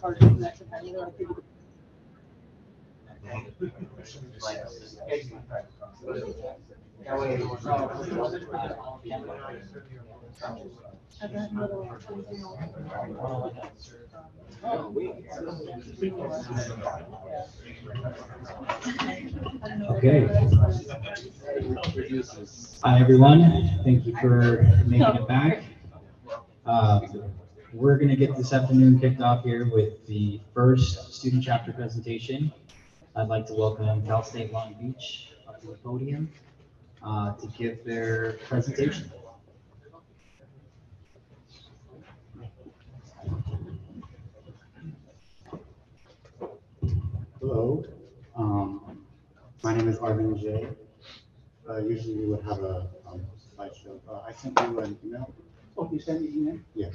charging that Okay. Hi, everyone. Thank you for making it back. Uh, We're going to get this afternoon kicked off here with the first student chapter presentation. I'd like to welcome Cal State Long Beach up to the podium uh, to give their presentation. Hello, um, my name is Arvin J. Uh, usually we would have a, um, slideshow, uh, I sent you an email. Oh, you sent me an email? Yes.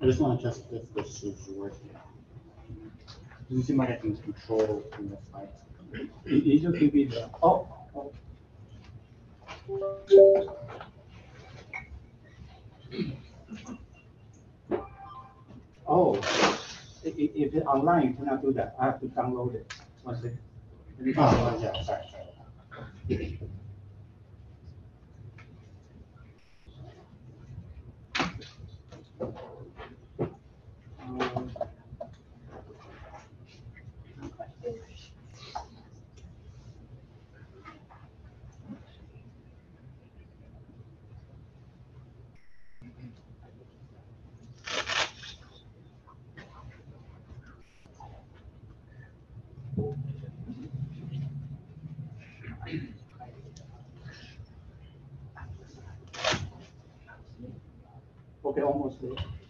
I just want to test if this is working. You see my I can control from the. You you just give me the, oh, oh. Oh, if it's online, you cannot do that. I have to download it. One second. Let me Oh, download it. yeah, sorry, sorry. Almost there.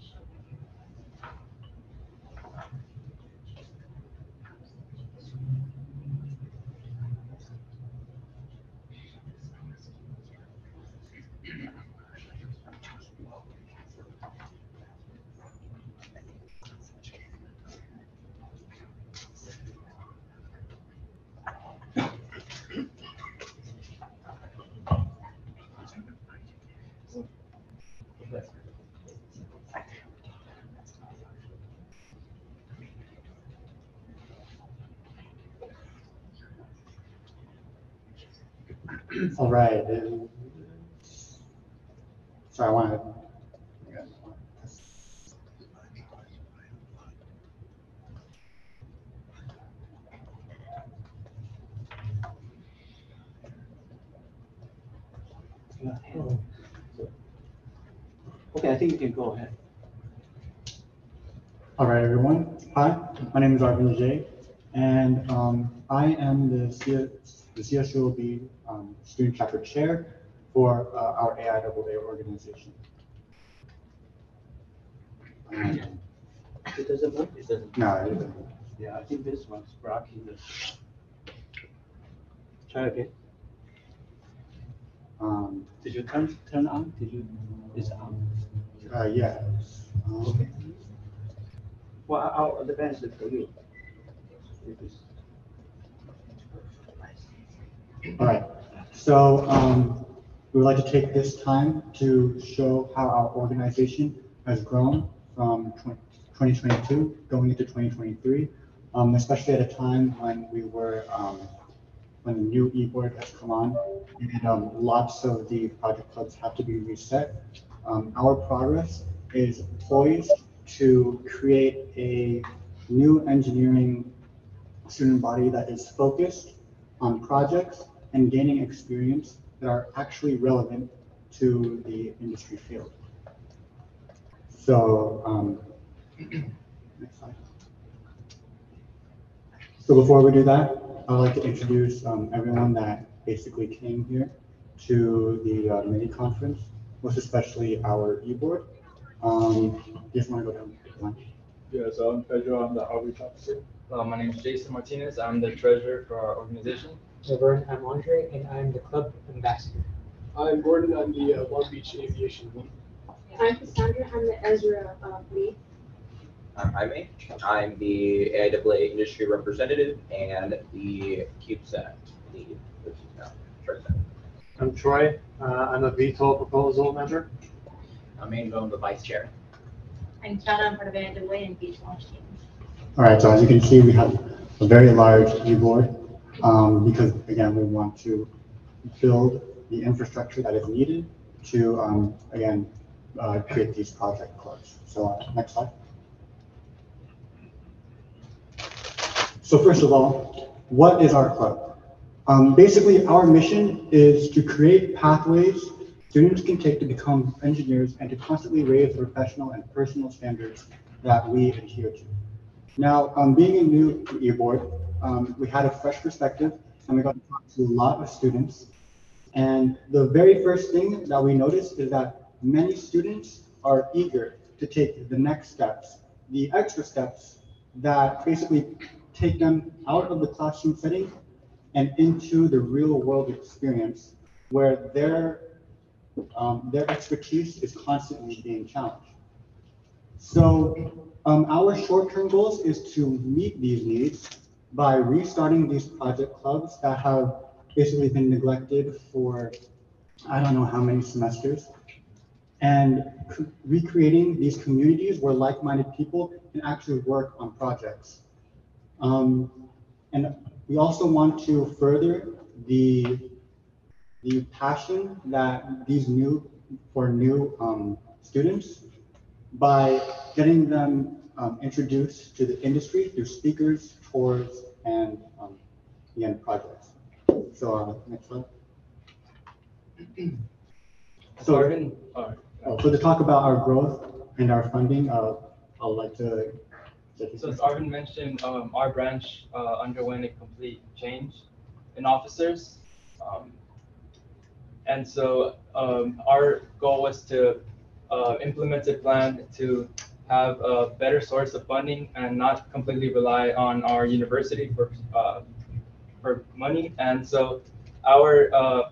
All right. So I want to. Okay, I think you can go ahead. All right, everyone. Hi, my name is Arvind Jay, And um, I am the The CSULB um, Student Chapter Chair for uh, our AIAA organization. Um, It doesn't work? It doesn't. No, it isn't. Yeah, I think this one's blocking the. Try again. Um, Did you turn, turn on? Did you, it's on? uh, yes. Um, Well, I- I'll advance it for you. If it's- All right, so um, we would like to take this time to show how our organization has grown from 20 2022 going into 2023, um, especially at a time when we were, um, when the new e-board has come on, and um, lots of the project clubs have to be reset. Um, Our progress is poised to create a new engineering student body that is focused on projects and gaining experience that are actually relevant to the industry field. So um, Next slide. So before we do that, I'd like to introduce um, everyone that basically came here to the uh, mini conference, most especially our e-board. Um, you just want to go down the? Yeah, so I'm Pedro, I'm the outreach officer. Uh, my name is Jason Martinez. I'm the treasurer for our organization. Laverne, I'm Andre, and I'm the club ambassador. I'm Gordon, I'm the uh, Long Beach Aviation lead. I'm Cassandra, I'm the ESRA uh, lead. I'm Jaime. I'm the AIAA industry representative and the CubeSat lead, which is now president. I'm Troy. Uh, I'm a VTOL proposal member. I'm Angel, the vice chair. I'm Chana, I'm part of AIAA and Beach Launch Team. All right, so as you can see, we have a very large e-board, um, because again, we want to build the infrastructure that is needed to, um, again, uh, create these project clubs. So, uh, next slide. So first of all, what is our club? Um, basically, our mission is to create pathways students can take to become engineers and to constantly raise the professional and personal standards that we adhere to. Now, um, being a new eBoard, um, we had a fresh perspective and we got to talk to a lot of students. And the very first thing that we noticed is that many students are eager to take the next steps, the extra steps that basically take them out of the classroom setting and into the real world experience where their, um, their expertise is constantly being challenged. So um, our short-term goals is to meet these needs by restarting these project clubs that have basically been neglected for I don't know how many semesters, and recreating these communities where like-minded people can actually work on projects. Um, and we also want to further the the passion that these new for new um, students by getting them um, introduced to the industry through speakers, tours, and um, again projects. So uh, next slide. So, uh, so to talk about our growth and our funding, uh, I'd like to. so as Arvin mentioned, um, our branch uh, underwent a complete change in officers. Um, and so um, our goal was to uh, implement a plan to have a better source of funding and not completely rely on our university for uh, for money. And so our uh,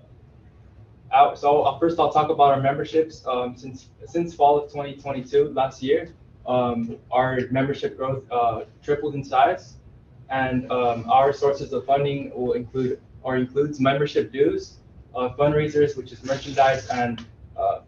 out, so uh, first I'll talk about our memberships. Um, since since fall of 2022, last year, um, our membership growth uh, tripled in size, and um, our sources of funding will include or includes membership dues, uh, fundraisers, which is merchandise and uh,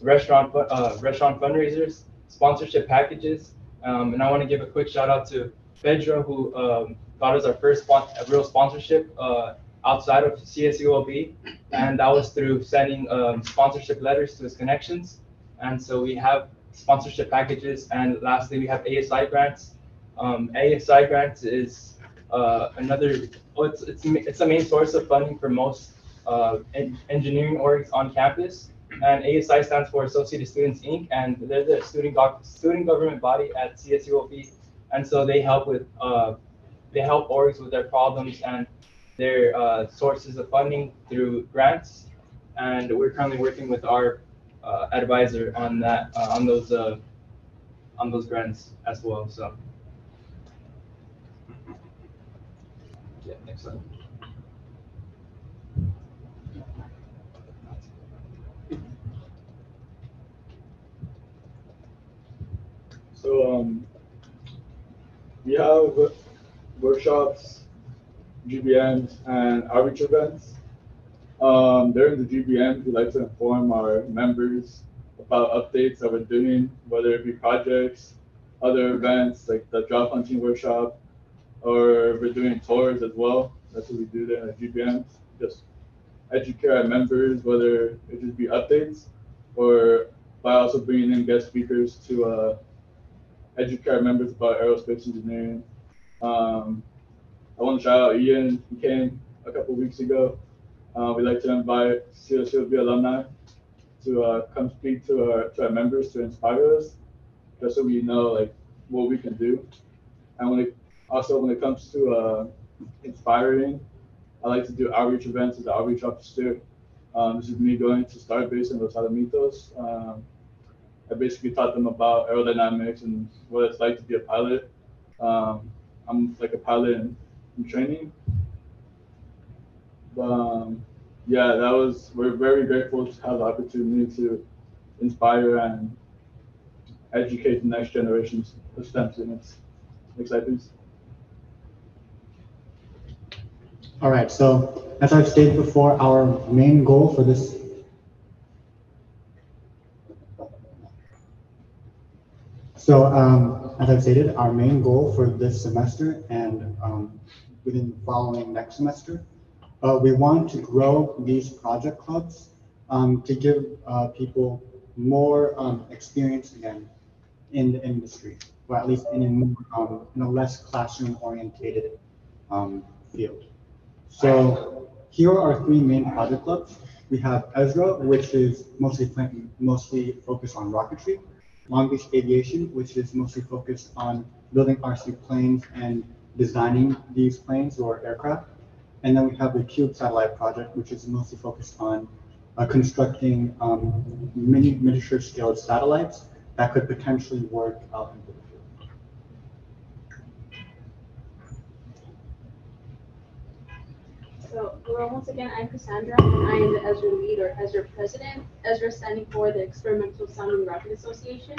restaurant uh, restaurant fundraisers, sponsorship packages, um, and I want to give a quick shout out to Pedro who um, got us our first spon- real sponsorship. Uh, outside of CSULB, and that was through sending um, sponsorship letters to his connections. And so we have sponsorship packages, and lastly, we have ASI grants. Um, ASI grants is uh, another, oh, it's, it's, it's a main source of funding for most uh, en- engineering orgs on campus. And ASI stands for Associated Students Inc., and they're the student, student government body at CSUOP, And so they help with, uh, they help orgs with their problems and their uh, sources of funding through grants, and we're currently working with our uh, advisor on that uh, on those uh, on those grants as well. So, yeah, next slide. So, um, we have workshops, GBMs, and outreach events. Um, during the GBMs, we like to inform our members about updates that we're doing, whether it be projects, other events like the job hunting workshop, or we're doing tours as well. That's what we do there at GBMs. Just educate our members, whether it just be updates or by also bringing in guest speakers to uh, educate members about aerospace engineering. Um, I want to shout out Ian. He came a couple weeks ago. Uh, we'd like to invite CSUB alumni to uh, come speak to our to our members to inspire us, just so we know like what we can do. And when it, also when it comes to, uh, inspiring, I like to do outreach events as an outreach officer. Um, this is me going to Starbase and Los Alamitos. Um, I basically taught them about aerodynamics and what it's like to be a pilot. Um, I'm like a pilot in, in training. But, um, yeah, that was, we're very grateful to have the opportunity to inspire and educate the next generations of STEM students. Next slide, please. All right, so as I've stated before, our main goal for this So, um, as I've stated, our main goal for this semester and, um, within the following next semester, uh, we want to grow these project clubs, um, to give, uh, people more, um, experience again in the industry, or at least in a more, um, in a less classroom orientated, um, field. So here are our three main project clubs. We have ESRA, which is mostly, mostly focused on rocketry. Long Beach Aviation, which is mostly focused on building RC planes and designing these planes or aircraft. And then we have the Cube Satellite Project, which is mostly focused on uh, constructing um, mini miniature scaled satellites that could potentially work out in the So, once again, I'm Cassandra, and I am the ESRA lead or ESRA president. ESRA standing for the Experimental Sounding Rocket Association.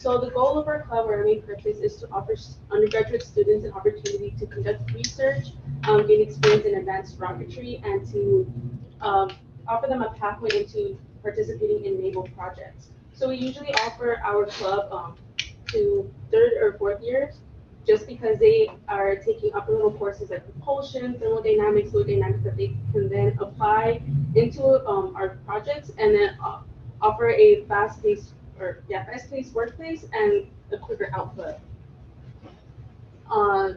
So the goal of our club, or our main purpose, is to offer undergraduate students an opportunity to conduct research, um, gain experience in advanced rocketry, and to um, offer them a pathway into participating in naval projects. So we usually offer our club um, to third or fourth years just because they are taking upper level courses like propulsion, thermodynamics, fluid dynamics that they can then apply into um, our projects and then uh, offer a fast paced or yeah, fast paced workplace and a quicker output. Uh,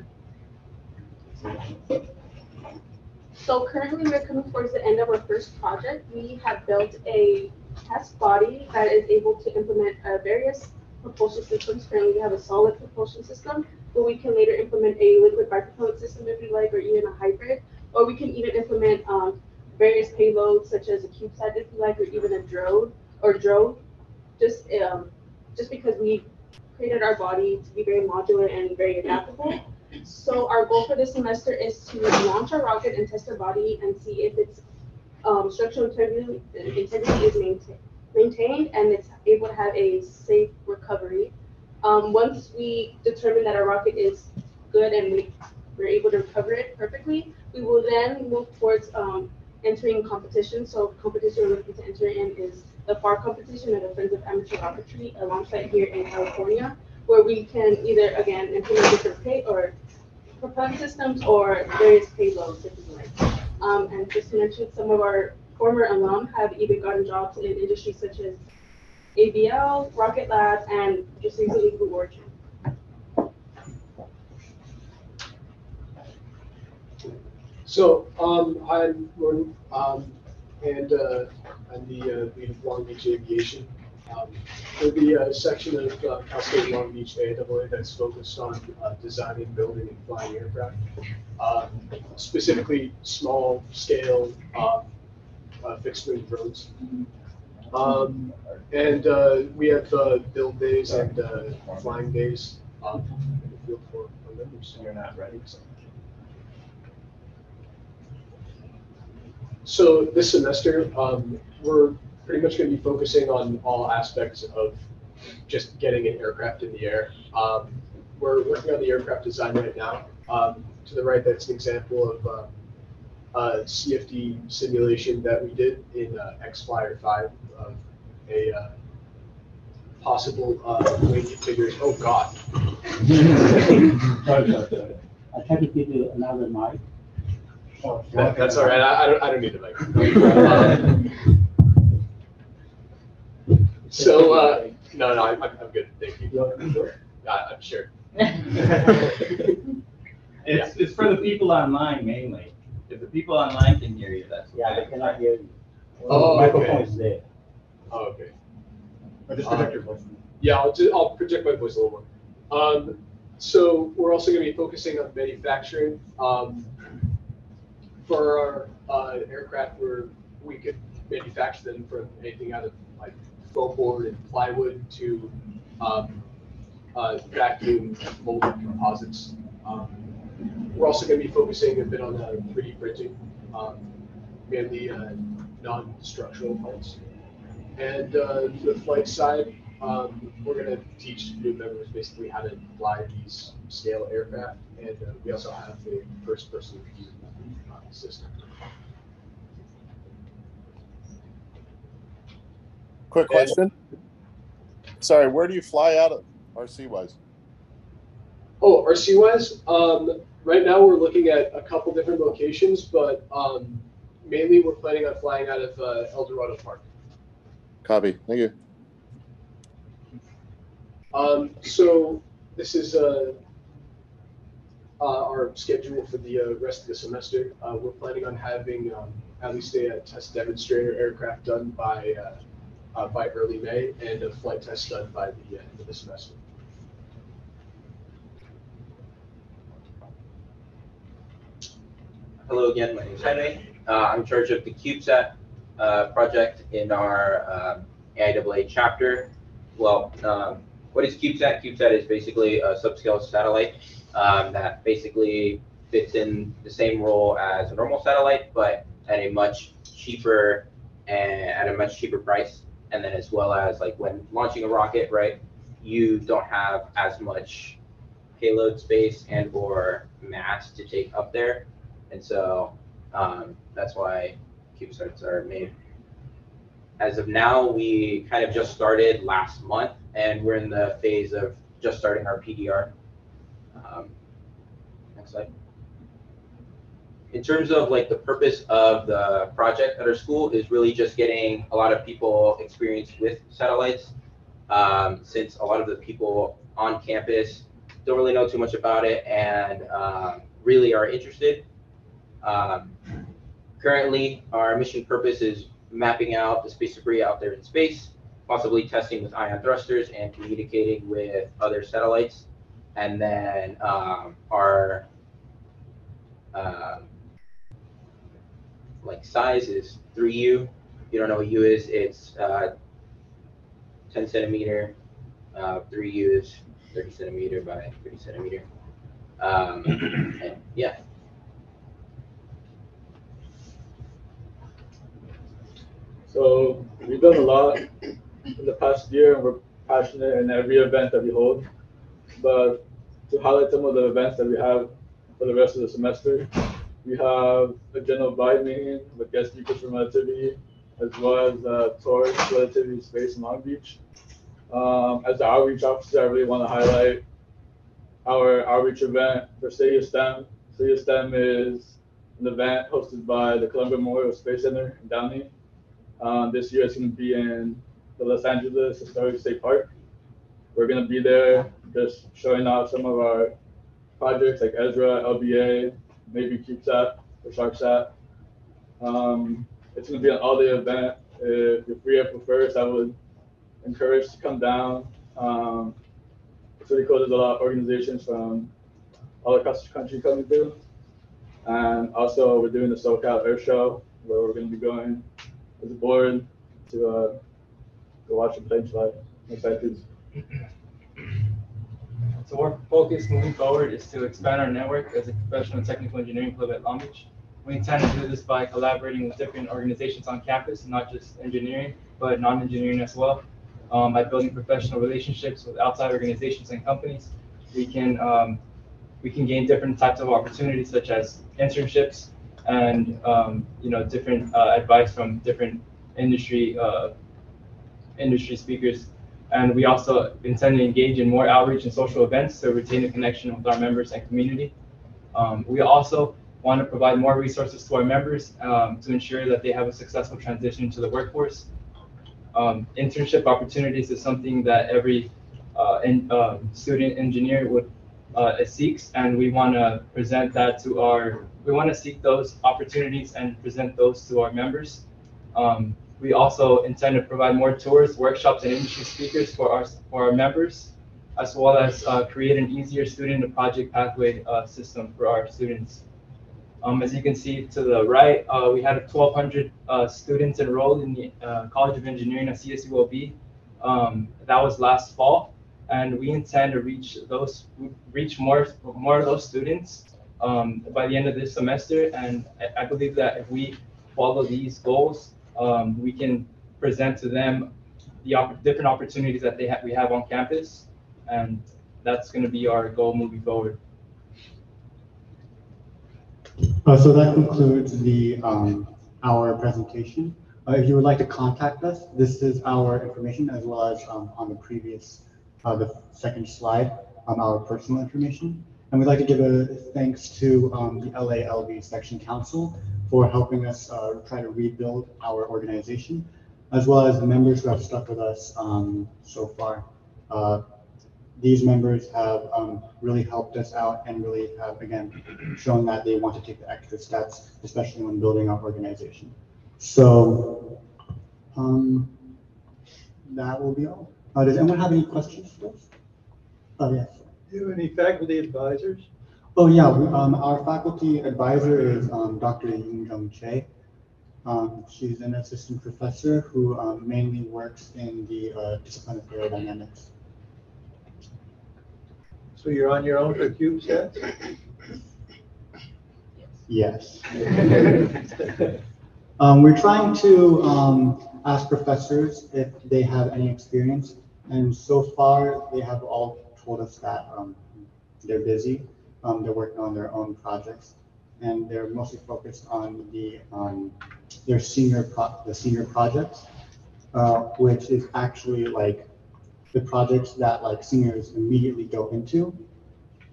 so currently we're coming towards the end of our first project. We have built a test body that is able to implement uh, various propulsion systems. Currently we have a solid propulsion system, but we can later implement a liquid bipropellant system if we like, or even a hybrid. Or we can even implement um, various payloads such as a CubeSat if you like, or even a drone or drone. Just um, just because we created our body to be very modular and very adaptable. So our goal for this semester is to launch our rocket and test our body and see if its um, structural integrity, integrity is maintained and it's able to have a safe recovery. Um, once we determine that our rocket is good and we, we're able to recover it perfectly, we will then move towards um, entering competition. So competition we're looking to enter in is the FAR competition or the Friends of Amateur Rocketry alongside here in California, where we can either again implement different pay or propellant systems or various payloads if you like. Um, and just to mention, some of our former alum have even gotten jobs in industries such as ABL, Rocket Lab, and just recently Blue Origin. So, um, I'm Gordon, um, and, uh, I'm the, uh, lead of Long Beach Aviation. Um, We're the, uh, section of, uh, Cal State Long Beach AIAA that's focused on, uh, designing, building, and flying aircraft. Um, specifically, small scale, um, uh, fixed wing drones. Um, and, uh, we have, uh, build days and, uh, flying days, um, in the field for, members. You're not ready, so. So this semester, um, we're pretty much gonna be focusing on all aspects of just getting an aircraft in the air. Um, we're working on the aircraft design right now. Um, to the right, that's an example of, uh, CFD simulation that we did in, uh, X Flyer five of a, uh, possible, uh, wing configuration. Oh, God. Sorry about that. I tried to give you another mic. That- That's all right. I, I don't, I don't need the microphone. So, uh, no, no, I'm, I'm I'm good. Thank you. I- I'm sure. It's, it's for the people online mainly. If the people online can hear you, that's. Yeah, they cannot hear you. Oh, okay. Microphone is there. Oh, okay. Or just project your voice. Yeah, I'll, ju- I'll project my voice a little more. Um, so we're also gonna be focusing on manufacturing. Um, for our, uh, aircraft, where we could manufacture them from anything out of like foam board and plywood to, um, uh, vacuum molded composites. Um, We're also gonna be focusing a bit on, uh, three D printing, um, mainly, uh, non-structural parts. And, uh, the flight side, um, we're gonna teach new members basically how to fly these scale aircraft, and uh, we also have a first-person view system. Quick And- question. Sorry, where do you fly out of RC wise? Oh, RC wise, um, right now we're looking at a couple different locations, but um, mainly we're planning on flying out of uh, El Dorado Park. Copy. Thank you. Um, so this is uh, uh, our schedule for the uh, rest of the semester. Uh, we're planning on having um, at least a, test demonstrator aircraft done by uh, uh, by early May and a flight test done by the end of the semester. Hello again, my name is Henry. Uh, I'm in charge of the CubeSat uh, project in our um, AIAA chapter. Well, um, what is CubeSat? CubeSat is basically a subscale satellite um, that basically fits in the same role as a normal satellite, but at a much cheaper and at a much cheaper price. And then as well as like when launching a rocket, right, you don't have as much payload space and or mass to take up there. And so um, that's why CubeSats are made. As of now, we kind of just started last month, and we're in the phase of just starting our PDR. Um, next slide. In terms of like the purpose of the project at our school is really just getting a lot of people experience with satellites. Um, since a lot of the people on campus don't really know too much about it and um, really are interested. Um, currently, our mission purpose is mapping out the space debris out there in space, possibly testing with ion thrusters and communicating with other satellites. And then um, our um, like size is 3U. If you don't know what U is, it's uh, 10 centimeter. Uh, 3U is 30 centimeter by 30 centimeter. Um, and yeah, So we've done a lot in the past year, and we're passionate in every event that we hold. But to highlight some of the events that we have for the rest of the semester, we have a general vibe meeting with guest speakers from Relativity, as well as a uh, tours Relativity Space in Long Beach. Um, as the outreach officer, I really want to highlight our outreach event for City of STEM. City of STEM is an event hosted by the Columbia Memorial Space Center in Downey. Um, this year it's going to be in the Los Angeles Historic State Park. We're going to be there just showing off some of our projects like ESRA, LBA, maybe CubeSat or SharkSat. Um, it's going to be an all-day event. If you're free April 1st, I would encourage to come down. Um, it's really cool. There's a lot of organizations from all across the country coming through. And also, we're doing the SoCal Air Show where we're going to be going a board to uh, go watch plane fly. Next slide, please. So our focus moving forward is to expand our network as a professional technical engineering club at Long Beach. We intend to do this by collaborating with different organizations on campus, not just engineering, but non-engineering as well. Um, by building professional relationships with outside organizations and companies, we can um, we can gain different types of opportunities such as internships and um, you know different uh, advice from different industry uh, industry speakers and we also intend to engage in more outreach and social events to retain a connection with our members and community. Um, we also want to provide more resources to our members um, to ensure that they have a successful transition to the workforce. Um, internship opportunities is something that every uh, in, um, student engineer would uh, seeks, and we want to present that to our. We want to seek those opportunities and present those to our members. Um, we also intend to provide more tours, workshops, and industry speakers for our for our members. as well as uh, create an easier student to project pathway uh, system for our students. Um, as you can see to the right, uh, we had 1,200 uh, students enrolled in the uh, College of Engineering at CSULB. Um, that was last fall, and we intend to reach those reach more more of those students um, by the end of this semester. And I, believe that if we follow these goals, um, we can present to them the opp- different opportunities that they have we have on campus, and that's going to be our goal moving forward. Uh, so that concludes the, um, our presentation. Uh, if you would like to contact us, this is our information as well as, um, on the previous, uh, the second slide, um, our personal information. And we'd like to give a thanks to, um, the LALB Section Council for helping us, uh, try to rebuild our organization, as well as the members who have stuck with us, um, so far. Uh, these members have um, really helped us out and really have, again, shown that they want to take the extra steps, especially when building our organization. So um, that will be all. Uh, Does anyone have any questions for us? Oh, yes. Do you have any faculty advisors? Oh, yeah, we- um, our faculty advisor is um, Dr. Yoon Jung Chae. Um, She's an assistant professor who um, mainly works in the uh, discipline of aerodynamics. So you're on your own for CubeSats? Yes. Um, we're trying to, um, ask professors if they have any experience, and so far, they have all told us that, um, they're busy, um, they're working on their own projects, and they're mostly focused on the, um, their senior pro, the senior projects, uh, which is actually like the projects that like seniors immediately go into.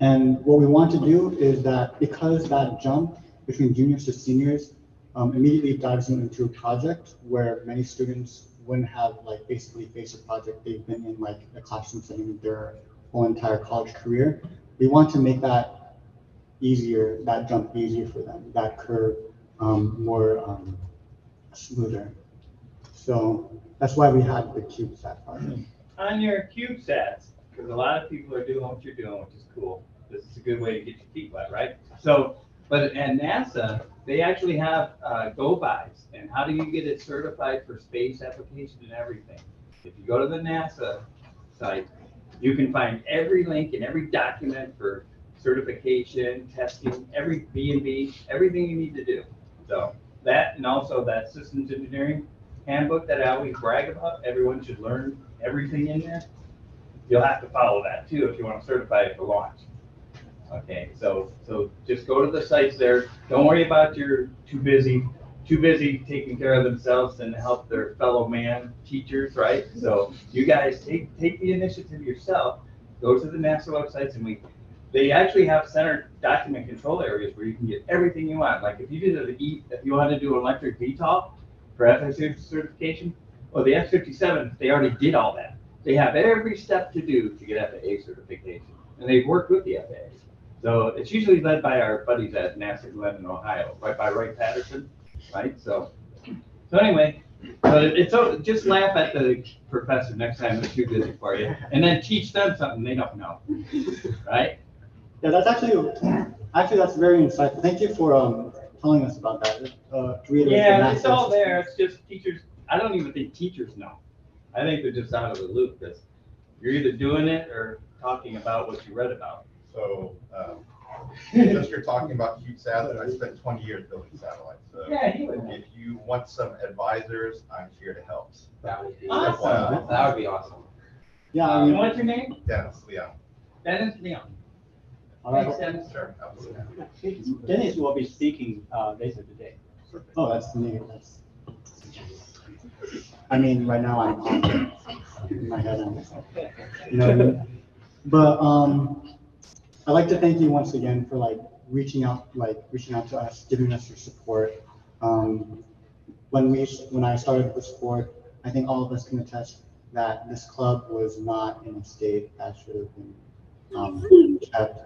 And what we want to do is that because that jump between juniors to seniors um, immediately dives them into a project where many students wouldn't have like basically faced a project they've been in like a classroom setting their whole entire college career. We want to make that easier, that jump easier for them, that curve um, more um, smoother. So that's why we had the CubeSat project. On your CubeSats, because a lot of people are doing what you're doing, which is cool. This is a good way to get your feet wet, right? So, but at NASA, they actually have uh, go-bys. And how do you get it certified for space application and everything? If you go to the NASA site, you can find every link and every document for certification, testing, every V and V, everything you need to do. So that, and also that systems engineering handbook that I always brag about, everyone should learn everything in there. You'll have to follow that too if you want to certify it for launch. Okay, so, so just go to the sites there. Don't worry about your too busy, too busy taking care of themselves and help their fellow man teachers, right? So you guys take, take the initiative yourself. Go to the NASA websites and we, they actually have center document control areas where you can get everything you want. Like if you did an E, if you want to do an electric VTOL for FS certification, well, the X fifty-seven, they already did all that. They have every step to do to get FAA certification, and they've worked with the FAA. So it's usually led by our buddies at NASA Glenn in Ohio, right by Wright Patterson, right? So, so anyway, so it's, so just laugh at the professor next time they're too busy for you, and then teach them something they don't know, right? Yeah, that's actually, actually, that's very insightful. Thank you for um, telling us about that. Uh, to reiterate the Yeah, it's NASA all there, it's just teachers, I don't even think teachers know. I think they're just out of the loop, because you're either doing it or talking about what you read about. So, um, just you're talking about CubeSat, I spent twenty years building satellites, so. Yeah, he would. If you want some advisors, I'm here to help. That would be Awesome. awesome. That would be awesome. Yeah, I And mean, what's your name? Dennis, Leon. Dennis Leon. all right. Thanks, Dennis. Sure, absolutely. Dennis will be speaking uh, later today. Oh, that's me, that's. I mean, right now I'm on in my head, I'm, you know what I mean? But, um, I'd like to thank you once again for like reaching out, like reaching out to us, giving us your support. Um, when we, when I started the sport, I think all of us can attest that this club was not in a state that should have been, um, kept.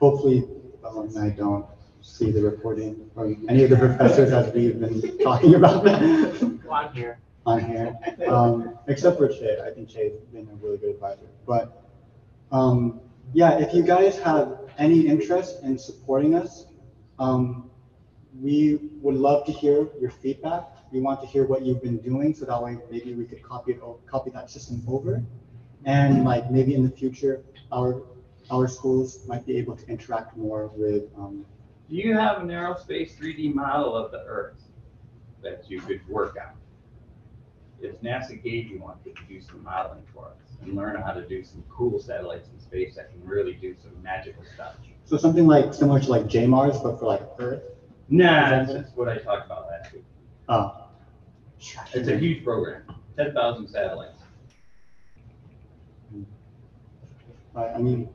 Hopefully, um, I don't see the recording from any of the professors as we've been talking about that On here. on here. Um, except for Chae, I think Chae's been a really good advisor. But Um, yeah, if you guys have any interest in supporting us, um, we would love to hear your feedback. We want to hear what you've been doing, so that way maybe we could copy it, copy that system over. And like maybe in the future, our, our schools might be able to interact more with, um, Do you have an aerospace three D model of the Earth that you could work on? If NASA gave you one, could you do some modeling for us and learn how to do some cool satellites in space that can really do some magical stuff? so something like, similar to like JMARS, but for like Earth. Nah, that's what I talked about last week. Oh. It's a huge program, ten thousand satellites. Uh, I mean,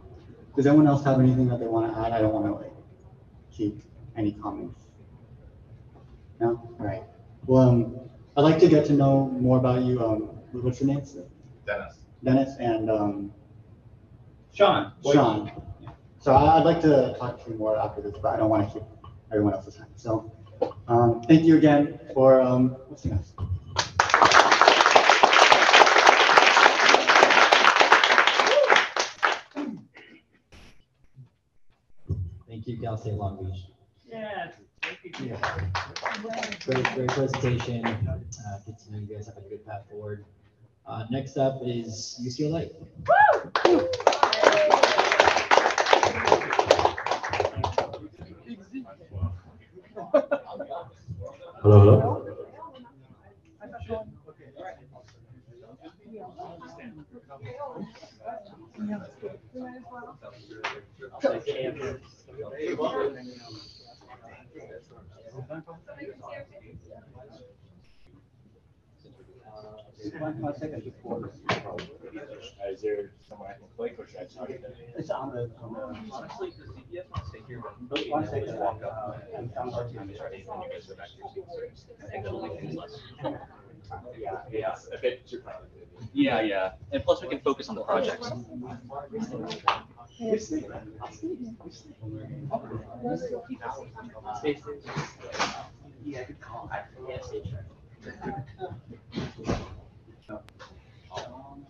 does anyone else have anything that they want to add? I don't want to like keep any comments. No? All right. Well, um, I'd like to get to know more about you. Um, what's your name? sir? Dennis. Dennis and, um, Sean. what- Sean. So I- I'd like to talk to you more after this, but I don't want to keep everyone else's time. So, um, thank you again for, um, what's next? Thank you, Cal State Long Beach. Yeah. Great, great presentation. Uh, Good to know you guys have a good path forward. Uh, Next up is UCLA. Hello, hello. Is there someone I can click or should I? It's on the, the. To stay here? But once they can walk up. And. Less. Yeah, yeah, a bit too crowded. Yeah, yeah. And plus we can focus on the projects. Yeah, call. I, they tried.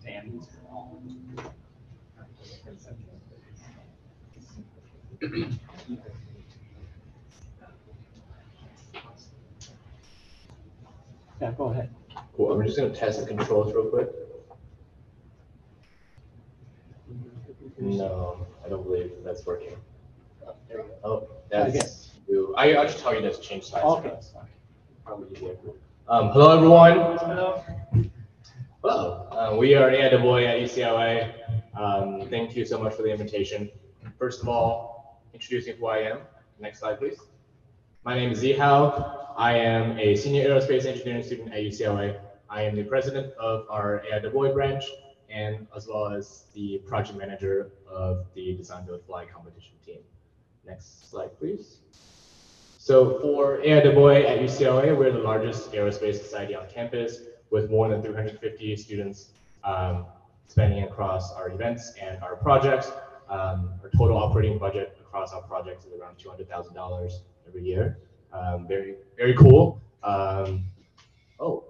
And Yeah, go ahead. Cool, I'm just gonna test the controls real quick. No, I don't believe that's working. Oh, that's, you- I, I'll just tell you to change slides. Okay. That's Probably easier. Um, hello, everyone. Hello, uh, we are AIAA at UCLA. Um, thank you so much for the invitation. First of all, introducing who I am. Next slide, please. My name is Zihao. I am a senior aerospace engineering student at UCLA. I am the president of our AIAA branch and as well as the project manager of the Design Build Fly competition team. Next slide, please. So for AIAA at UCLA, we're the largest aerospace society on campus with more than 350 students um, across our events and our projects. Um, our total operating budget across our projects is around $200,000 every year. Um, very, very cool. Um, oh,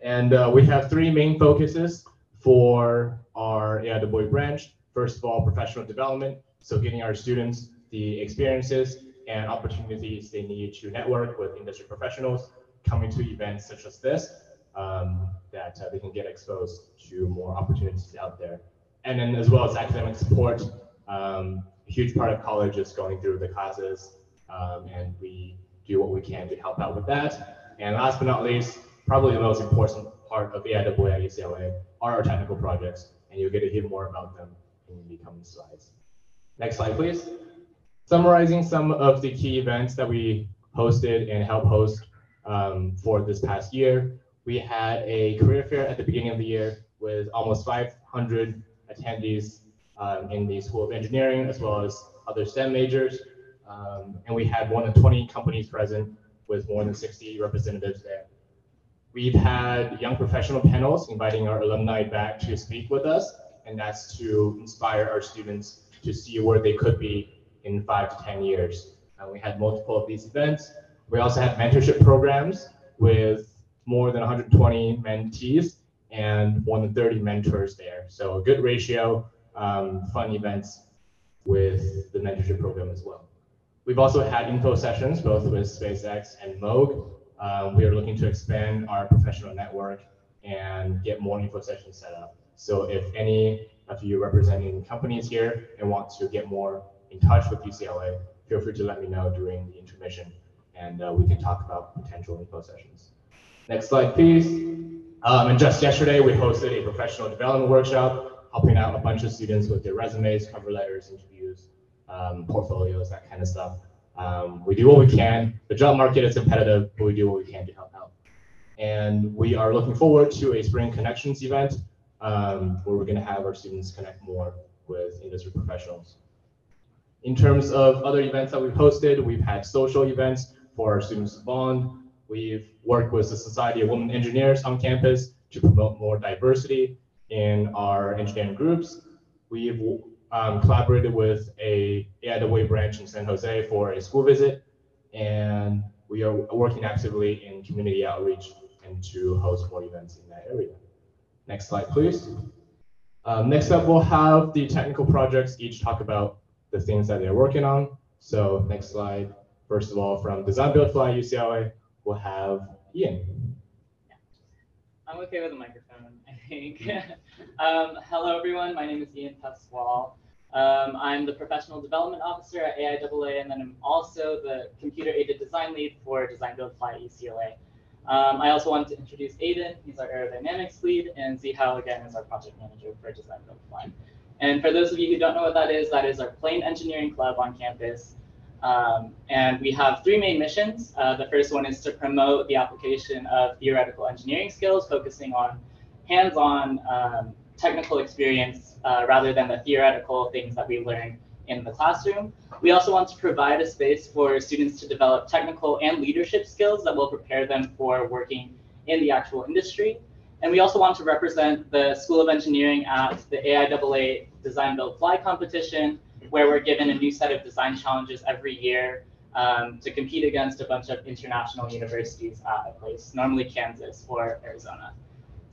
and uh, we have three main focuses for our AIAA branch. First of all, professional development. So getting our students the experiences and opportunities they need to network with industry professionals, coming to events such as this, um, that uh, they can get exposed to more opportunities out there. And then as well as academic support, um, a huge part of college is going through the classes, um, and we do what we can to help out with that. And last but not least, probably the most important part of AIAA at UCLA are our technical projects, and you'll get to hear more about them in the coming slides. Next slide, please. Summarizing some of the key events that we hosted and helped host um, for this past year. We had a career fair at the beginning of the year with almost 500 attendees um, in the School of Engineering as well as other STEM majors. Um, and we had more than 20 companies present with more than 60 representatives there. We've had young professional panels inviting our alumni back to speak with us, and that's to inspire our students to see where they could be in five to 10 years. Uh, we had multiple of these events. We also had mentorship programs with more than 120 mentees and more than 30 mentors there. So a good ratio um, fun events with the mentorship program as well. We've also had info sessions both with SpaceX and Moog. Um, we are looking to expand our professional network and get more info sessions set up. So if any of you representing companies here and want to get more in touch with UCLA, feel free to let me know during the intermission and uh, we can talk about potential info sessions. Next slide, please. Um, and just yesterday, we hosted a professional development workshop, helping out a bunch of students with their resumes, cover letters, interviews, um, portfolios, that kind of stuff. Um, we do what we can. The job market is competitive, but we do what we can to help out. And we are looking forward to a Spring Connections event um, where we're going to have our students connect more with industry professionals. In terms of other events that we've hosted, we've had social events for our students to bond. We've worked with the Society of Women Engineers on campus to promote more diversity in our engineering groups. We've um, collaborated with a AIAA branch in San Jose for a school visit, and we are working actively in community outreach and to host more events in that area. Next slide, please. Um, next up, we'll have the technical projects each talk about the things that they're working on. So next slide. First of all, from Design Build Fly UCLA, we'll have Ian. I'm okay with the microphone, I think. um, hello, everyone. My name is Ian Pasquale. Um, I'm the professional development officer at AIAA, and then I'm also the computer aided design lead for Design Build Fly at UCLA. Um, I also wanted to introduce Aiden. He's our aerodynamics lead, and Zihao again is our project manager for Design Build Fly. And for those of you who don't know what that is, that is our plane engineering club on campus. Um, and we have three main missions. Uh, the first one is to promote the application of theoretical engineering skills, focusing on hands-on um, technical experience uh, rather than the theoretical things that we learn in the classroom. We also want to provide a space for students to develop technical and leadership skills that will prepare them for working in the actual industry. And we also want to represent the School of Engineering at the AIAA Design Build Fly competition, where we're given a new set of design challenges every year um, to compete against a bunch of international universities at a place, normally Kansas or Arizona.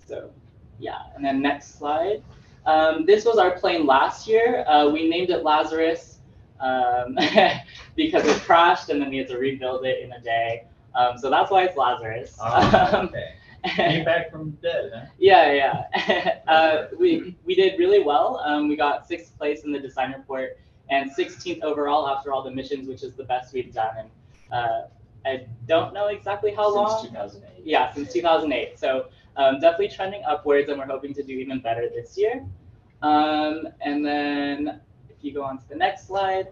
So yeah, and then next slide. Um, this was our plane last year. Uh, we named it Lazarus um, because it crashed and then we had to rebuild it in a day. Um, so that's why it's Lazarus. Oh, okay. Came back from dead, huh? Yeah, yeah. uh, we we did really well. Um, we got sixth place in the design report and 16th overall after all the missions, which is the best we've done. And uh, I don't know exactly how Since long. 2008. Yeah, since 2008. So um, definitely trending upwards, and we're hoping to do even better this year. Um, and then if you go on to the next slide,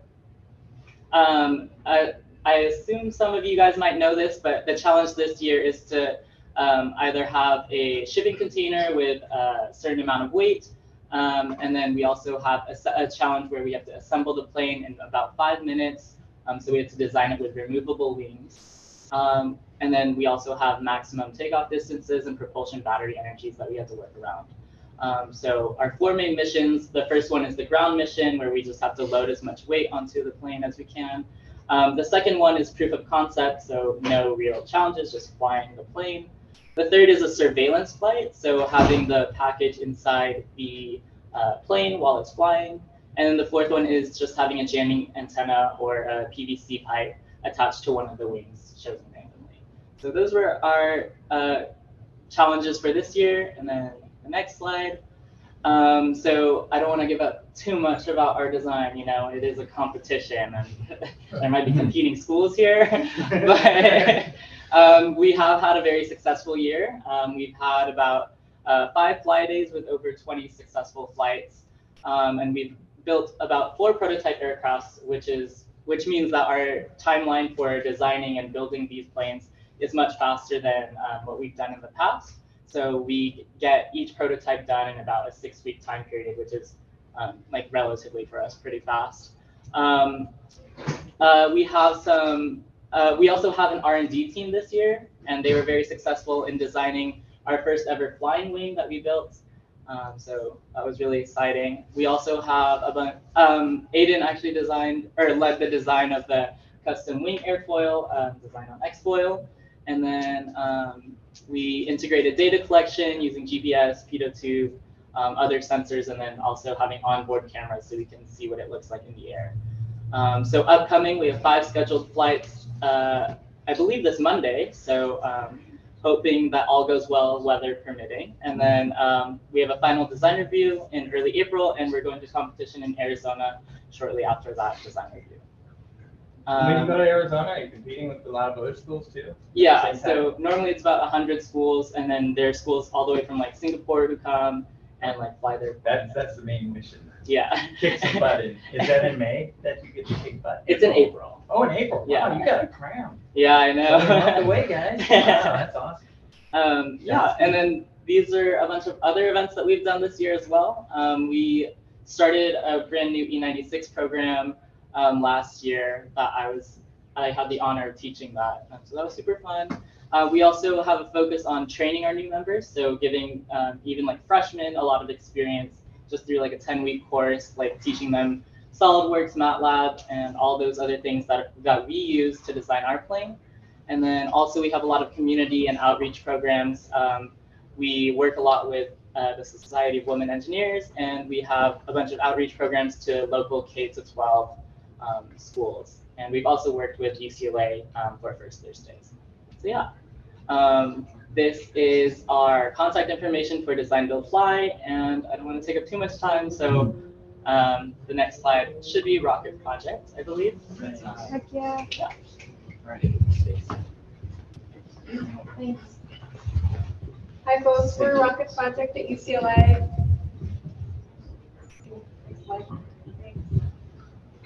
um, I, I assume some of you guys might know this, but the challenge this year is to um, either have a shipping container with a certain amount of weight, um, and then we also have a challenge where we have to assemble the plane in about five minutes. Um, so we have to design it with removable wings. Um, and then we also have maximum takeoff distances and propulsion battery energies that we have to work around. Um, so our four main missions, the first one is the ground mission where we just have to load as much weight onto the plane as we can. Um, the second one is proof of concept, so no real challenges, just flying the plane. The third is a surveillance flight, so having the package inside the uh, plane while it's flying. And then the fourth one is just having a jamming antenna or a PVC pipe attached to one of the wings chosen randomly. So those were our uh, challenges for this year. And then the next slide. Um, so I don't want to give up too much about our design. You know, it is a competition, and there might be competing schools here, but um, we have had a very successful year. Um, we've had about uh, five fly days with over 20 successful flights, um, and we've built about four prototype aircrafts, which is which means that our timeline for designing and building these planes is much faster than um, what we've done in the past. So we get each prototype done in about a six-week time period, which is um, like relatively for us pretty fast. Um, uh, we have some. Uh, we also have an R&D team this year, and they were very successful in designing our first ever flying wing that we built. Um, so that was really exciting. We also have a bunch. Um, Aiden actually designed or led the design of the custom wing airfoil um, designed on Xfoil, and then um, we integrated data collection using GPS, pitot tube, um, other sensors, and then also having onboard cameras so we can see what it looks like in the air. Um, so upcoming, we have five scheduled flights, uh, I believe this Monday. So um, hoping that all goes well, weather permitting. And then um, we have a final design review in early April, and we're going to competition in Arizona shortly after that design review. when you Um, go to Arizona, are you competing with a lot of other schools too? yeah, so normally it's about 100 schools, and then there are schools all the way from like Singapore who come and like fly their. That's, that's the main mission. Yeah. Kick some butt in. Is that in May that you get to kick butt? It's in April. Oh, in April. Yeah. Wow, you got a crown. Yeah, I know. So the way, guys. Wow, that's awesome. Um, yeah, and then these are a bunch of other events that we've done this year as well. Um, we started a brand new E96 program um, last year that I was I had the honor of teaching that, so that was super fun. Uh, we also have a focus on training our new members, so giving um, even like freshmen a lot of experience just through like a 10 week course, like teaching them SolidWorks, MATLAB, and all those other things that, that we use to design our plane. And then also we have a lot of community and outreach programs. Um, we work a lot with uh, the Society of Women Engineers, and we have a bunch of outreach programs to local K to 12 um, schools. And we've also worked with UCLA um, for First Thursdays. So yeah, um, this is our contact information for Design Build Fly, and I don't want to take up too much time, so um, the next slide should be Rocket Project, I believe. Uh, Heck yeah. yeah. Thanks. Hi folks, we're Rocket Project at UCLA.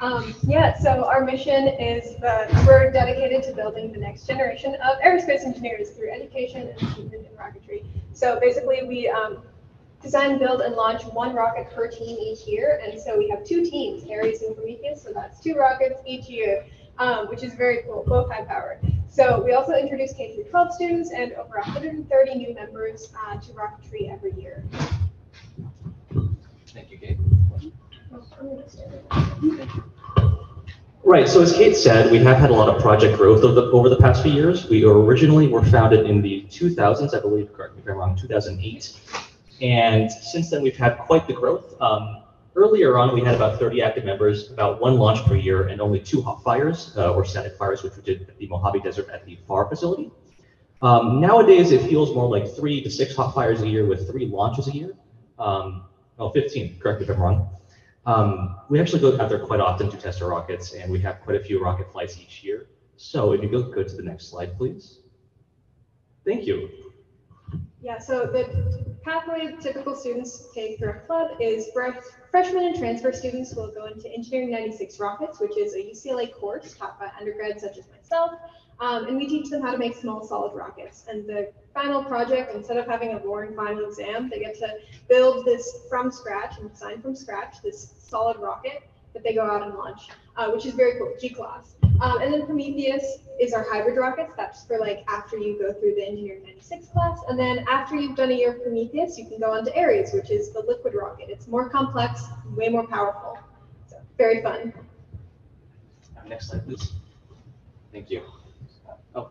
Um, yeah, so our mission is that we're dedicated to building the next generation of aerospace engineers through education and achievement in rocketry. So basically, we um, design, build, and launch one rocket per team each year. And so we have two teams, Ares and Prometheus. So that's two rockets each year, um, which is very cool, both high powered. So we also introduce K through 12 students and over 130 new members uh, to rocketry every year. Thank you, Kate. Right, so as Kate said, we have had a lot of project growth over the, over the past few years. We originally were founded in the 2000s, I believe, correct me if I'm wrong, 2008. And since then, we've had quite the growth. Um, earlier on, we had about 30 active members, about one launch per year, and only two hot fires, uh, or static fires, which we did at the Mojave Desert at the FAR facility. Um, nowadays, it feels more like three to six hot fires a year with three launches a year. Um, oh, 15, correct me if I'm wrong. Um, we actually go out there quite often to test our rockets, and we have quite a few rocket flights each year. So if you go, go to the next slide, please. Thank you. Yeah, so the pathway typical students take through our club is fresh- freshmen and transfer students will go into Engineering 96 Rockets, which is a UCLA course taught by undergrads such as myself. Um, and we teach them how to make small solid rockets. And the final project, instead of having a boring final exam, they get to build this from scratch and design from scratch this solid rocket that they go out and launch, uh, which is very cool, G-class. Um, and then Prometheus is our hybrid rockets. That's for like after you go through the Engineering 96 class. And then after you've done a year of Prometheus, you can go on to Ares, which is the liquid rocket. It's more complex, way more powerful. So very fun. Next slide, please. Thank you. Oh,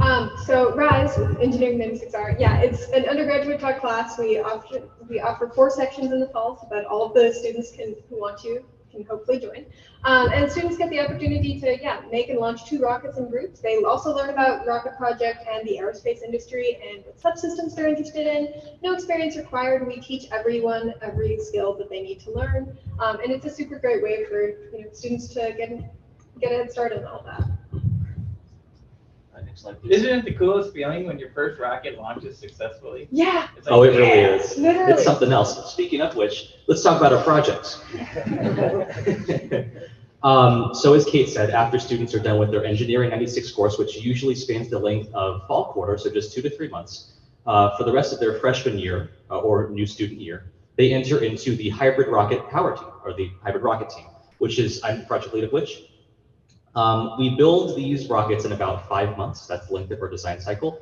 Um, so RISE, Engineering 96R, yeah, it's an undergraduate taught class. We offer, we offer four sections in the fall so that all of the students can, who want to can hopefully join. Um, and students get the opportunity to, yeah, make and launch two rockets in groups. They also learn about rocket project and the aerospace industry and what subsystems they're interested in. No experience required. We teach everyone every skill that they need to learn. Um, and it's a super great way for, you know, students to get, get a head start on all that. Next slide, please. Isn't it the coolest feeling when your first rocket launches successfully? Yeah. It's like, Oh, it really yeah. is. Literally. It's something else. Speaking of which, let's talk about our projects. Um, so as Kate said, after students are done with their Engineering 96 course, which usually spans the length of fall quarter, so just two to three months, uh, for the rest of their freshman year uh, or new student year, they enter into the hybrid rocket power team or the hybrid rocket team, which is I'm the project lead of which. Um, we build these rockets in about five months. That's the length of our design cycle.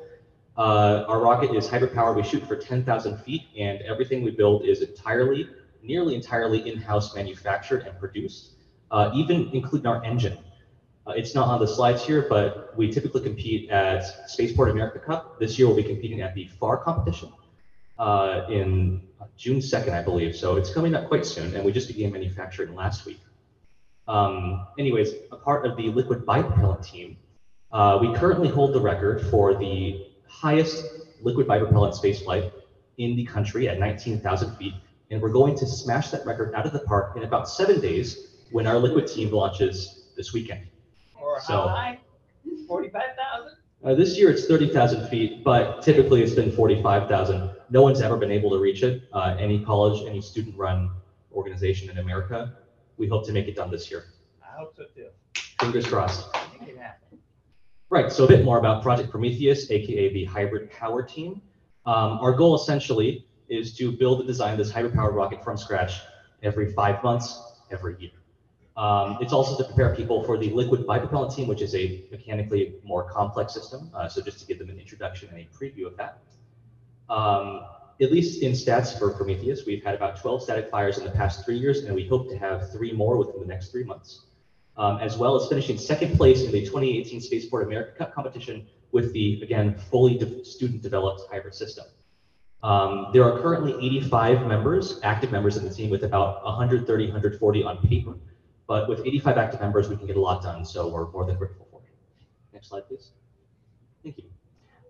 Uh, our rocket is hybrid powered. We shoot for 10,000 feet, and everything we build is entirely, nearly entirely in-house manufactured and produced, uh, even including our engine. Uh, it's not on the slides here, but we typically compete at Spaceport America Cup. This year we'll be competing at the FAR competition. uh, in June 2nd, I believe. So it's coming up quite soon, and we just began manufacturing last week. Um, anyways, a part of the liquid bipropellant team, uh, we currently hold the record for the highest liquid bipropellant spaceflight in the country at 19,000 feet, and we're going to smash that record out of the park in about seven days when our liquid team launches this weekend. Or So- how high? Forty-five thousand? Uh, this year it's 30,000 feet, but typically it's been 45,000. No one's ever been able to reach it. Uh, any college, any student-run organization in America. We hope to make it done this year. I hope so too. Fingers crossed. Make it happen. Right, so a bit more about Project Prometheus, aka the hybrid power team. Um, our goal essentially is to build and design this hybrid powered rocket from scratch every five months, every year. Um, it's also to prepare people for the liquid bipropellant team, which is a mechanically more complex system. Uh, so just to give them an introduction and a preview of that. Um, at least in stats for Prometheus, we've had about 12 static fires in the past three years, and we hope to have three more within the next three months. Um, as well as finishing second place in the 2018 Spaceport America Cup competition with the, again, fully de- student-developed hybrid system. Um, there are currently 85 members, active members in the team with about 130, 140 on paper. But with 85 active members, we can get a lot done, so we're more than grateful for it. Next slide, please. Thank you.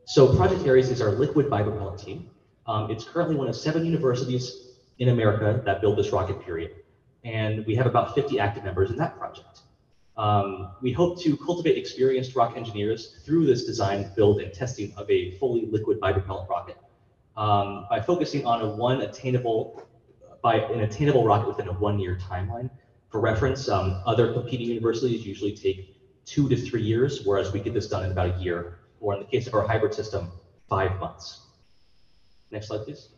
So Project Ares is our liquid bipropellant team. Um, it's currently one of seven universities in America that build this rocket period. And we have about 50 active members in that project. Um, we hope to cultivate experienced rock engineers through this design, build, and testing of a fully liquid bipropellant rocket um, by focusing on a one attainable, by an attainable rocket within a one-year timeline. For reference, um, other competing universities usually take two to three years, whereas we get this done in about a year, or in the case of our hybrid system, five months. Next slide, please.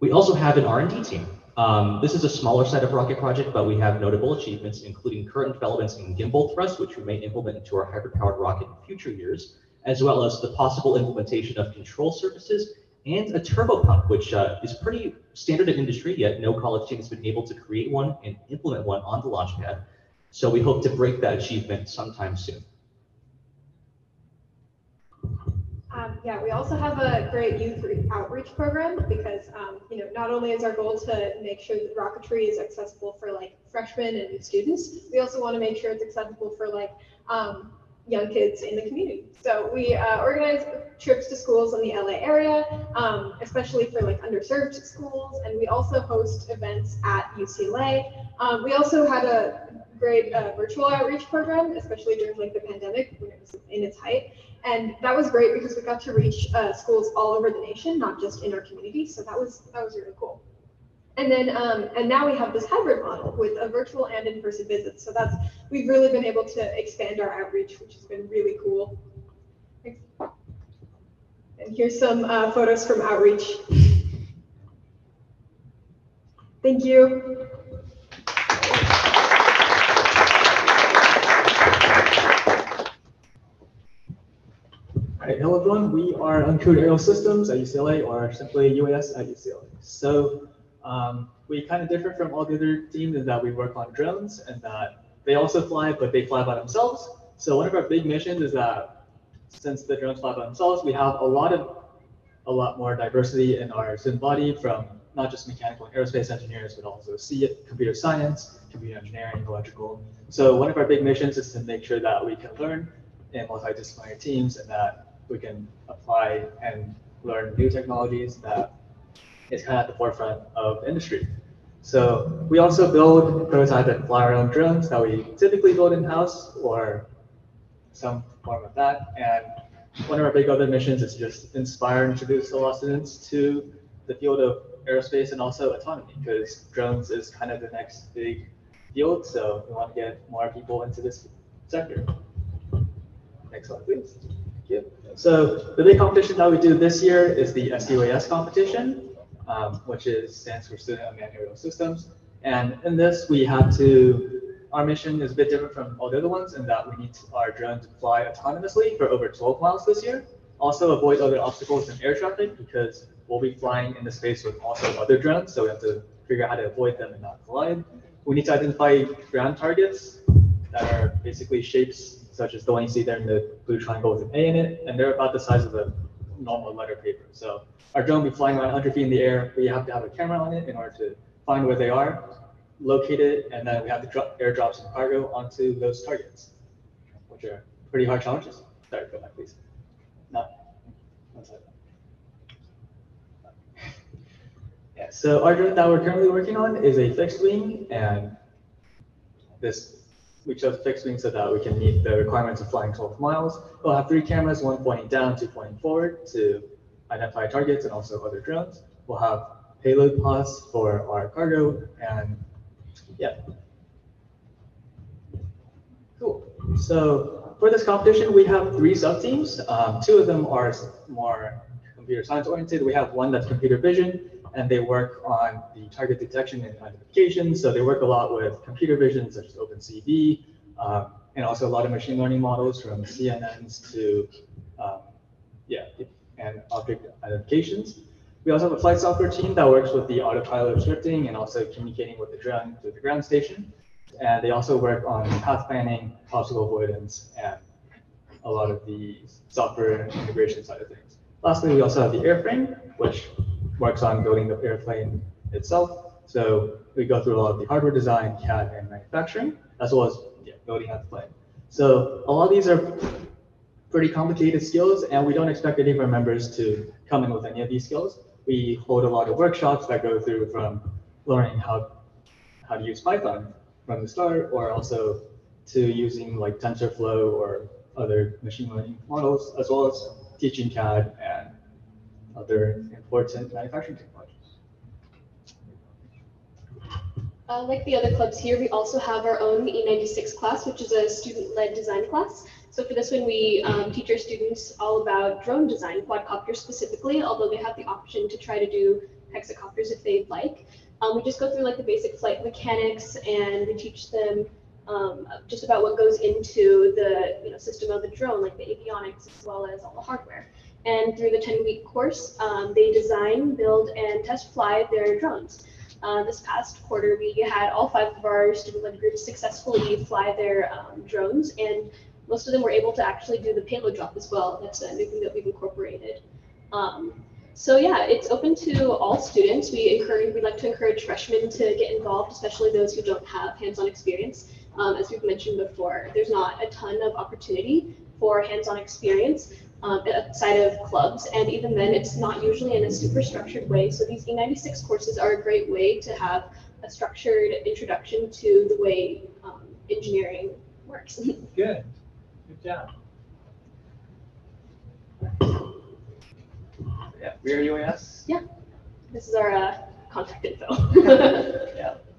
We also have an R&D team. Um, this is a smaller side of Rocket Project, but we have notable achievements, including current developments in gimbal thrust, which we may implement into our hybrid-powered rocket in future years, as well as the possible implementation of control surfaces and a turbo pump, which uh, is pretty standard in industry, yet no college team has been able to create one and implement one on the launch pad. So we hope to break that achievement sometime soon. Um, yeah, we also have a great youth re- outreach program because, um, you know, not only is our goal to make sure that rocketry is accessible for like freshmen and students, we also want to make sure it's accessible for like um, young kids in the community. So we uh, organize trips to schools in the LA area, um, especially for like underserved schools, and we also host events at UCLA. Um, we also had a great uh, virtual outreach program, especially during like the pandemic when it was in its height. And that was great because we got to reach uh, schools all over the nation, not just in our community. So that was that was really cool. And then um, and now we have this hybrid model with a virtual and in-person visits. So that's we've really been able to expand our outreach, which has been really cool. And here's some uh, photos from outreach. Thank you. Hello everyone. We are Uncrewed Aerial Systems at UCLA, or simply UAS at UCLA. So um, we kind of differ from all the other teams in that we work on drones and that they also fly, but they fly by themselves. So one of our big missions is that since the drones fly by themselves, we have a lot of a lot more diversity in our student body from not just mechanical and aerospace engineers, but also C, computer science, computer engineering, electrical. So one of our big missions is to make sure that we can learn in multidisciplinary teams and that we can apply and learn new technologies that is kind of at the forefront of industry. So we also build, prototype, and fly our own drones that we typically build in-house or some form of that. And one of our big other missions is just inspire and introduce all our students to the field of aerospace and also autonomy, because drones is kind of the next big field. So we want to get more people into this sector. Next slide, please. So the big competition that we do this year is the SUAS competition, um, which is stands for Student Aerial Systems. And in this, we have to, our mission is a bit different from all the other ones in that we need our drone to fly autonomously for over 12 miles this year. Also avoid other obstacles in air traffic because we'll be flying in the space with also other drones. So we have to figure out how to avoid them and not collide. We need to identify ground targets that are basically shapes such as the one you see there in the blue triangle with an A in it, and they're about the size of a normal letter paper. So our drone will be flying around 100 feet in the air. We have to have a camera on it in order to find where they are, locate it, and then we have to drop, airdrop some cargo onto those targets, which are pretty hard challenges. Sorry, go back, please. No. One second. Yeah, so our drone that we're currently working on is a fixed wing, and this we chose fixed wing so that we can meet the requirements of flying 12 miles. We'll have three cameras, one pointing down, two pointing forward to identify targets and also other drones. We'll have payload pods for our cargo, and yeah. Cool. So for this competition, we have three sub-teams. Um, two of them are more computer science oriented. We have one that's computer vision, and they work on the target detection and identification. So they work a lot with computer vision, such as OpenCV, um, and also a lot of machine learning models from CNNs to, um, yeah, and object identifications. We also have a flight software team that works with the autopilot scripting and also communicating with the drone to the ground station. And they also work on path planning, obstacle avoidance, and a lot of the software integration side of things. Lastly, we also have the airframe, which works on building the airplane itself. So we go through a lot of the hardware design, CAD, and manufacturing, as well as yeah, building out the plane. So a lot of these are pretty complicated skills, and we don't expect any of our members to come in with any of these skills. We hold a lot of workshops that go through from learning how how to use Python from the start, or also to using like TensorFlow or other machine learning models, as well as teaching CAD and other important manufacturing technologies. Uh, like the other clubs here, we also have our own E96 class, which is a student-led design class. So for this one, we um, teach our students all about drone design, quadcopters specifically, although they have the option to try to do hexacopters if they'd like. Um, we just go through like the basic flight mechanics and we teach them um, just about what goes into the you know, system of the drone, like the avionics as well as all the hardware. And through the 10-week course, um, they design, build, and test fly their drones. Uh, this past quarter, we had all five of our student-led groups successfully fly their um, drones, and most of them were able to actually do the payload drop as well. That's a new thing that we've incorporated. Um, so yeah, it's open to all students. We encourage, we like to encourage freshmen to get involved, especially those who don't have hands-on experience. Um, as we've mentioned before, there's not a ton of opportunity for hands-on experience um, outside of clubs, and even then, it's not usually in a super structured way. So these E96 courses are a great way to have a structured introduction to the way um, engineering works. Good. Good job. Yeah, we are UAS. Yeah, this is our uh, contact info. yeah.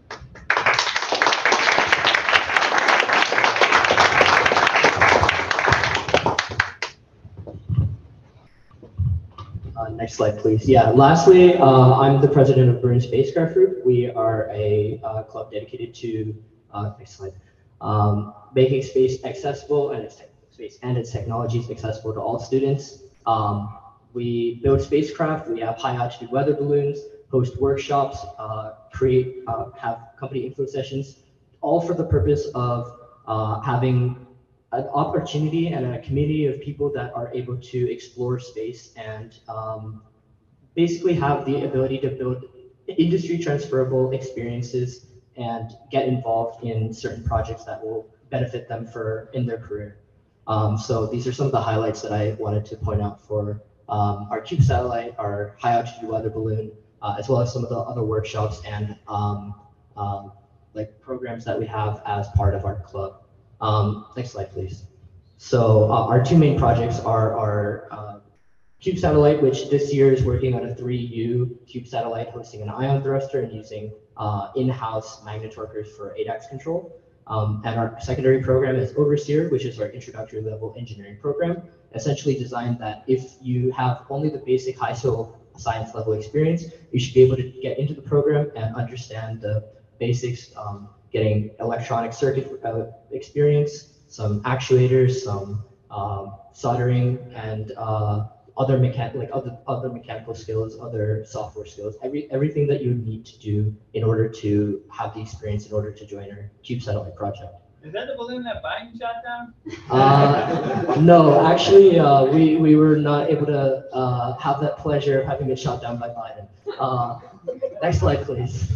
next slide, please. Yeah, lastly, uh, I'm the president of Bruin Spacecraft Group. We are a uh, club dedicated to, uh, next slide, um, making space accessible and its space and its technologies accessible to all students. Um, we build spacecraft, we have high altitude weather balloons, host workshops, uh, create, uh, have company info sessions, all for the purpose of having an opportunity and a community of people that are able to explore space and um, basically have the ability to build industry transferable experiences and get involved in certain projects that will benefit them for in their career. Um, so these are some of the highlights that I wanted to point out for um, our CUBE satellite, our high altitude weather balloon, uh, as well as some of the other workshops and um, um, like programs that we have as part of our club. Um, next slide, please. So uh, our two main projects are our uh, CUBE satellite, which this year is working on a 3U CUBE satellite hosting an ion thruster and using uh, in-house magnet torquers for ADACS control. Um, and our secondary program is Overseer, which is our introductory level engineering program, essentially designed that if you have only the basic high school science level experience, you should be able to get into the program and understand the basics um, getting electronic circuit uh, experience, some actuators, some um, soldering, and uh, other mechan like other other mechanical skills, other software skills, every everything that you need to do in order to have the experience in order to join our Cube Satellite project. Is that the balloon that Biden shot down? Uh, no, actually, uh, we, we were not able to, uh, have that pleasure of having it shot down by Biden. Uh, next slide, please.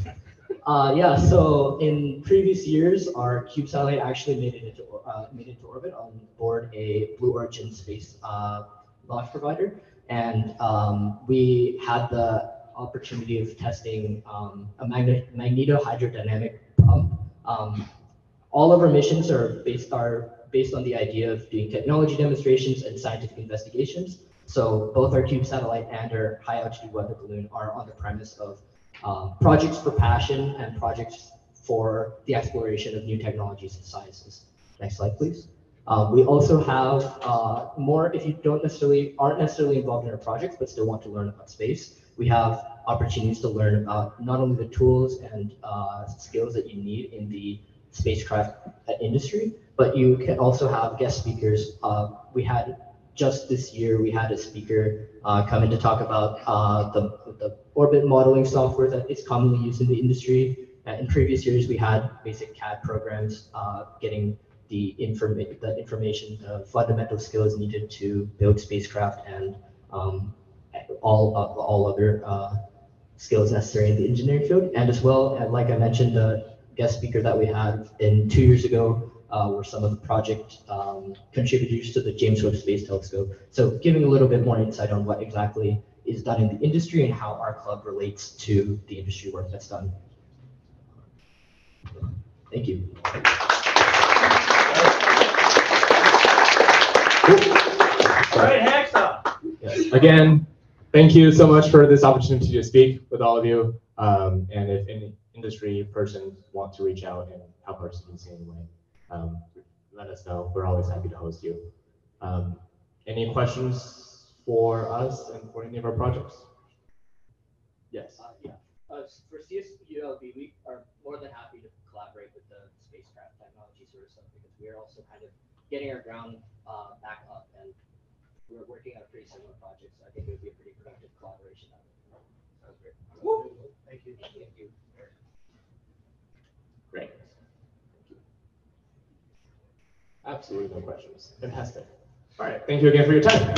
Uh, yeah, so in previous years, our CubeSat satellite actually made it into, uh, made it to orbit on board a Blue Origin space, uh, launch provider. And, um, we had the opportunity of testing, um, a magnet, magnetohydrodynamic pump. Um, all of our missions are based are based on the idea of doing technology demonstrations and scientific investigations. So both our Cube satellite and our high altitude weather balloon are on the premise of um, projects for passion and projects for the exploration of new technologies and sciences. Next slide, please. Uh, we also have uh, more, if you don't necessarily, aren't necessarily involved in our projects, but still want to learn about space, we have opportunities to learn about not only the tools and uh, skills that you need in the spacecraft industry, but you can also have guest speakers. Uh, we had just this year, we had a speaker uh, come in to talk about uh, the, the orbit modeling software that is commonly used in the industry. Uh, in previous years, we had basic CAD programs uh, getting the, inform the information, the fundamental skills needed to build spacecraft and um, all, all other uh, skills necessary in the engineering field. And as well, like I mentioned, the guest speaker that we had in two years ago uh, were some of the project um, contributors to the James Webb Space Telescope. So giving a little bit more insight on what exactly is done in the industry and how our club relates to the industry work that's done. Thank you. All right, Hacksaw. Yes. Again, thank you so much for this opportunity to speak with all of you. Um, and if any industry person want to reach out and help our students in any way, um, let us know. We're always happy to host you. Um, any questions for us and for any of our projects? Yes. Uh, yeah. Uh, for CSULB, we are more than happy to collaborate with the spacecraft technology sort of stuff because we're also kind of getting our ground uh, back up and we're working on a pretty similar project. So I think it would be a pretty productive collaboration. Sounds great. Thank you. Thank you. Great. Absolutely no questions. Fantastic. All right. Thank you again for your time.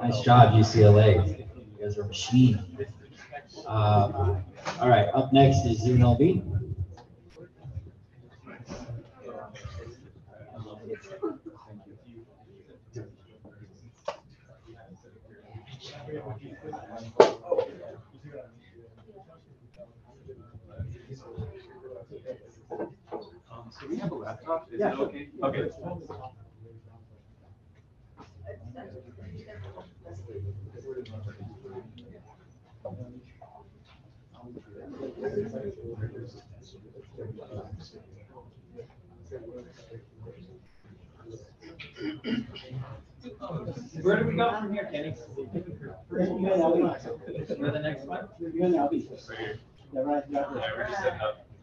Nice job, UCLA. You guys are a machine. Um, all right, up next is UNLV. So we have a laptop, is Yeah. that okay? Okay. Where do we go from here, Kenny? Where the next one? Right here. Yeah, we're just setting up.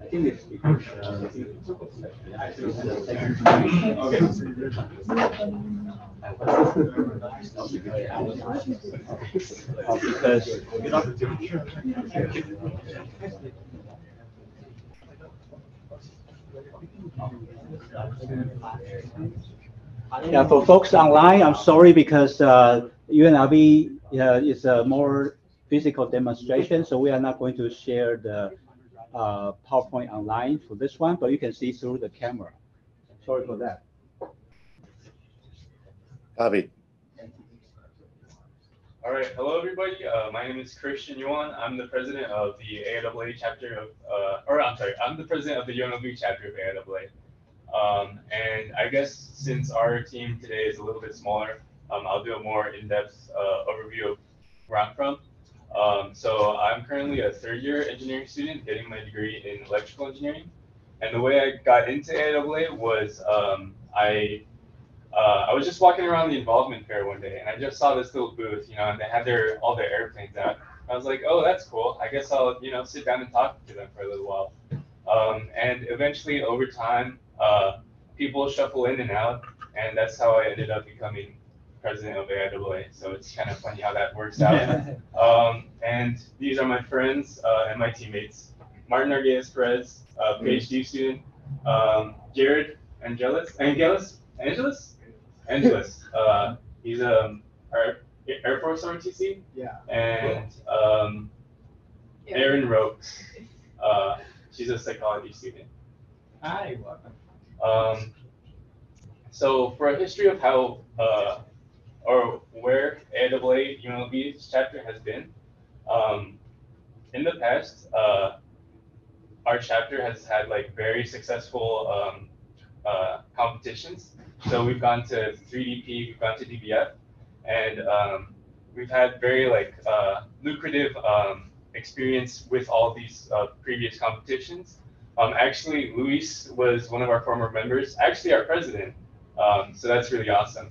I think it's because. Yeah, for folks online, I'm sorry because uh, UNLV uh, is a more physical demonstration, so we are not going to share the uh, PowerPoint online for this one, but you can see through the camera. Sorry for that. Javi. All right, hello everybody. Uh, my name is Christian Yuan. I'm the president of the AIAA chapter of, uh, or I'm sorry, I'm the president of the UNLV chapter of AIAA. Um, and I guess since our team today is a little bit smaller, um, I'll do a more in-depth uh, overview of where I'm from. Um, so I'm currently a third year engineering student getting my degree in electrical engineering. And the way I got into AIAA was um, I uh, I was just walking around the involvement fair one day and I just saw this little booth, you know, and they had their all their airplanes out. I was like, oh, that's cool. I guess I'll, you know, sit down and talk to them for a little while. Um, and eventually, over time, uh, people shuffle in and out, and that's how I ended up becoming president of AIAA. So it's kind of funny how that works out. um, and these are my friends uh, and my teammates: Martin Arguez Perez, uh, PhD student, um, Jared Angelus, Angelus, Angelus, Angelus. Uh, he's um, our Air Force ROTC. Yeah. And um, Erin Rokes. Uh, she's a psychology student. Hi, welcome. Um, so for a history of how uh, or where AIAA UNLV's chapter has been, um, in the past, uh, our chapter has had like very successful um, uh, competitions. So we've gone to 3DP, we've gone to DBF, and um, we've had very like uh, lucrative um, experience with all these uh, previous competitions. Um, actually, Luis was one of our former members, actually our president. Um, so that's really awesome.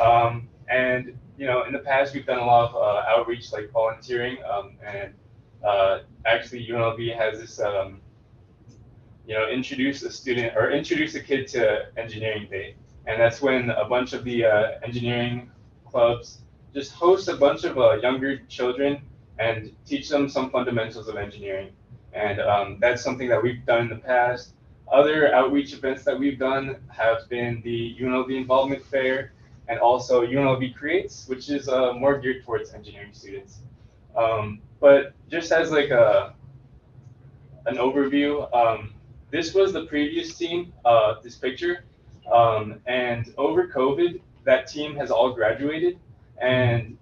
Um, and you know, in the past, we've done a lot of uh, outreach, like volunteering, um, and uh, actually UNLV has this, um, you know, introduce a student or introduce a kid to engineering day, and that's when a bunch of the uh, engineering clubs just host a bunch of uh, younger children and teach them some fundamentals of engineering. And um, that's something that we've done in the past. Other outreach events that we've done have been the UNLV Involvement Fair and also UNLV Creates, which is uh, more geared towards engineering students. Um, but just as like a an overview, um, this was the previous team, uh, this picture. Um, and over COVID, that team has all graduated. And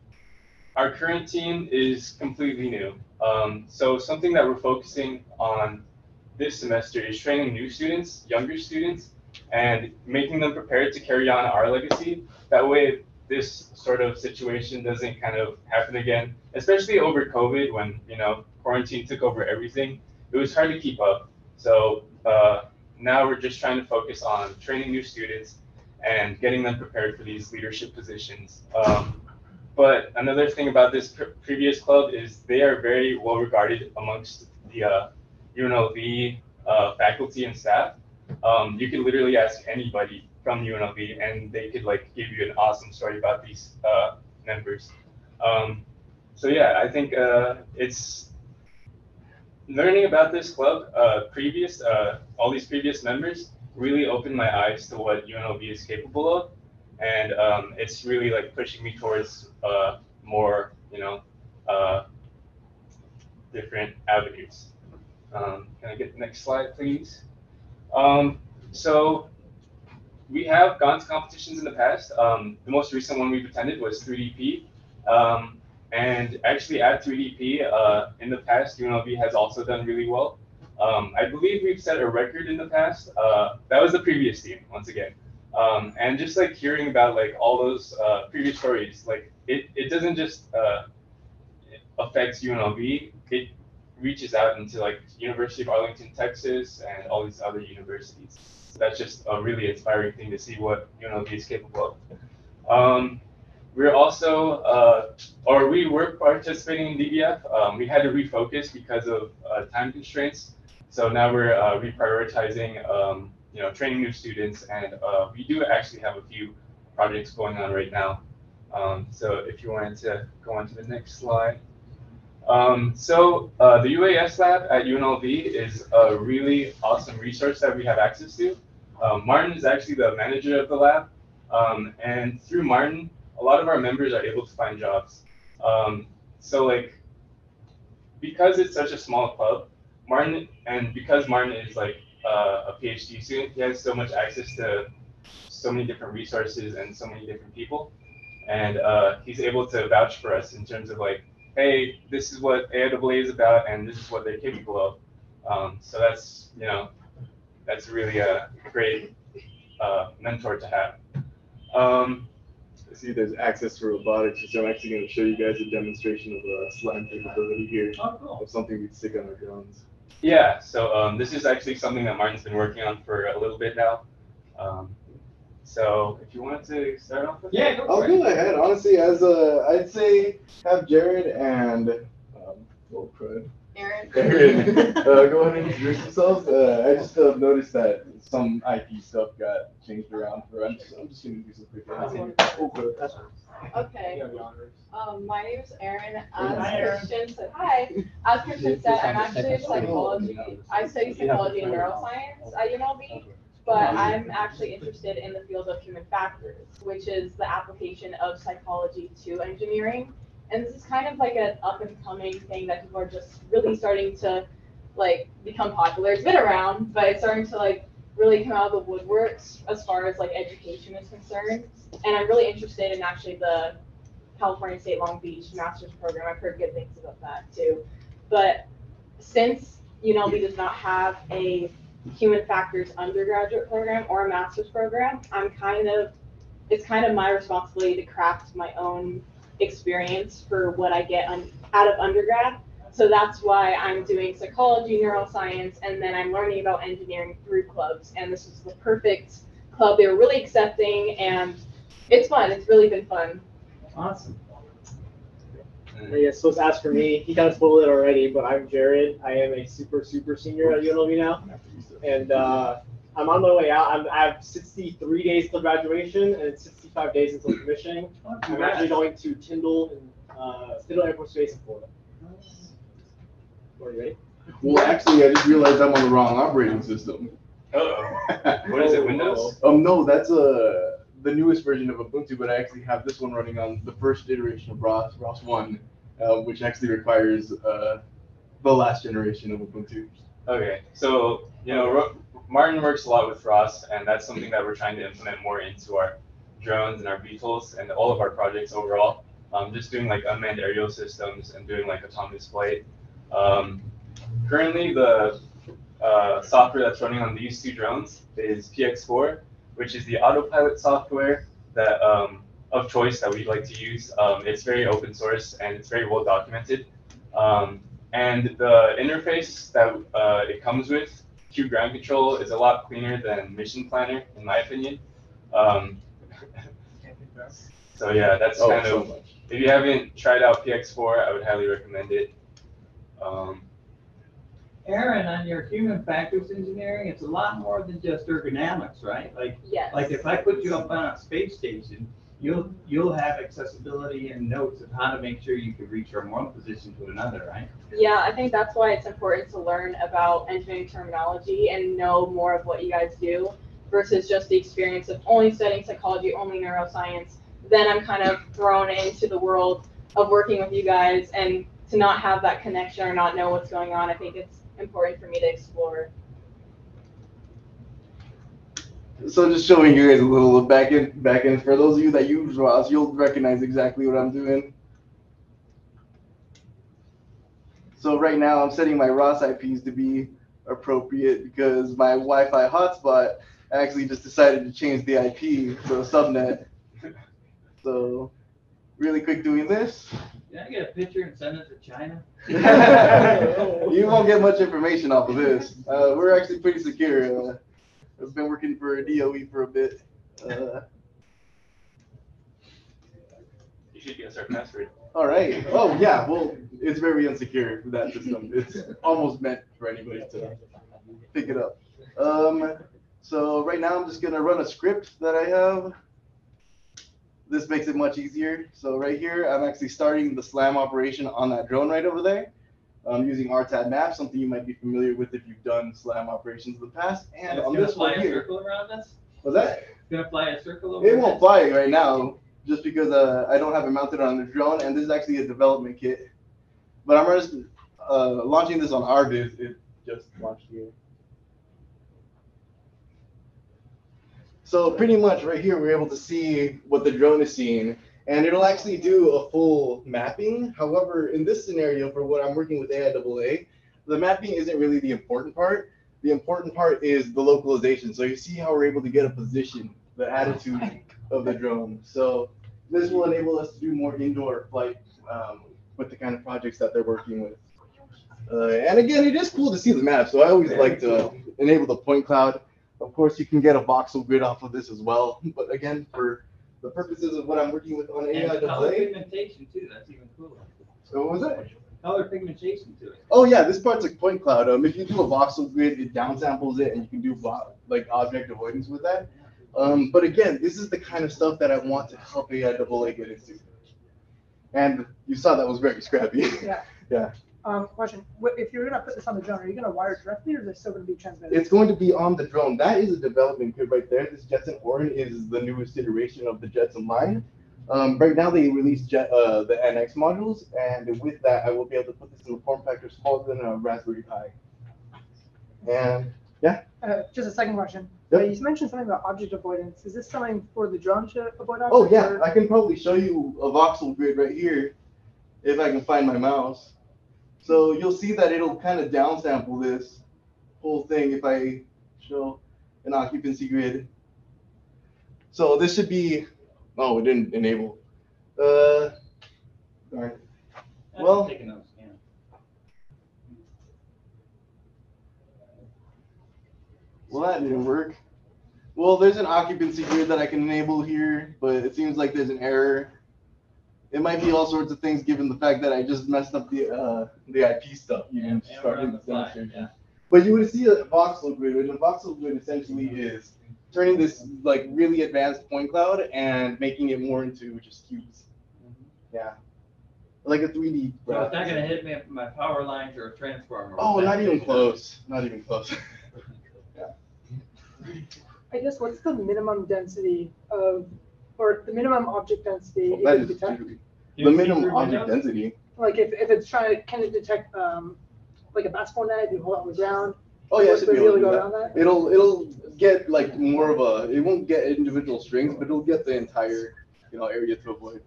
our current team is completely new. Um, so something that we're focusing on this semester is training new students, younger students, and making them prepared to carry on our legacy. That way, this sort of situation doesn't kind of happen again, especially over COVID when, you know, quarantine took over everything. It was hard to keep up. So uh, now we're just trying to focus on training new students and getting them prepared for these leadership positions. Um, but another thing about this pr previous club is they are very well regarded amongst the uh, UNLV uh, faculty and staff. Um, you can literally ask anybody from UNLV and they could like give you an awesome story about these uh, members. Um, so yeah, I think uh, it's learning about this club, uh, previous, uh, all these previous members really opened my eyes to what UNLV is capable of and um, it's really like pushing me towards uh, more, you know, uh, different avenues. Um, can I get the next slide, please? Um, so we have gone to competitions in the past. Um, the most recent one we've attended was 3DP. Um, and actually at 3DP, uh, in the past, UNLV has also done really well. Um, I believe we've set a record in the past. Uh, that was the previous team, once again. Um, and just like hearing about like all those uh, previous stories, like it, it doesn't just uh, affect UNLV, it reaches out into like University of Arlington, Texas, and all these other universities. So that's just a really inspiring thing to see what UNLV is capable of. Um, we're also, uh, or we were participating in DBF. Um, we had to refocus because of uh, time constraints. So now we're uh, reprioritizing um, you know, training new students, and uh, we do actually have a few projects going on right now. Um, so if you wanted to go on to the next slide. Um, so uh, the UAS lab at UNLV is a really awesome resource that we have access to. Um, Martin is actually the manager of the lab, um, and through Martin, a lot of our members are able to find jobs. Um, so like, because it's such a small club, Martin, and because Martin is like uh, a PhD student, he has so much access to so many different resources and so many different people, and uh, he's able to vouch for us in terms of like, hey, this is what AWA is about, and this is what they're capable of. Um, so that's you know, that's really a great uh, mentor to have. Um, I see there's access to robotics, so I'm actually going to show you guys a demonstration of a SLAM capability here of something we'd stick on our drones. Yeah, so um, this is actually something that Martin's been working on for a little bit now. Um, so if you wanted to start off with Yeah, I'll go ahead. Honestly, as a, I'd say have Jared and um, well, Crud. Aaron. Aaron, uh, go ahead and introduce yourselves. Uh, I just uh, noticed that some IP stuff got changed around for. I'm just, I'm just gonna do some quick. Oh, good. That's Okay. Um, my name is Erin. As Hi, Erin. Christian said, hi. As Christian said, I'm actually a psychology. I study psychology and neuroscience at UNLV, but I'm actually interested in the field of human factors, which is the application of psychology to engineering. And this is kind of like an up and coming thing that people are just really starting to like become popular. It's been around, but it's starting to like really come out of the woodworks as far as like education is concerned. And I'm really interested in actually the California State Long Beach master's program. I've heard good things about that too. But since UNLV does not have a human factors undergraduate program or a master's program, I'm kind of, it's kind of my responsibility to craft my own experience for what I get un- out of undergrad. So that's why I'm doing psychology, neuroscience, and then I'm learning about engineering through clubs. And this is the perfect club. They were really accepting, and it's fun. It's really been fun. Awesome. Uh, yeah, so it's asked for me. He kind of spoiled it already, but I'm Jared. I am a super, super senior at UNLV now. And uh, I'm on my way out. I'm, I have 63 days till graduation and 65 days until commissioning. I'm actually going to Tyndall, and, uh, Tyndall Air Force Base in Florida. Are you ready? Well, actually, I just realized I'm on the wrong operating system. Uh-oh. What is it, Windows? Um, no, that's uh, the newest version of Ubuntu, but I actually have this one running on the first iteration of ROS, ROS 1, uh, which actually requires uh, the last generation of Ubuntu. Okay, so you know, Ro- Martin works a lot with ROS, and that's something that we're trying to implement more into our drones and our VTOLs and all of our projects overall. Um, just doing like unmanned aerial systems and doing like autonomous flight. Um, currently, the uh, software that's running on these two drones is PX4, which is the autopilot software that um, of choice that we like to use. Um, it's very open source and it's very well documented. Um, and the interface that uh, it comes with, Q Ground Control, is a lot cleaner than Mission Planner, in my opinion. Um, so yeah, that's Oh, kind so of. If you haven't tried out PX4, I would highly recommend it. Aaron, on your human factors engineering, it's a lot more than just ergonomics, right? Like, Yes. like if I put you up on a space station, you'll, you'll have accessibility and notes of how to make sure you can reach from one position to another, right? Yeah, I think that's why it's important to learn about engineering terminology and know more of what you guys do versus just the experience of only studying psychology, only neuroscience. Then I'm kind of thrown into the world of working with you guys and to not have that connection or not know what's going on, I think it's important for me to explore. So just showing you guys a little back end, back end. For those of you that use ROS, you'll recognize exactly what I'm doing. So right now I'm setting my ROS IPs to be appropriate because my Wi-Fi hotspot actually just decided to change the IP to a subnet. So really quick doing this. Can I get a picture and send it to China? you won't get much information off of this. Uh, we're actually pretty secure. Uh, I've been working for a DOE for a bit. Uh, you should guess our password. all right. Oh yeah. Well, it's very insecure for that system. It's almost meant for anybody to pick it up. Um, so right now I'm just gonna run a script that I have. This makes it much easier. So right here, I'm actually starting the slam operation on that drone right over there. I'm using RTAB map, something you might be familiar with if you've done slam operations in the past. And It's on this fly one a here, circle around us? was that? It's gonna fly a circle over It won't fly right now, just because uh, I don't have it mounted on the drone, and this is actually a development kit. But I'm just uh, launching this on RViz. It just launched here. So pretty much right here, we're able to see what the drone is seeing and it'll actually do a full mapping. However, in this scenario, for what I'm working with AIAA, the mapping isn't really the important part. The important part is the localization. So you see how we're able to get a position, the attitude of the drone. So this will enable us to do more indoor flight um, with the kind of projects that they're working with. Uh, and again, it is cool to see the map. So I always like to enable the point cloud. Of course, you can get a voxel grid off of this as well. But again, for the purposes of what I'm working with on AI And color AIAA. pigmentation too, that's even cooler. So what was that? Color pigmentation to it. Oh yeah, this part's like point cloud. Um, if you do a voxel grid, it downsamples it, and you can do vo- like object avoidance with that. Um, but again, this is the kind of stuff that I want to help AIAA get into. And you saw that was very scrappy. Yeah. yeah. Um, question, if you're gonna put this on the drone, are you gonna wire directly or is it still gonna be transmitted? It's going to be on the drone. That is a development kit right there. This Jetson Orin is the newest iteration of the Jetson line. Um, right now they released Jet, uh, the NX modules, and with that, I will be able to put this in the form factor smaller than a Raspberry Pi. And yeah, Uh, just a second question. Yep. Uh, You mentioned something about object avoidance. Is this something for the drone to avoid objects? oh yeah, or- I can probably show you a voxel grid right here if I can find my mouse. So you'll see that it'll kind of downsample this whole thing if I show an occupancy grid. So this should be, oh, it didn't enable. Uh, darn. Well, Taking those, yeah. well, that didn't work. Well, there's an occupancy grid that I can enable here, but it seems like there's an error. It might be all sorts of things, given the fact that I just messed up the uh, the IP stuff. You can And start in the the fly, yeah. But you would see a voxel grid, and a voxel grid essentially is turning this like really advanced point cloud and making it more into just cubes. Yeah, like a 3D. So it's not gonna hit me if my power lines or a transformer. Oh, not even close. Not even close. I guess what's the minimum density of, or the minimum object density it That can is detect? true. the minimum object density. Like if, if it's trying, to can it detect, um, like a basketball net, if you hold it on the ground? Oh yeah, it Would should it be able to go do around that. It'll it'll get like more of a. It won't get individual strings, but it'll get the entire you know area to avoid.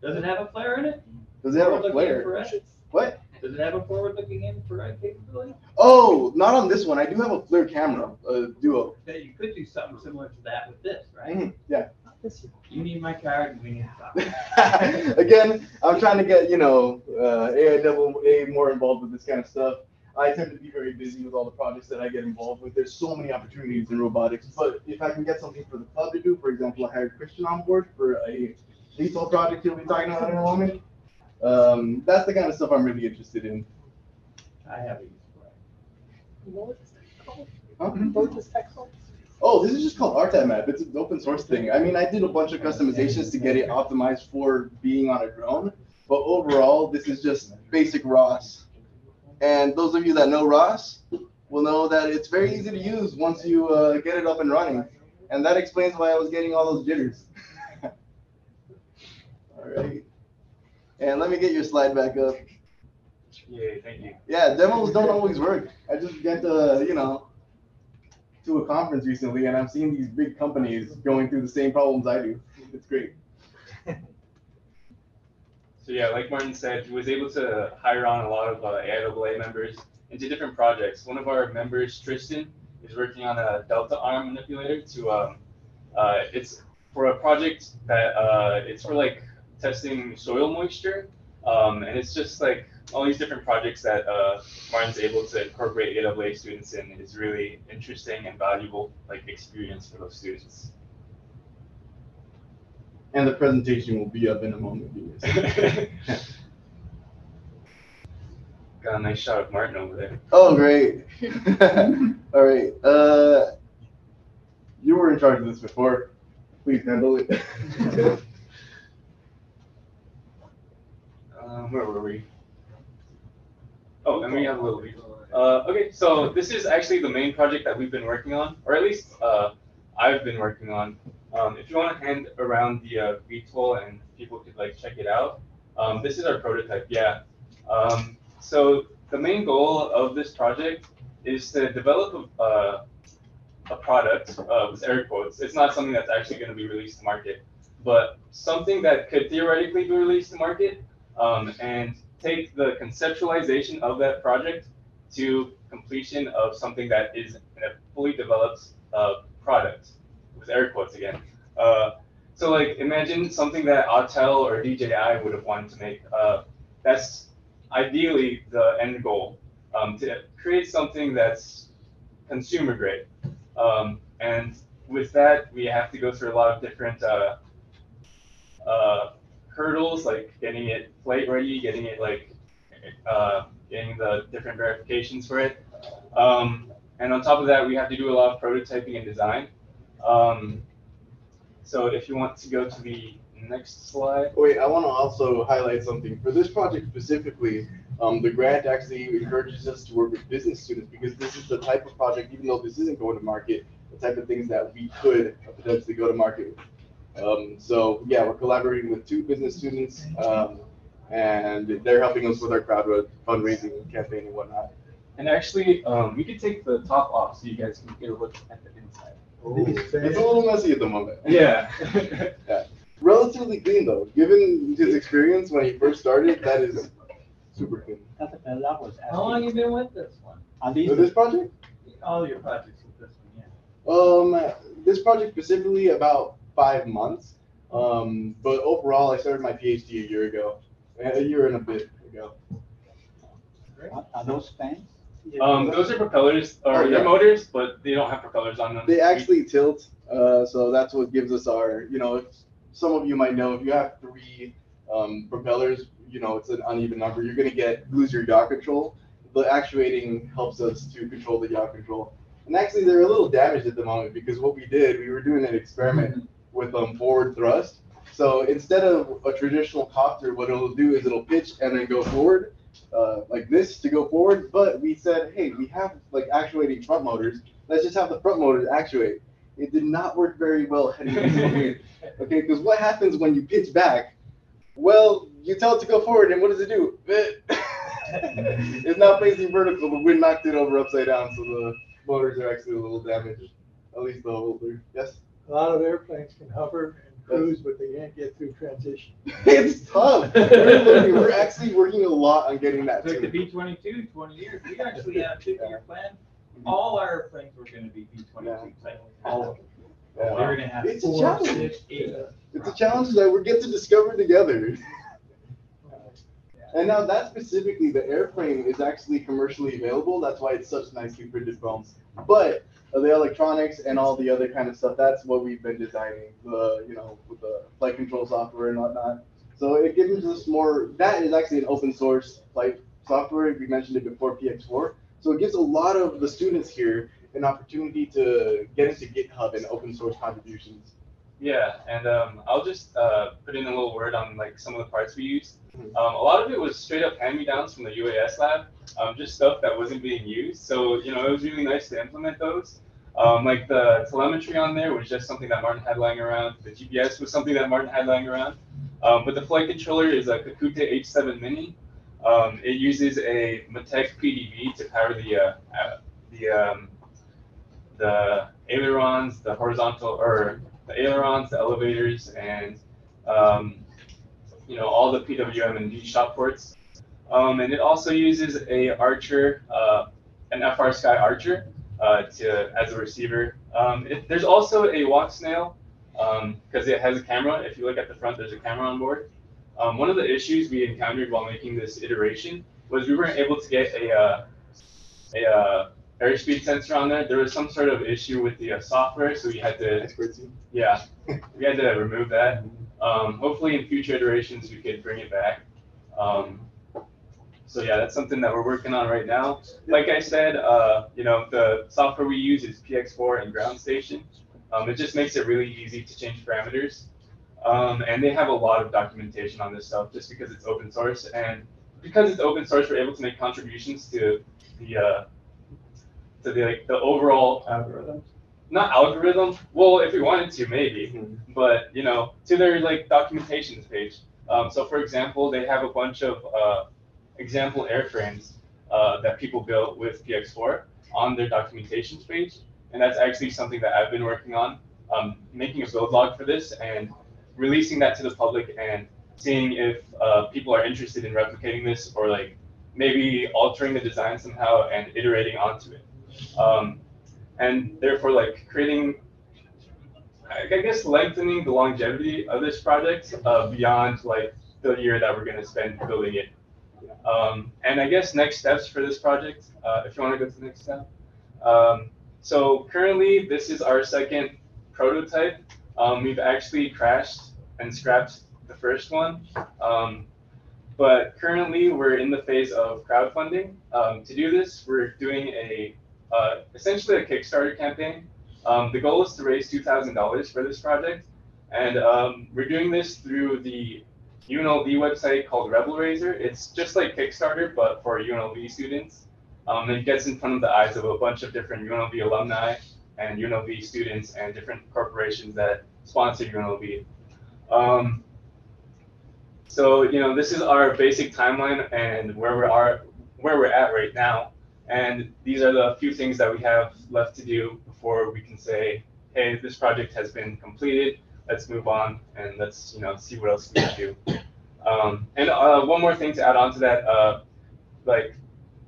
Does it have a FLIR in it? Does it have a Forward-looking FLIR? infrared? What? Does it have a forward-looking infrared capability? Oh, not on this one. I do have a FLIR camera, a Duo. Okay, you could do something similar to that with this, right? Mhm, Yeah. You need my card and we need to talk. Again, I'm trying to get you know uh, AIAA more involved with this kind of stuff. I tend to be very busy with all the projects that I get involved with. There's so many opportunities in robotics, but if I can get something for the club to do, for example, I hired Christian on board for a lethal project he'll be talking about in a moment. Um, that's the kind of stuff I'm really interested in. I have a What is that called? Huh? What is that called? Oh, this is just called RTAB Map. It's an open source thing. I mean, I did a bunch of customizations to get it optimized for being on a drone, but overall, this is just basic ROS. And those of you that know ROS will know that it's very easy to use once you uh, get it up and running. And that explains why I was getting all those jitters. all right. And let me get your slide back up. Yeah, thank you. Yeah, demos don't always work. I just get to, you know, to a conference recently and I'm seeing these big companies going through the same problems I do. It's great. So yeah, like Martin said, he was able to hire on a lot of uh, AIAA members into different projects. One of our members, Tristan, is working on a Delta arm manipulator to, um, uh, it's for a project that, uh, it's for like testing soil moisture. Um, and it's just like all these different projects that, uh, Martin's able to incorporate AIAA students in is really interesting and valuable, like experience for those students. And the presentation will be up in a moment. Got a nice shot of Martin over there. oh, great. All right. Uh, you were in charge of this before. Please handle it. Um, where were we? Oh, and we have a little. Uh, okay, so this is actually the main project that we've been working on, or at least uh, I've been working on. Um, if you want to hand around the uh, VTOL and people could like check it out, um, this is our prototype. Yeah. Um, so the main goal of this project is to develop a, uh, a product, uh, with air quotes. It's not something that's actually going to be released to market, but something that could theoretically be released to market um, and take the conceptualization of that project to completion of something that is a fully developed uh, product with air quotes again. Uh, so like imagine something that Autel or DJI would have wanted to make. Uh, that's ideally the end goal um, to create something that's consumer grade. Um, and with that, we have to go through a lot of different uh, uh, hurdles, like getting it flight ready, getting it like uh, getting the different verifications for it. Um, and on top of that, we have to do a lot of prototyping and design. Um, so if you want to go to the next slide. Wait, I want to also highlight something. For this project specifically, um, the grant actually encourages us to work with business students because this is the type of project, even though this isn't going to market, the type of things that we could potentially go to market with. Um, so yeah, we're collaborating with two business students, um, and they're helping us with our crowd fundraising campaign and whatnot. And actually, um, we could take the top off so you guys can get a look at the inside. It's a little messy at the moment. Yeah. yeah. Relatively clean though. Given his experience when he first started, that is super clean. How long you been with this one? With this project? All your projects with this one, yeah. Um, this project specifically about five months. Um, but overall, I started my PhD a year ago, a year and a bit ago. Are those fans? Um, those are propellers, or Oh, yeah. they're motors, but they don't have propellers on them. They actually tilt, uh, so that's what gives us our, you know, if some of you might know, if you have three um, propellers, you know, it's an uneven number, you're gonna get, lose your yaw control. The actuating helps us to control the yaw control. And actually, they're a little damaged at the moment because what we did, we were doing an experiment with um, forward thrust. So instead of a traditional copter, what it'll do is it'll pitch and then go forward, uh, like this to go forward. But we said, hey, we have like actuating front motors. Let's just have the front motors actuate. It did not work very well heading this. Okay, because what happens when you pitch back? Well, you tell it to go forward, and what does it do? it's not facing vertical. The wind knocked it over upside down, so the motors are actually a little damaged. At least the older. Yes. A lot of airplanes can hover and cruise, but they can't get through transition. it's tough. We're, looking- we're actually working a lot on getting that Took the too. V twenty-two, twenty years. We actually had a fifty-year plan. All our airplanes were gonna be V twenty-two type. All of them. Yeah. They were gonna have It's a four, challenge. six, eight. It's a challenge that we get to discover together. And now that specifically, the airframe is actually commercially available. That's why it's such nicely printed foams. But the electronics and all the other kind of stuff, that's what we've been designing, the, you know, with the flight control software and whatnot. So it gives us more, that is actually an open source flight software. We mentioned it before, PX4. So it gives a lot of the students here an opportunity to get into GitHub and open source contributions. Yeah, and um, I'll just uh, put in a little word on like some of the parts we used. Um, a lot of it was straight up hand-me-downs from the UAS lab, um, just stuff that wasn't being used. So you know, it was really nice to implement those. Um, like the telemetry on there was just something that Martin had lying around. The GPS was something that Martin had lying around. Um, but the flight controller is a Kakute H7 Mini. Um, it uses a Matek PDB to power the uh, uh, the um, the ailerons, the horizontal or the ailerons, the elevators, and um, you know all the PWM and DShot ports. Um, and it also uses a Archer, uh, an FR Sky Archer, uh, to as a receiver. Um, it, there's also a walk snail because it has a camera. If you look at the front, there's a camera on board. Um, one of the issues we encountered while making this iteration was we weren't able to get a uh, a uh, airspeed sensor on there. There was some sort of issue with the uh, software, so we had to yeah we had to remove that. Um, hopefully, in future iterations, we could bring it back. Um, so yeah, that's something that we're working on right now. Like I said, uh, you know, the software we use is PX4 and Ground Station. Um, it just makes it really easy to change parameters. Um, and they have a lot of documentation on this stuff just because it's open source. And because it's open source, we're able to make contributions to the uh, to the like the overall algorithm. Not algorithm. Well, if we wanted to, maybe. But you know, to their like documentations page. Um, so for example, they have a bunch of uh, example airframes uh, that people built with PX4 on their documentations page. And that's actually something that I've been working on, um, making a build log for this and releasing that to the public and seeing if uh, people are interested in replicating this or like maybe altering the design somehow and iterating onto it. Um, and therefore like creating, I guess lengthening the longevity of this project uh, beyond like the year that we're gonna spend building it. Um, and I guess next steps for this project, uh, if you wanna go to the next step. Um, so currently, this is our second prototype. Um, we've actually crashed and scrapped the first one. Um, but currently, we're in the phase of crowdfunding. Um, to do this, we're doing a uh, essentially a Kickstarter campaign. Um, the goal is to raise $2,000 for this project. And um, we're doing this through the UNLV website called Rebel Raiser. It's just like Kickstarter, but for UNLV students. Um, it gets in front of the eyes of a bunch of different UNLV alumni and UNLV students and different corporations that sponsor UNLV. Um, so, you know, this is our basic timeline and where we are, where we're at right now. And these are the few things that we have left to do before we can say, hey, this project has been completed. Let's move on and let's, you know, see what else we can do. Um, and uh, one more thing to add on to that, uh, like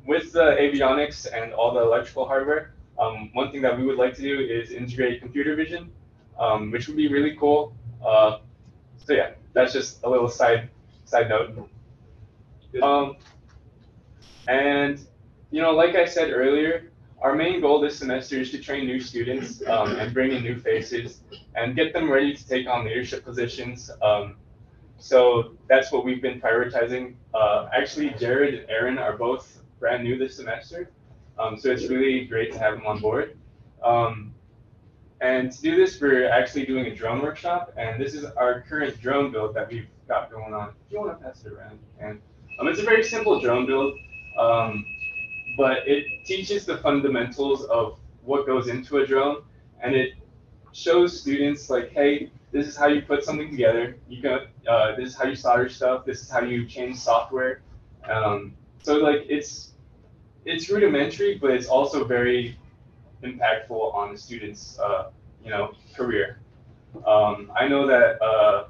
with the avionics and all the electrical hardware, um, one thing that we would like to do is integrate computer vision, um, which would be really cool. Uh, so yeah, that's just a little side side note. Um, and you know, like I said earlier, our main goal this semester is to train new students um, and bring in new faces and get them ready to take on leadership positions. Um, so that's what we've been prioritizing. Uh, actually, Jared and Aaron are both brand new this semester, um, so it's really great to have them on board. Um, and to do this, we're actually doing a drone workshop, and this is our current drone build that we've got going on. If you want to pass it around, and um, it's a very simple drone build, um, but it teaches the fundamentals of what goes into a drone, and it shows students like, hey, this is how you put something together. You can, uh, this is how you solder stuff. This is how you change software. Um, so like it's it's rudimentary, but it's also very impactful on the student's uh, you know career. Um, I know that uh,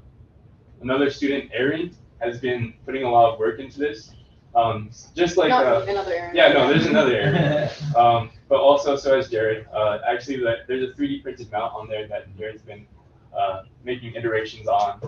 another student, Aaron, has been putting a lot of work into this. Um, just like Not uh, another Aaron. yeah, no, there's another Aaron. um, but also so has Jared. Uh, actually, like, there's a 3D printed mount on there that Jared's been uh, making iterations on.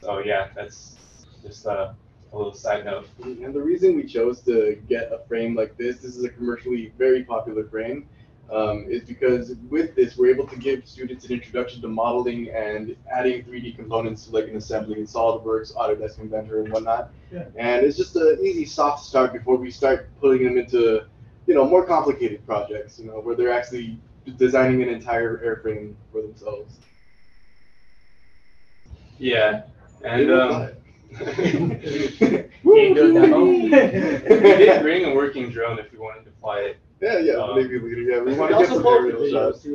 So yeah, that's just uh, a little side note. And the reason we chose to get a frame like this, this is a commercially very popular frame, um, is because with this, we're able to give students an introduction to modeling and adding 3D components like an assembly in SolidWorks, Autodesk Inventor, and whatnot. Yeah. And it's just an easy soft start before we start putting them into, you know, more complicated projects, you know, where they're actually designing an entire airframe for themselves. Yeah, and um, Woo! do a demo. we did bring a working drone if you wanted to fly it. Yeah, yeah, Um, maybe later. Yeah, we want to get also some posted aerial shots.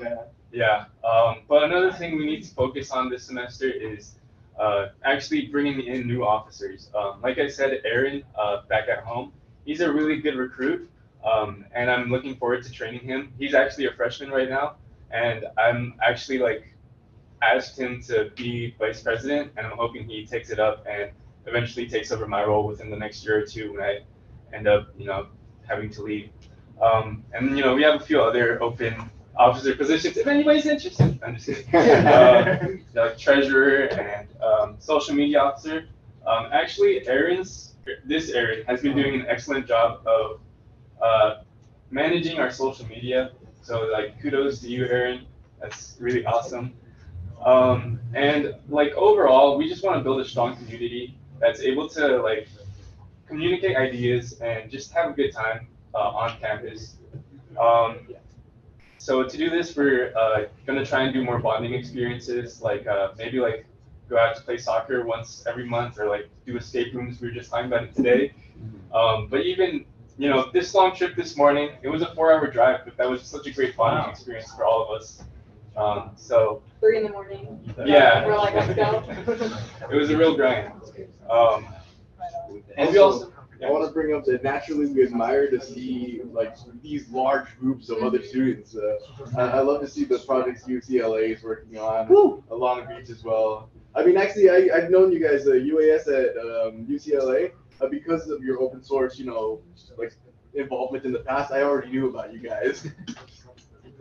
Yeah. Yeah, um, but another thing we need to focus on this semester is uh, actually bringing in new officers. Um, like I said, Aaron, uh, back at home, he's a really good recruit, um, and I'm looking forward to training him. He's actually a freshman right now, and I'm actually like asked him to be vice president, and I'm hoping he takes it up and eventually takes over my role within the next year or two when I end up, you know, having to leave. Um, and you know, we have a few other open officer positions if anybody's interested. I'm just kidding. uh, like treasurer and um, social media officer. Um, actually, Aaron's this Aaron has been doing an excellent job of uh, managing our social media. So like kudos to you, Aaron. That's really awesome. Um, and like overall, we just want to build a strong community that's able to like communicate ideas and just have a good time uh, on campus. Um, so to do this, we're uh, gonna try and do more bonding experiences, like uh, maybe like go out to play soccer once every month, or like do escape rooms. We were just talking about it today. Um, but even you know this long trip this morning, it was a four-hour drive, but that was such a great bonding experience for all of us. Um, so Three in the morning. Yeah. We're like, let's go. it was a real grind. Um, and we also I want to bring up that naturally we admire to see like these large groups of other students. Uh, I, I love to see the projects UCLA is working on along the beach as well. I mean, actually, I, I've known you guys, uh, UAS at um, UCLA, uh, because of your open source, you know, like involvement in the past. I already knew about you guys.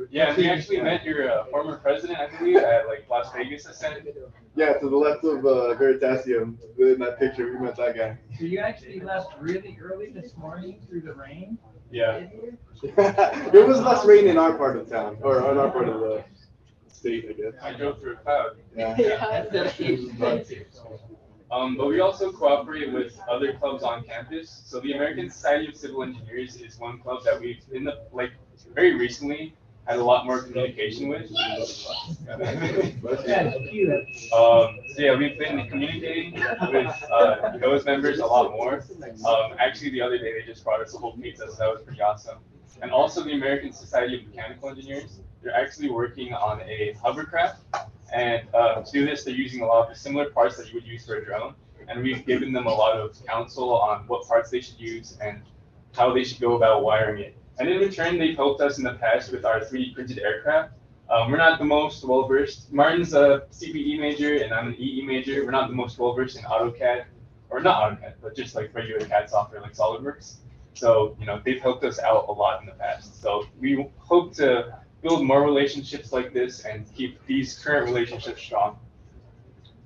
Yeah, we actually met your uh, former president, I believe, at like Las Vegas ASCEND. Yeah, to the left of uh, Veritasium, in that picture, we met that guy. So you actually left really early this morning through the rain? Yeah. there was less rain in our part of town, or in our part of the state, I guess. I drove through a cloud. Yeah. Um, but we also cooperate with other clubs on campus. So the American Society of Civil Engineers is one club that we've in the like very recently had a lot more communication with. um, so yeah, we've been communicating with uh, those members a lot more. Um, actually, the other day they just brought us a whole pizza, so that was pretty awesome. And also the American Society of Mechanical Engineers, they're actually working on a hovercraft. And uh, to do this, they're using a lot of the similar parts that you would use for a drone. And we've given them a lot of counsel on what parts they should use and how they should go about wiring it. And in return, they've helped us in the past with our 3D printed aircraft. Um, we're not the most well versed. Martin's a CPE major and I'm an EE major. We're not the most well versed in AutoCAD, or not AutoCAD, but just like regular CAD software like SolidWorks. So, you know, they've helped us out a lot in the past. So we hope to build more relationships like this and keep these current relationships strong.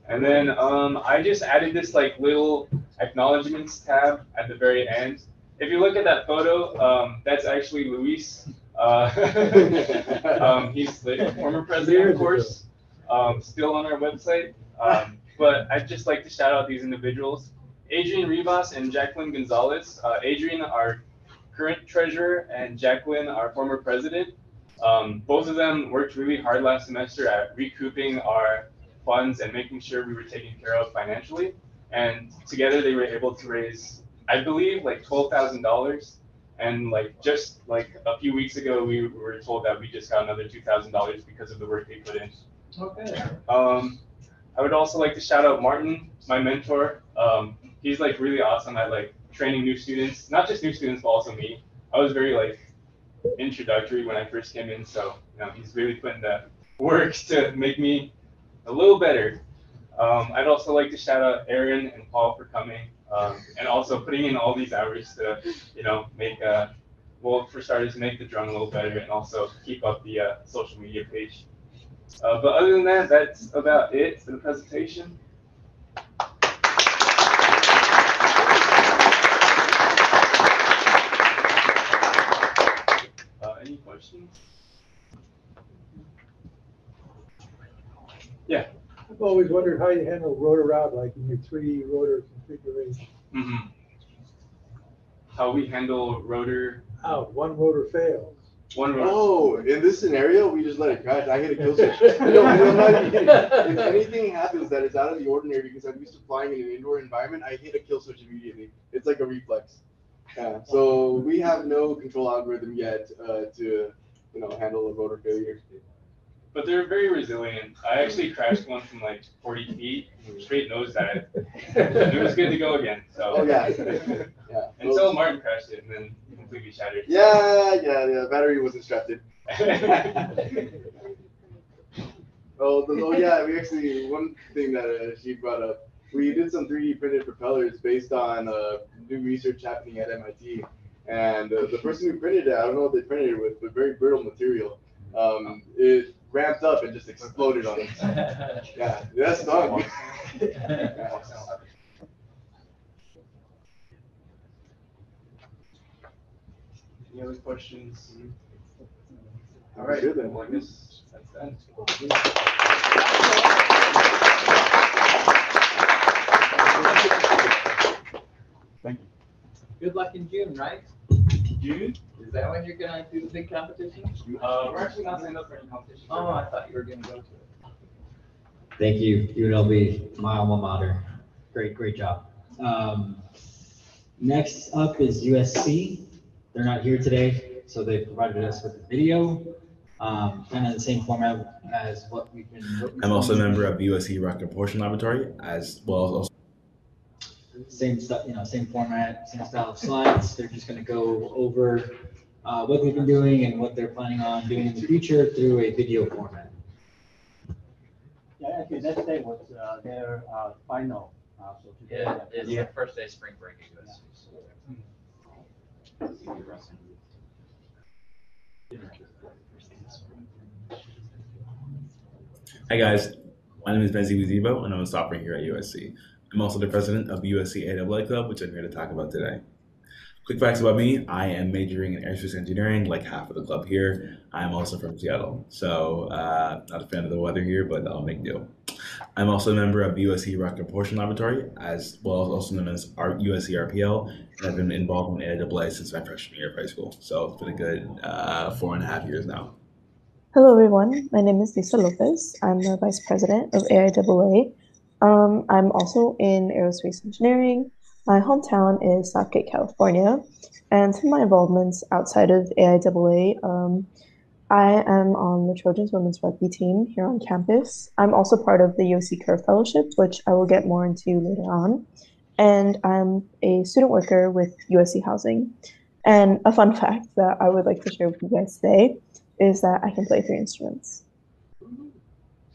And then um, I just added this like little acknowledgements tab at the very end. If you look at that photo, um, that's actually Luis. Uh, um, he's the former president, of course, um, still on our website. Um, but I'd just like to shout out these individuals. Adrian Rivas and Jacqueline Gonzalez. Uh, Adrian, our current treasurer, and Jacqueline, our former president. Um, both of them worked really hard last semester at recouping our funds and making sure we were taken care of financially. And together they were able to raise, I believe, like twelve thousand dollars. And like just like a few weeks ago, we were told that we just got another two thousand dollars because of the work they put in. Okay. Um, I would also like to shout out Martin, my mentor. Um, he's like really awesome at like training new students, not just new students, but also me. I was very like introductory when I first came in, so you know he's really putting the work to make me a little better. Um, I'd also like to shout out Aaron and Paul for coming, um, and also putting in all these hours to, you know, make uh, well for starters make the drone a little better, and also keep up the uh, social media page. Uh, but other than that, that's about it for the presentation. Uh, any questions? Yeah. I've always wondered how you handle rotor route, like in your 3D rotor configuration. hmm How we handle rotor. How one rotor fails. One rotor. Oh, in this scenario, we just let it crash. I hit a kill switch. no, I'm not. If anything happens that is out of the ordinary because I'm used to flying in an indoor environment, I hit a kill switch immediately. It's like a reflex. Yeah. So we have no control algorithm yet uh, to, you know, handle a rotor failure. But they're very resilient. I actually crashed one from like 40 feet, straight nose dive. it was good to go again. So Oh, yeah. Yeah. Until Martin crashed it and then completely shattered. Yeah, yeah, yeah. Battery wasn't strapped in. Oh, the, oh yeah, we actually one thing that uh, she brought up, we did some 3D printed propellers based on uh, new research happening at MIT, and uh, the person who printed it, I don't know what they printed it with, but very brittle material. Um, it ramped up and just exploded on him. Yeah, that's stung. Yeah. Any other questions? All right. Good then. Well, I guess that's that. Thank you. Good luck in June, right? June? Is that when you're gonna do the big competition? Uh, we're actually not signed up for any competition. Oh, I thought you were gonna go to it. Thank you, UNLV, my alma mater. Great, great job. Um, next up is USC. They're not here today, so they provided us with a video, um, kind of the same format as what we've been. what I'm also a member of the USC Rocket Propulsion Laboratory as well as also same stuff, you know, same format, same style of slides. They're just going to go over uh, what they've been doing and what they're planning on doing in the future through a video format. Yeah, actually, that day was uh, their uh, final. uh, So today. Yeah, it's the first day of spring break at USC. Hi guys, my name is Benzi Wizibo and I'm a sophomore here at USC. I'm also the president of USC AAA Club, which I'm here to talk about today. Quick facts about me, I am majoring in aerospace engineering, like half of the club here. I'm also from Seattle, so uh, not a fan of the weather here, but I'll make do. I'm also a member of USC Rocket Propulsion Laboratory, as well as also known as USC RPL, and I've been involved in AAA since my freshman year of high school. So it's been a good uh, four and a half years now. Hello, everyone. My name is Lisa Lopez. I'm the Vice President of AIAA. Um, I'm also in aerospace engineering. My hometown is Southgate, California. And of my involvements outside of AIAA, um, I am on the Trojans women's rugby team here on campus. I'm also part of the USC Curve Fellowship, which I will get more into later on. And I'm a student worker with USC Housing. And a fun fact that I would like to share with you guys today is that I can play three instruments.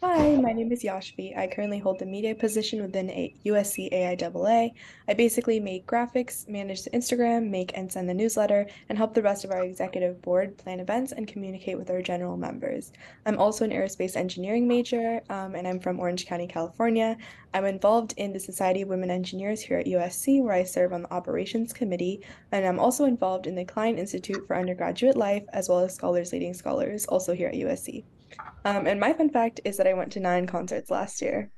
Hi, my name is Yashvi. I currently hold the media position within a USC AIAA. I basically make graphics, manage the Instagram, make and send the newsletter, and help the rest of our executive board plan events and communicate with our general members. I'm also an aerospace engineering major, um, and I'm from Orange County, California. I'm involved in the Society of Women Engineers here at USC, where I serve on the operations committee, and I'm also involved in the Klein Institute for Undergraduate Life, as well as Scholars Leading Scholars, also here at USC. Um, and my fun fact is that I went to nine concerts last year.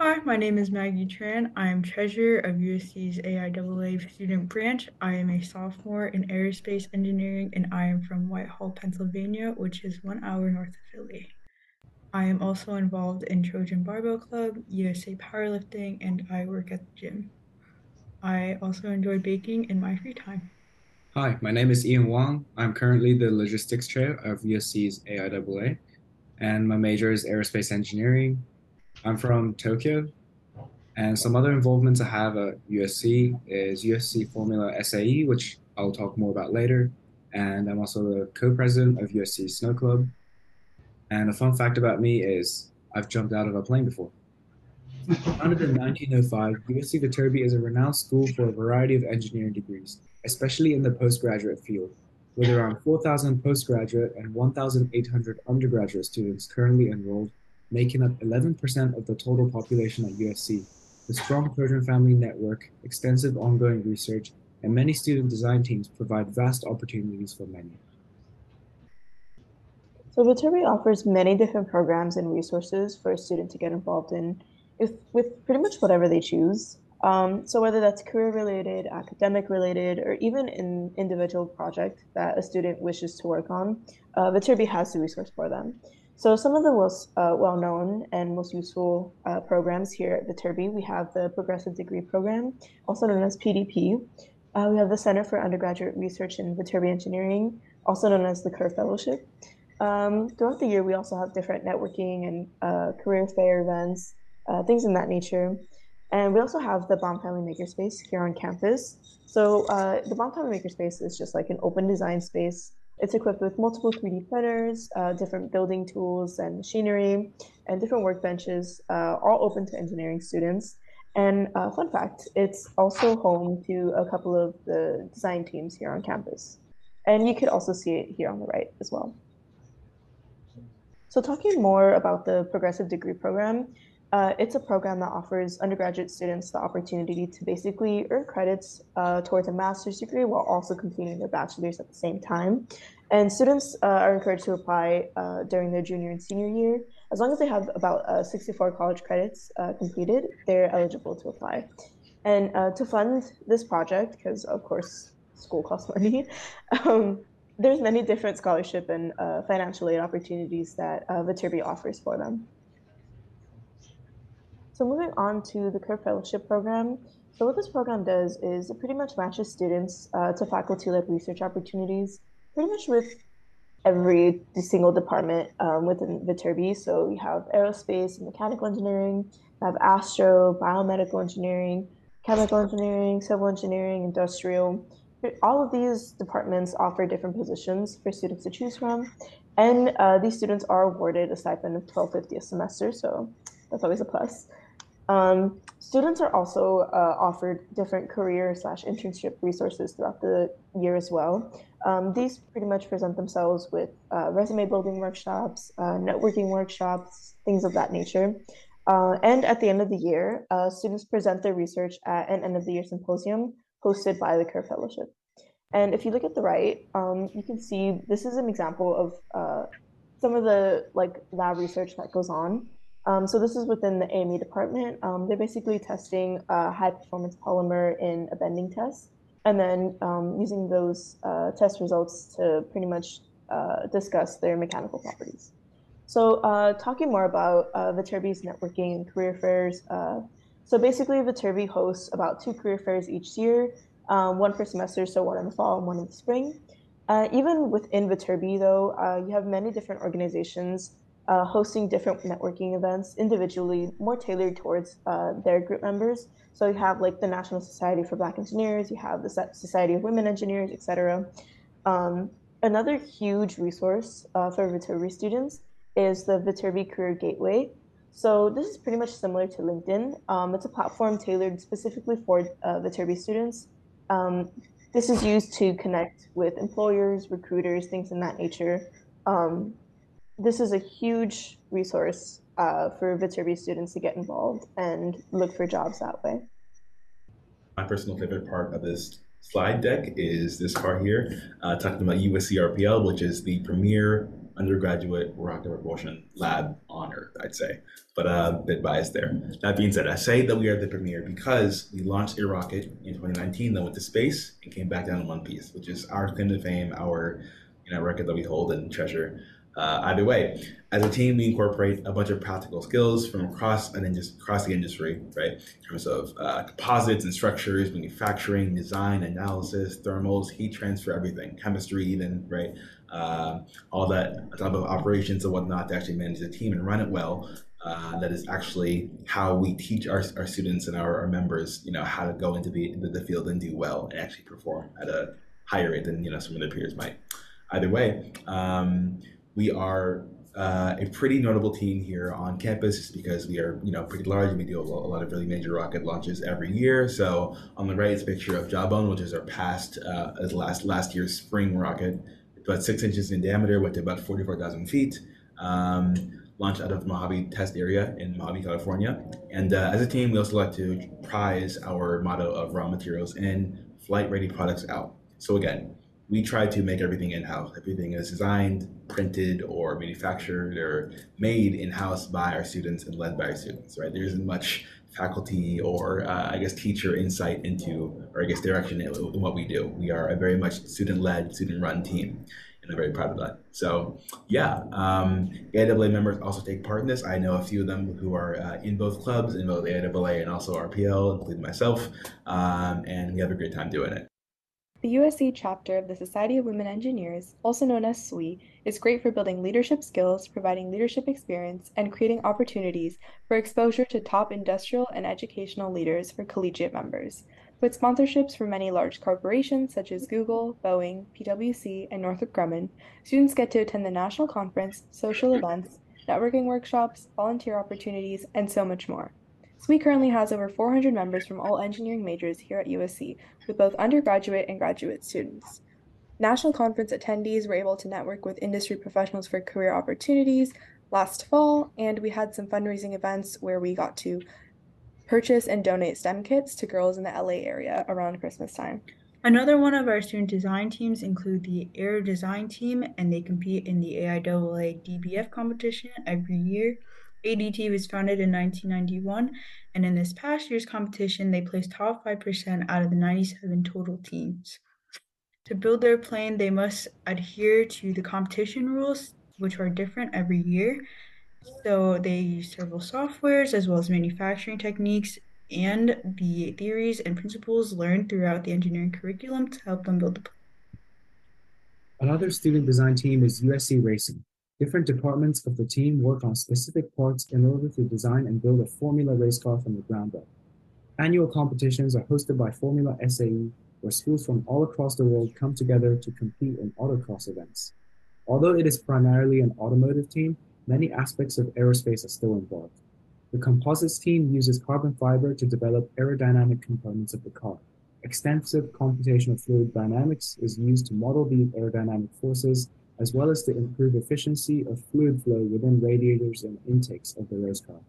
Hi, my name is Maggie Tran. I am treasurer of USC's AIAA student branch. I am a sophomore in aerospace engineering and I am from Whitehall, Pennsylvania, which is one hour north of Philly. I am also involved in Trojan Barbell Club, USA Powerlifting, and I work at the gym. I also enjoy baking in my free time. Hi, my name is Ian Wong. I'm currently the logistics chair of USC's AIAA, and my major is aerospace engineering. I'm from Tokyo, and some other involvements I have at USC is USC Formula SAE, which I'll talk more about later, and I'm also the co-president of USC Snow Club. And a fun fact about me is I've jumped out of a plane before. Founded in 1905, USC Viterbi is a renowned school for a variety of engineering degrees, especially in the postgraduate field, with around 4,000 postgraduate and 1,800 undergraduate students currently enrolled, making up 11% of the total population at USC. The strong Trojan family network, extensive ongoing research, and many student design teams provide vast opportunities for many. So Viterbi offers many different programs and resources for a student to get involved in if, with pretty much whatever they choose. Um, so whether that's career related, academic related, or even an individual project that a student wishes to work on, uh, Viterbi has the resource for them. So some of the most uh, well-known and most useful uh, programs here at Viterbi, we have the Progressive Degree Program, also known as PDP. Uh, we have the Center for Undergraduate Research in Viterbi Engineering, also known as the Curve Fellowship. Um, throughout the year, we also have different networking and uh, career fair events, uh, things in that nature. And we also have the Baum Family Makerspace here on campus. So uh, the Baum Family Makerspace is just like an open design space. It's equipped with multiple 3D printers, uh, different building tools and machinery, and different workbenches, uh, all open to engineering students. And uh, fun fact, it's also home to a couple of the design teams here on campus. And you could also see it here on the right as well. So talking more about the progressive degree program, uh, it's a program that offers undergraduate students the opportunity to basically earn credits uh, towards a master's degree while also completing their bachelor's at the same time. And students uh, are encouraged to apply uh, during their junior and senior year. As long as they have about uh, 64 college credits uh, completed, they're eligible to apply. And to fund this project, because of course school costs money, um, there's many different scholarship and financial aid opportunities that Viterbi offers for them. So moving on to the Curve Fellowship Program. So what this program does is it pretty much matches students uh, to faculty-led research opportunities, pretty much with every single department um, within Viterbi. So we have aerospace and mechanical engineering, we have astro, biomedical engineering, chemical engineering, civil engineering, industrial. All of these departments offer different positions for students to choose from. And uh, these students are awarded a stipend of 1250 a semester, so that's always a plus. Um, students are also uh, offered different career slash internship resources throughout the year as well. Um, these pretty much present themselves with uh, resume building workshops, uh, networking workshops, things of that nature. Uh, and at the end of the year, uh, students present their research at an end of the year symposium hosted by the Curve Fellowship. And if you look at the right, um, you can see this is an example of uh, some of the like lab research that goes on. Um, so this is within the AME department. Um, they're basically testing a high performance polymer in a bending test, and then um, using those uh, test results to pretty much uh, discuss their mechanical properties. So uh, talking more about uh, Viterbi's networking and career fairs. Uh, so basically Viterbi hosts about two career fairs each year, um, one per semester, so one in the fall and one in the spring. Uh, even within Viterbi though, you have many different organizations uh, hosting different networking events individually, more tailored towards uh, their group members. So you have like the National Society for Black Engineers, you have the Society of Women Engineers, etc. Um, another huge resource uh, for Viterbi students is the Viterbi Career Gateway. So this is pretty much similar to LinkedIn. Um, it's a platform tailored specifically for uh, Viterbi students. Um, this is used to connect with employers, recruiters, things in that nature. Um, this is a huge resource uh, for Viterbi students to get involved and look for jobs that way. My personal favorite part of this slide deck is this part here, uh, talking about USC RPL, which is the premier undergraduate rocket propulsion lab on Earth, I'd say, but uh, a bit biased there. That being said, I say that we are the premier because we launched a rocket in 2019 that went to space and came back down in one piece, which is our claim to fame, our you know record that we hold and treasure. Uh, either way, as a team, we incorporate a bunch of practical skills from across and then just across the industry, right? In terms of uh, composites and structures, manufacturing, design, analysis, thermals, heat transfer, everything, chemistry, even, right? Uh, all that type of operations and whatnot to actually manage the team and run it well. Uh, that is actually how we teach our, our students and our, our members, you know, how to go into the, the field and do well and actually perform at a higher rate than, you know, some of their peers might. Either way, um, we are uh, a pretty notable team here on campus because we are, you know, pretty large and we do a lot of really major rocket launches every year. So on the right is a picture of Jawbone, which is our past, uh, as last last year's spring rocket. About six inches in diameter, went to about 44,000 feet. Um, launched out of the Mojave Test Area in Mojave, California. And uh, as a team, we also like to prize our motto of raw materials in, flight ready products out. So again, we try to make everything in-house. Everything is designed, printed, or manufactured or made in-house by our students and led by our students, right? There isn't much faculty or uh, I guess teacher insight into, or I guess direction in, what we do. We are a very much student-led, student-run team, and I'm very proud of that. So yeah, um, AIAA members also take part in this. I know a few of them who are uh, in both clubs, in both AIAA and also RPL, including myself, um, and we have a great time doing it. The USC chapter of the Society of Women Engineers, also known as SWE, is great for building leadership skills, providing leadership experience, and creating opportunities for exposure to top industrial and educational leaders for collegiate members. With sponsorships for many large corporations such as Google, Boeing, PwC, and Northrop Grumman, students get to attend the national conference, social events, networking workshops, volunteer opportunities, and so much more. SWE currently has over 400 members from all engineering majors here at USC, with both undergraduate and graduate students. National conference attendees were able to network with industry professionals for career opportunities last fall, and we had some fundraising events where we got to purchase and donate STEM kits to girls in the LA area around Christmas time. Another one of our student design teams include the Aero Design Team, and they compete in the AIAA DBF competition every year. ADT was founded in 1991, and in this past year's competition, they placed top 5% out of the 97 total teams. To build their plane, they must adhere to the competition rules, which are different every year. So they use several softwares as well as manufacturing techniques and the theories and principles learned throughout the engineering curriculum to help them build the plane. Another student design team is USC Racing. Different departments of the team work on specific parts in order to design and build a formula race car from the ground up. Annual competitions are hosted by Formula SAE, where schools from all across the world come together to compete in autocross events. Although it is primarily an automotive team, many aspects of aerospace are still involved. The composites team uses carbon fiber to develop aerodynamic components of the car. Extensive computational fluid dynamics is used to model the aerodynamic forces, as well as to improve efficiency of fluid flow within radiators and intakes of the race car.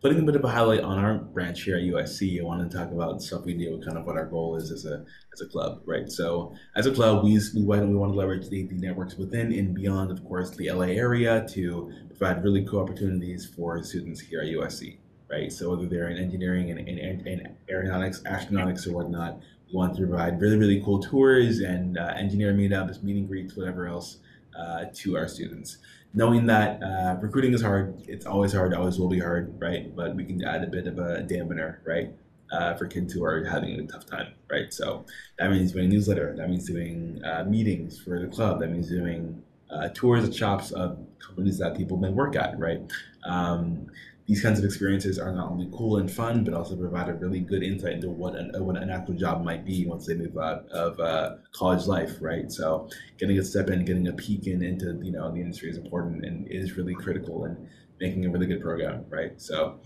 Putting a bit of a highlight on our branch here at USC, I want to talk about stuff we do, kind of what our goal is as a as a club, right? So as a club, we we want, we want to leverage the, the networks within and beyond, of course, the LA area to provide really cool opportunities for students here at USC, right? So whether they're in engineering and, and, and aeronautics, astronautics, or whatnot, want to provide really really cool tours and uh, engineer meetups, meet and greets, whatever else uh, to our students knowing that uh, recruiting is hard, it's always hard, always will be hard, right? But we can add a bit of a dampener, right? Uh, for kids who are having a tough time, right? So that means doing a newsletter, that means doing uh, meetings for the club, that means doing uh, tours of shops of companies that people may work at, right? Um, these kinds of experiences are not only cool and fun, but also provide a really good insight into what an, what an actual job might be once they move out of uh, college life, right? So getting a step in, getting a peek in into you know the industry is important and is really critical in making a really good program, right? So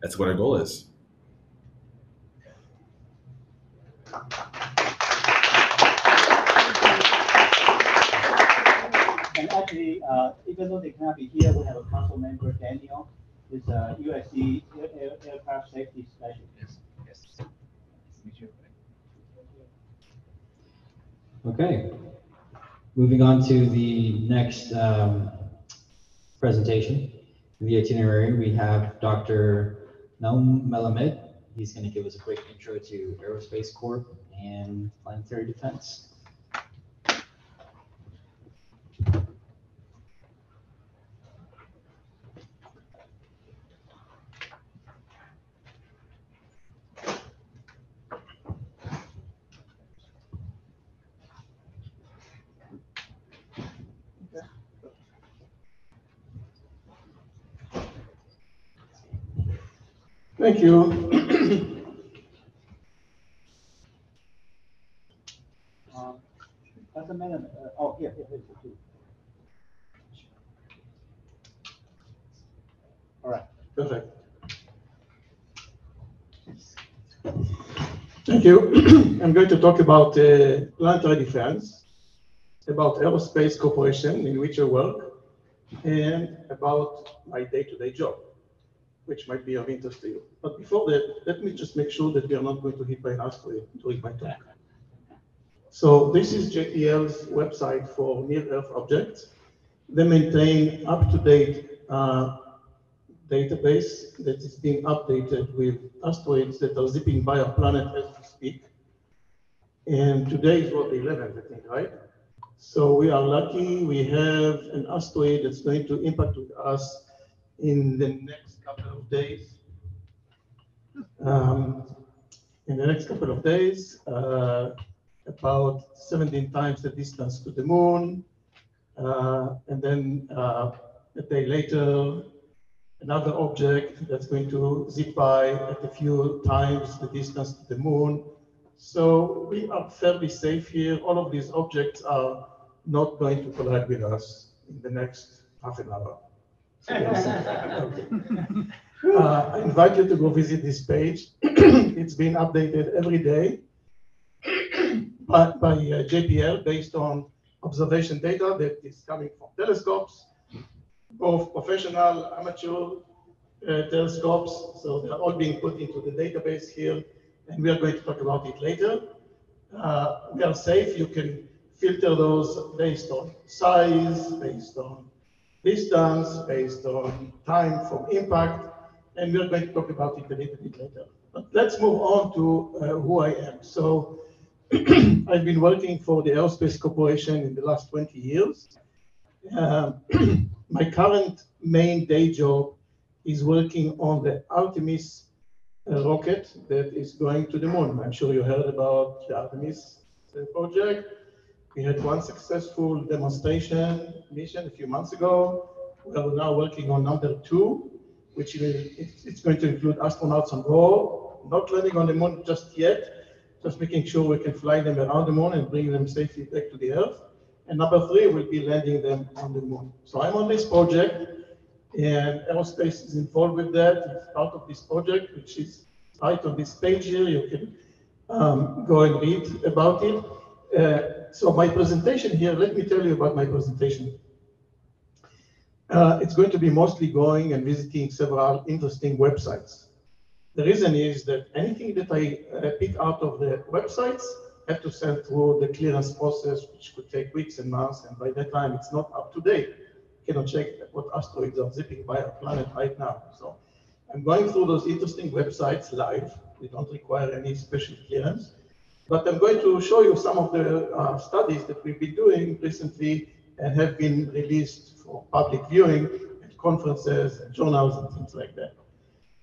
that's what our goal is. And actually, uh, even though they cannot be here, we have a council member, Daniel, is a USC air, air, aircraft safety specialist. Yes. yes. Okay. Moving on to the next um, presentation. In the itinerary, we have Dr. Nahum Melamed. He's going to give us a quick intro to Aerospace Corp and planetary defense. Thank you. Um. Mellon, uh, oh, here, here, here, here. All right. Perfect. Thank you. I'm going to talk about uh, planetary defense, about Aerospace Corporation in which I work, and about my day-to-day job, which might be of interest to you. But before that, let me just make sure that we are not going to hit by an asteroid during my talk. So this is JPL's website for near-Earth objects. They maintain up-to-date uh, database that is being updated with asteroids that are zipping by our planet as we speak. And today is what, the 11th, I think, right? So we are lucky we have an asteroid that's going to impact with us in the next couple of days. Um, in the next couple of days, uh, about 17 times the distance to the moon. Uh, and then uh, a day later, another object that's going to zip by at a few times the distance to the moon. So we are fairly safe here. All of these objects are not going to collide with us in the next half an hour. Uh, I invite you to go visit this page. it's been updated every day by, by uh, JPL based on observation data that is coming from telescopes, both professional, amateur uh, telescopes. So they're all being put into the database here, and we are going to talk about it later. Uh, they are safe. You can filter those based on size, based on distance, based on time from impact, and we're going to talk about it a little bit later. But let's move on to uh, who I am. So I've been working for the Aerospace Corporation in the last 20 years. Uh, my current main day job is working on the Artemis uh, rocket that is going to the moon. I'm sure you heard about the Artemis uh, project. We had one successful demonstration mission a few months ago. We are now working on number two. which it's, it's going to include astronauts on board, not landing on the moon just yet, just making sure we can fly them around the moon and bring them safely back to the Earth. And number three will be landing them on the moon. So I'm on this project, and aerospace is involved with that. It's part of this project, which is right on this page here. You can um, go and read about it. Uh, so my presentation here, let me tell you about my presentation. Uh, it's going to be mostly going and visiting several interesting websites. The reason is that anything that I uh, pick out of the websites have to send through the clearance process, which could take weeks and months, and by that time it's not up to date. You cannot check what asteroids are zipping by our planet right now. So I'm going through those interesting websites live. We don't require any special clearance. But I'm going to show you some of the uh, studies that we've been doing recently and have been released for public viewing at conferences and journals and things like that.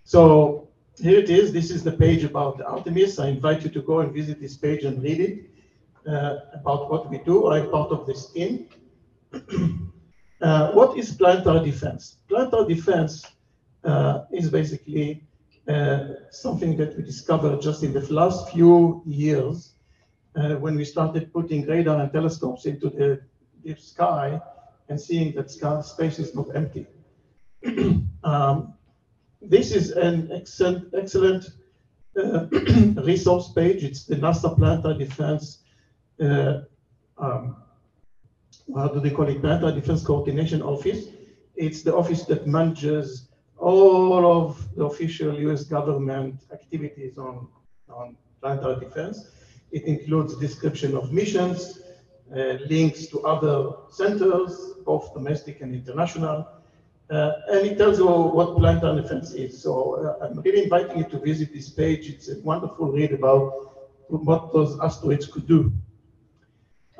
So here it is. This is the page about Artemis. I invite you to go and visit this page and read it uh, about what we do. I'm part of this team. uh, what is planetary defense? Planetary defense uh, is basically something that we discovered just in the last few years uh, when we started putting radar and telescopes into the deep sky and seeing that sky, space is not empty. um, this is an excellent, excellent uh, resource page. It's the NASA Planetary Defense, uh, um, how do they call it, Planetary Defense Coordination Office. It's the office that manages all of the official US government activities on, on planetary defense. It includes description of missions, uh, links to other centers, both domestic and international, uh, and it tells you what planetary defense is. So uh, I'm really inviting you to visit this page. It's a wonderful read about what those asteroids could do.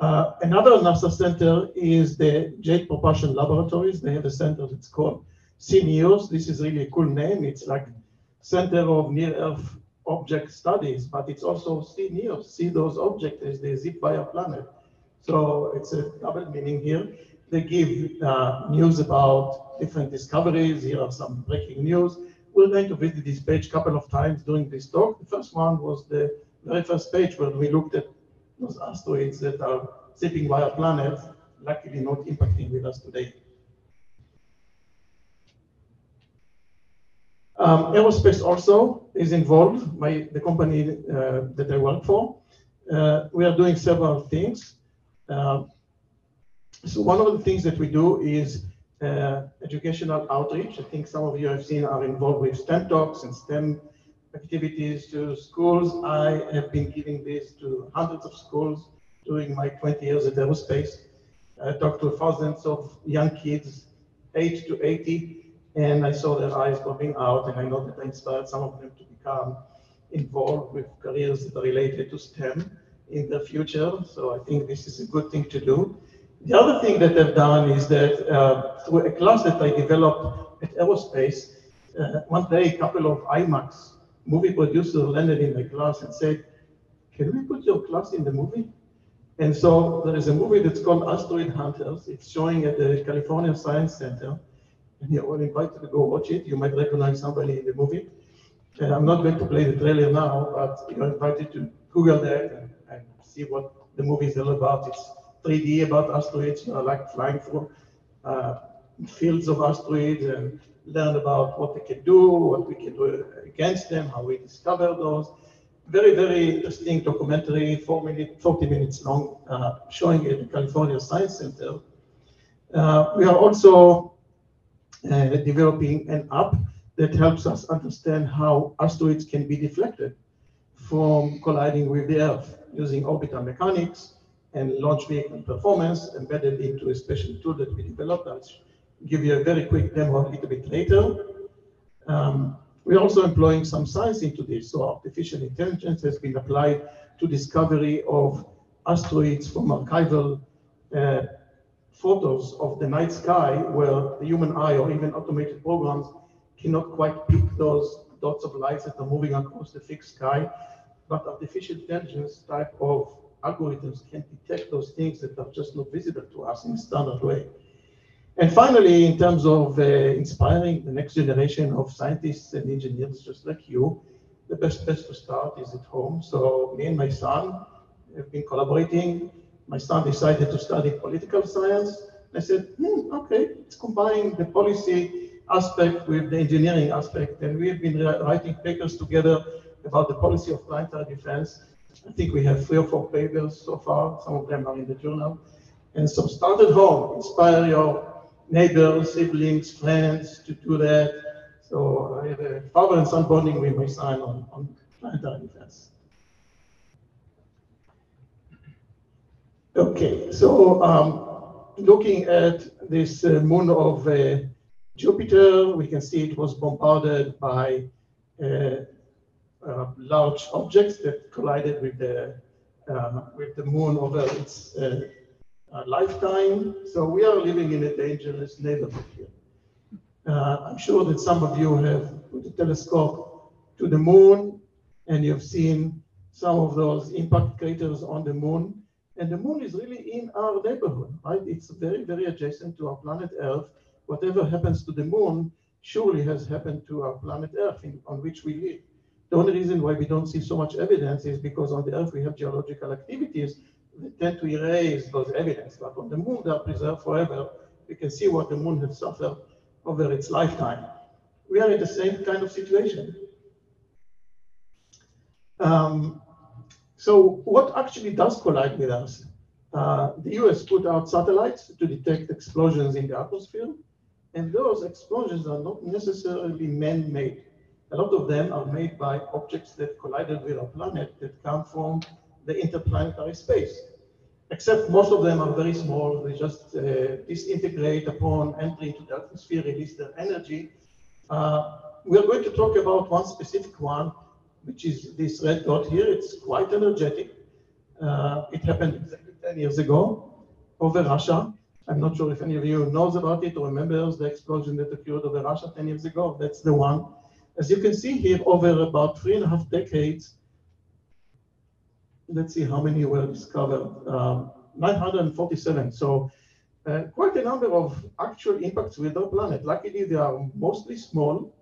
Uh, another NASA center is the Jet Propulsion Laboratories. They have a center that's called CNEOS. This is really a cool name. It's like Center of Near Earth Object Studies, but it's also CNEOS, see those objects as they zip by our planet. So it's a double meaning here. They give uh, news about different discoveries. Here are some breaking news. We're going to visit this page a couple of times during this talk. The first one was the very first page where we looked at those asteroids that are zipping by our planet, luckily not impacting with us today. Um, aerospace also is involved, by the company uh, that I work for. Uh, we are doing several things. Uh, so one of the things that we do is uh, educational outreach. I think some of you have seen are involved with STEM talks and STEM activities to schools. I have been giving this to hundreds of schools during my 20 years at aerospace. I talked to thousands of young kids, 8 to 80, and I saw their eyes popping out, and I know that I inspired some of them to become involved with careers that are related to STEM in the future. So I think this is a good thing to do. The other thing that I've done is that uh, through a class that I developed at Aerospace, uh, one day a couple of IMAX movie producers landed in my class and said, can we put your class in the movie? And so there is a movie that's called Asteroid Hunters. It's showing at the California Science Center and you're invited to go watch it. You might recognize somebody in the movie. And I'm not going to play the trailer now, but you're invited to Google that and, and see what the movie is all about. It's 3D about asteroids, you know, like flying through uh, fields of asteroids and learn about what they can do, what we can do against them, how we discover those. Very, very interesting documentary, four minute, 40 minutes long, uh, showing at the California Science Center. Uh, we are also uh, developing an app that helps us understand how asteroids can be deflected from colliding with the Earth using orbital mechanics and launch vehicle performance embedded into a special tool that we developed. I'll give you a very quick demo a little bit later. Um, we're also employing some science into this. So artificial intelligence has been applied to discovery of asteroids from archival uh, photos of the night sky where the human eye or even automated programs cannot quite pick those dots of lights that are moving across the fixed sky, but artificial intelligence type of algorithms can detect those things that are just not visible to us in a standard way. And finally, in terms of uh, inspiring the next generation of scientists and engineers just like you, the best place to start is at home. So me and my son have been collaborating. My son decided to study political science. I said, hmm, okay, let's combine the policy aspect with the engineering aspect. And we have been writing papers together about the policy of planetary defense. I think we have three or four papers so far. Some of them are in the journal. And so start at home, inspire your neighbors, siblings, friends to do that. So I have a father and son bonding with my son on, on planetary defense. Okay, so um, looking at this uh, moon of uh, Jupiter, we can see it was bombarded by uh, uh large objects that collided with the uh, with the moon over its uh, lifetime. So we are living in a dangerous neighborhood here. I'm sure that some of you have put a telescope to the moon and you've seen some of those impact craters on the moon. And the moon is really in our neighborhood, right? It's very, very adjacent to our planet Earth. Whatever happens to the moon surely has happened to our planet Earth in, on which we live. The only reason why we don't see so much evidence is because on the Earth we have geological activities that tend to erase those evidence. But on the moon, they are preserved forever. We can see what the moon has suffered over its lifetime. We are in the same kind of situation. Um, so what actually does collide with us? Uh, the US put out satellites to detect explosions in the atmosphere, and those explosions are not necessarily man-made. A lot of them are made by objects that collided with our planet that come from the interplanetary space. Except most of them are very small, they just uh, disintegrate upon entry into the atmosphere, release their energy. Uh, we're going to talk about one specific one which is this red dot here. It's quite energetic. Uh, it happened exactly 10 years ago over Russia. I'm not sure if any of you knows about it or remembers the explosion that occurred over Russia 10 years ago. That's the one. As you can see here, over about three and a half decades, let's see how many were discovered. Um, 947. So uh, quite a number of actual impacts with our planet. Luckily, they are mostly small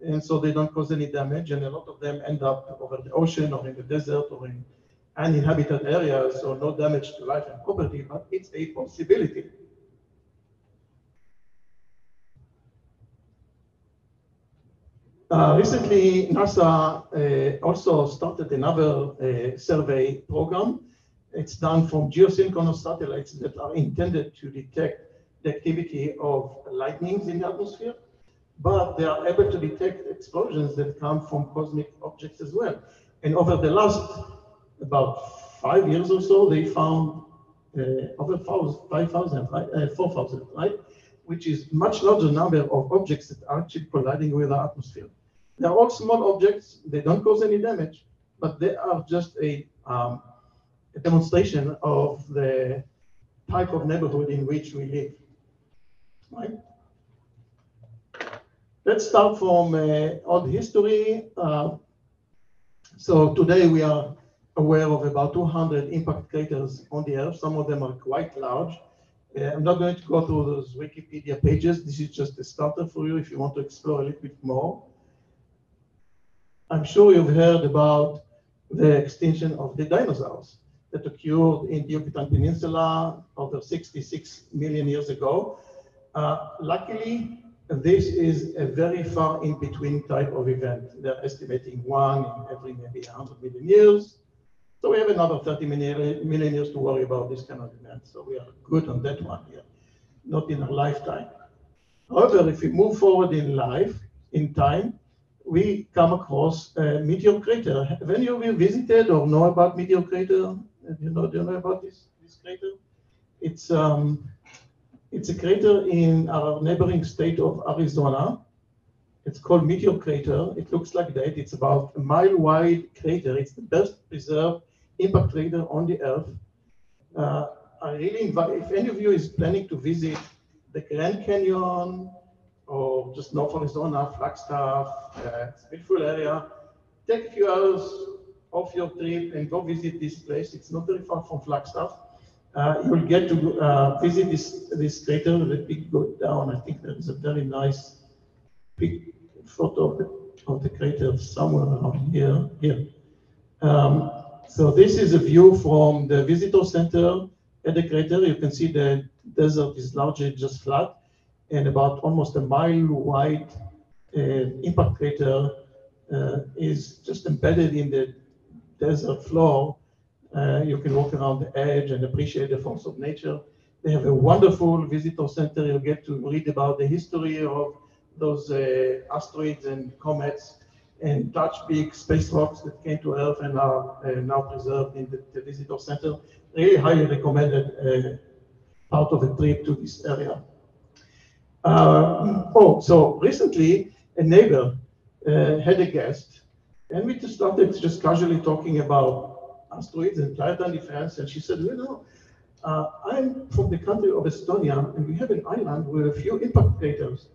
and so they don't cause any damage. And a lot of them end up over the ocean or in the desert or in uninhabited areas, so no damage to life and property, but it's a possibility. Uh, recently, NASA uh, also started another uh, survey program. It's done from geosynchronous satellites that are intended to detect the activity of lightnings in the atmosphere but they are able to detect explosions that come from cosmic objects as well. And over the last about five years or so, they found uh, over 5,000, right? Uh, 4,000, right? Which is much larger number of objects that are actually colliding with our atmosphere. They're all small objects. They don't cause any damage, but they are just a, um, a demonstration of the type of neighborhood in which we live, right? Let's start from uh, old history. Uh, so today we are aware of about 200 impact craters on the Earth. Some of them are quite large. Uh, I'm not going to go through those Wikipedia pages. This is just a starter for you if you want to explore a little bit more. I'm sure you've heard about the extinction of the dinosaurs that occurred in the Yucatan Peninsula over 66 million years ago. Uh, luckily, this is a very far in between type of event. They're estimating one in every maybe 100 million years. So we have another 30 million years to worry about this kind of event. So we are good on that one here, not in a lifetime. However, if we move forward in life, in time, we come across a meteor crater. Have any of you visited or know about meteor crater? Do you know, do you know about this, this crater? It's um, it's a crater in our neighboring state of Arizona. It's called Meteor Crater. It looks like that. It's about a mile wide crater. It's the best preserved impact crater on the Earth. Uh, I really invite, if any of you is planning to visit the Grand Canyon or just North Arizona, Flagstaff, uh, it's a beautiful area, take a few hours off your trip and go visit this place. It's not very far from Flagstaff. Uh, you'll get to uh, visit this, this crater. Let me go down. I think there is a very nice big photo of the, of the crater somewhere around here. here. Um, so this is a view from the visitor center at the crater. You can see the desert is largely just flat and about almost a mile wide uh, impact crater uh, is just embedded in the desert floor. Uh, you can walk around the edge and appreciate the force of nature. They have a wonderful visitor center. You get to read about the history of those uh, asteroids and comets and touch big space rocks that came to Earth and are uh, now preserved in the, the, visitor center. Really highly recommended uh, part of a trip to this area. Uh, oh, so recently a neighbor uh, had a guest and we just started just casually talking about asteroids and planetary defense and she said, you know, uh, I'm from the country of Estonia and we have an island with a few impact craters.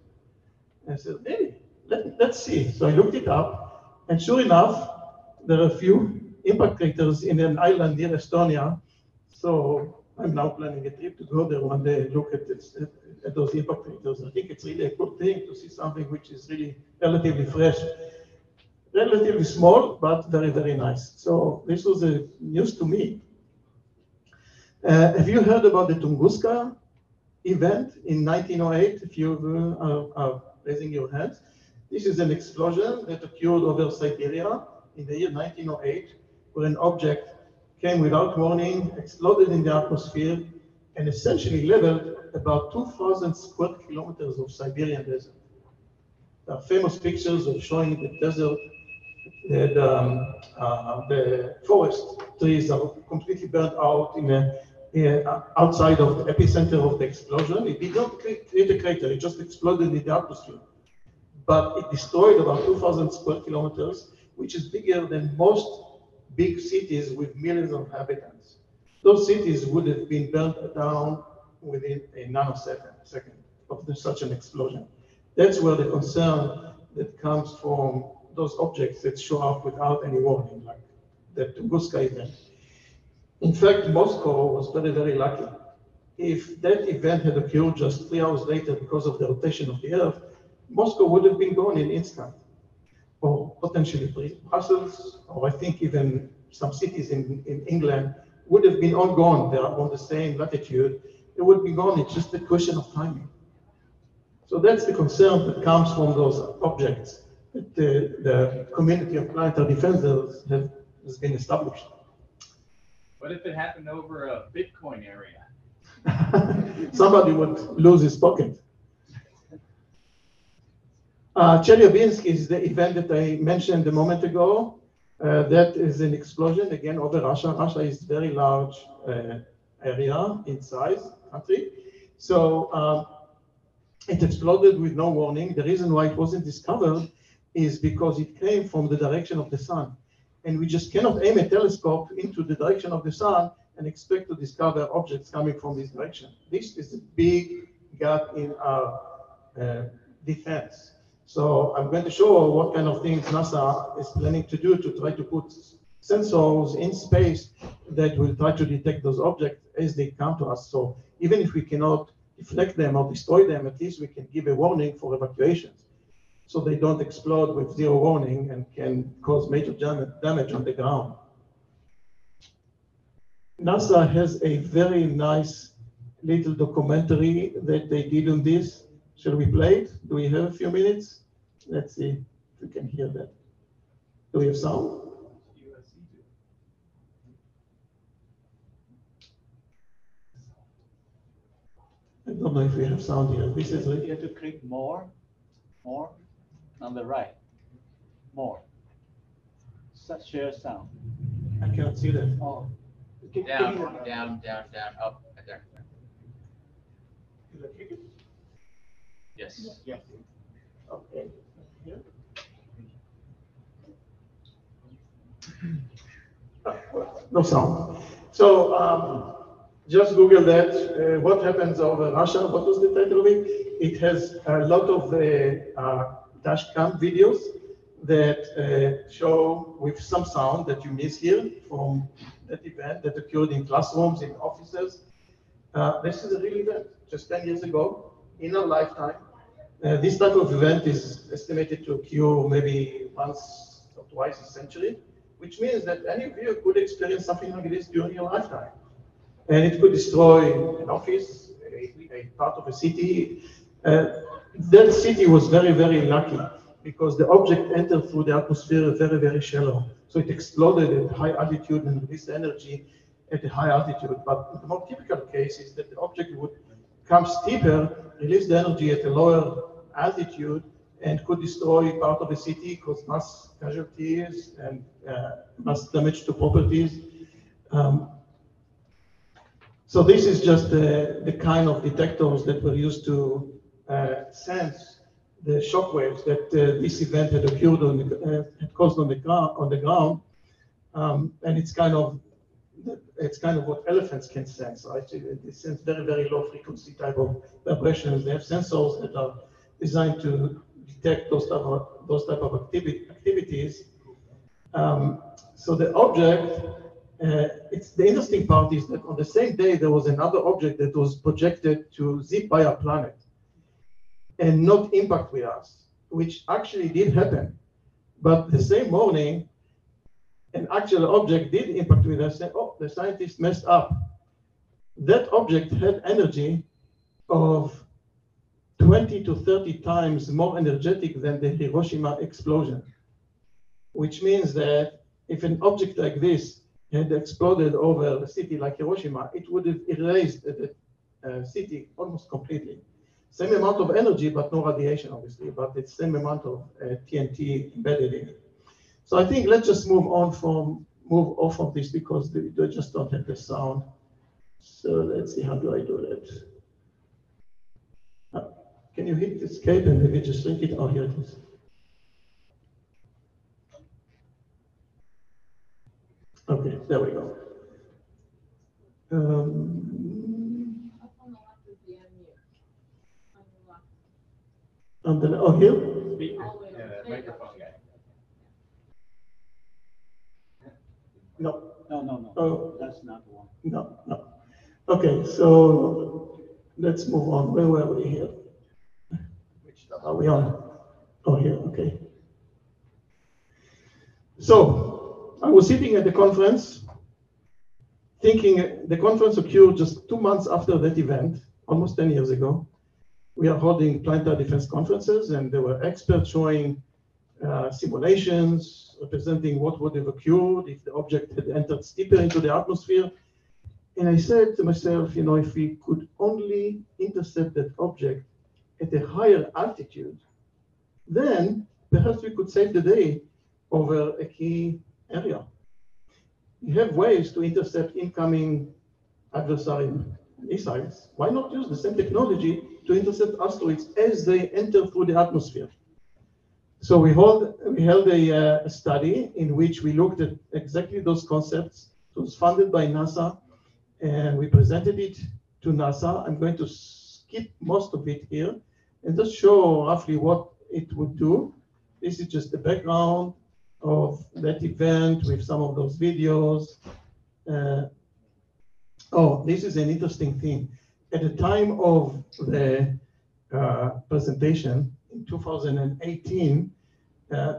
And I said, really? Let, let's see. So I looked it up, and sure enough, there are a few impact craters in an island near Estonia. So I'm now planning a trip to go there one day and look at, this, at, at those impact craters. I think it's really a good thing to see something which is really relatively fresh, relatively small, but very, very nice. So this was a news to me. Uh, have you heard about the Tunguska event in 1908? If you uh, are raising your hands. This is an explosion that occurred over Siberia in the year 1908, where an object came without warning, exploded in the atmosphere, and essentially leveled about 2,000 square kilometers of Siberian desert. There are famous pictures of showing the desert, the, um, uh, the forest trees are completely burnt out in a, outside of the epicenter of the explosion. It did not create a crater, it just exploded in the atmosphere. But it destroyed about 2,000 square kilometers, which is bigger than most big cities with millions of inhabitants. Those cities would have been burnt down within a nanosecond second of such an explosion. That's where the concern that comes from those objects that show up without any warning, like the Tunguska event. In fact, Moscow was very, very lucky. If that event had occurred just three hours later because of the rotation of the Earth, Moscow would have been gone in instant, or potentially Brussels, or I think even some cities in, in England would have been all gone. They are on the same latitude. It would be gone. It's just a question of timing. So that's the concern that comes from those objects the, the community of planetary defenders have, has been established. What if it happened over a Bitcoin area? Somebody would lose his pocket. Uh, Chelyabinsk is the event that I mentioned a moment ago. Uh, that is an explosion again over Russia. Russia is very large uh, area in size country. So um, it exploded with no warning. The reason why it wasn't discovered is because it came from the direction of the sun and we just cannot aim a telescope into the direction of the sun and expect to discover objects coming from this direction. This is a big gap in our uh, defense. So I'm going to show what kind of things NASA is planning to do to try to put sensors in space that will try to detect those objects as they come to us. So even if we cannot deflect them or destroy them, at least we can give a warning for evacuations so they don't explode with zero warning and can cause major damage on the ground. NASA has a very nice little documentary that they did on this. Shall we play it? Do we have a few minutes? Let's see if we can hear that. Do we have sound? I don't know if we have sound here. This is. You have to click more, more on the right. More. Such share sound. I can't see that. Oh. Give, down, give down, down, down, up, right there. Yes. Yes. Okay. Yeah. No sound. So um, just Google that. Uh, what happens over Russia? What was the title of it? It has a lot of the uh, dashcam videos that uh, show with some sound that you miss here from that event that occurred in classrooms, in offices. Uh, this is a real event, just 10 years ago, in our lifetime. Uh, this type of event is estimated to occur maybe once or twice a century, which means that any of you could experience something like this during your lifetime. And it could destroy an office, a, a part of a city. Uh, that city was very, very lucky because the object entered through the atmosphere very, very shallow. So it exploded at high altitude and released energy at a high altitude. But the more typical case is that the object would come steeper, release the energy at a lower altitude, and could destroy part of the city, cause mass casualties and uh, mass damage to properties. Um, so this is just the, the kind of detectors that were used to uh, sense the shock waves that uh, this event had occurred on the, uh, caused on the ground on the ground, um, and it's kind of it's kind of what elephants can sense, right? They sense very very low frequency type of vibrations. They have sensors that are designed to detect those type of those type of activity, activities. Um, so the object, uh, it's the interesting part is that on the same day there was another object that was projected to zip by our planet and not impact with us, which actually did happen. But the same morning, an actual object did impact with us, and oh, the scientists messed up. That object had energy of 20 to 30 times more energetic than the Hiroshima explosion, which means that if an object like this had exploded over a city like Hiroshima, it would have erased the uh, city almost completely same amount of energy, but no radiation, obviously, but it's same amount of uh, TNT embedded in it. So I think let's just move on from, move off of this because they, they just don't have the sound. So let's see, how do I do that? Uh, can you hit escape and maybe just link it? Oh, here it is. Okay, there we go. Um, On the, oh, here? Speaker, microphone guy. No. No, no, no. Oh. That's not the one. No, no. Okay, so let's move on. Where were we here? Which are we on? Oh, here, okay. So I was sitting at the conference thinking the conference occurred just two months after that event, almost 10 years ago we are holding planetary defense conferences, and there were experts showing uh, simulations representing what would have occurred if the object had entered steeper into the atmosphere. And I said to myself, you know, if we could only intercept that object at a higher altitude, then perhaps we could save the day over a key area. You have ways to intercept incoming adversary missiles. Why not use the same technology to intercept asteroids as they enter through the atmosphere. So we, hold, we held a, uh, study in which we looked at exactly those concepts. It was funded by NASA, and we presented it to NASA. I'm going to skip most of it here and just show roughly what it would do. This is just the background of that event with some of those videos. Uh, oh, this is an interesting thing at the time of the uh, presentation in 2018, uh,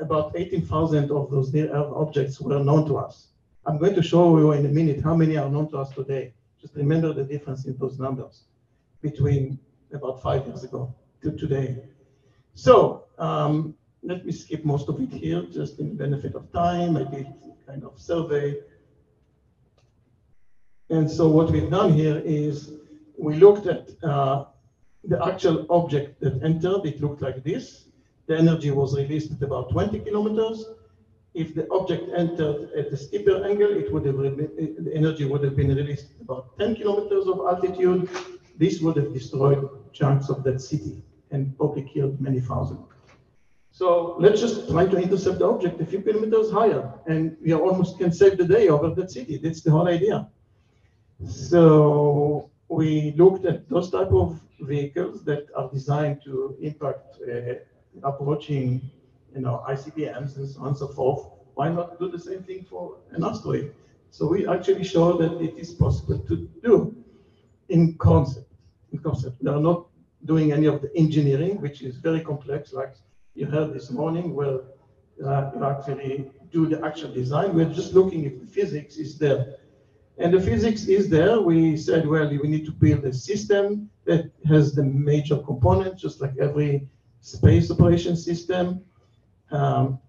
about 18,000 of those near objects were known to us. I'm going to show you in a minute how many are known to us today. Just remember the difference in those numbers between about five years ago to today. So um, let me skip most of it here, just in the benefit of time. I did kind of survey. And so what we've done here is we looked at uh, the actual object that entered. It looked like this. The energy was released at about 20 kilometers. If the object entered at a steeper angle, it would have the energy would have been released at about 10 kilometers of altitude. This would have destroyed chunks of that city and probably killed many thousand. So let's just try to intercept the object a few kilometers higher, and we almost can save the day over that city. That's the whole idea. So we looked at those type of vehicles that are designed to impact uh, approaching, you know, ICBMs and so on and so forth. Why not do the same thing for an asteroid? So we actually show that it is possible to do in concept. In concept, we are not doing any of the engineering, which is very complex, like you heard this morning, where uh, you actually do the actual design. We're just looking if the physics is there. And the physics is there. We said, well, we need to build a system that has the major components, just like every space operation system. Um,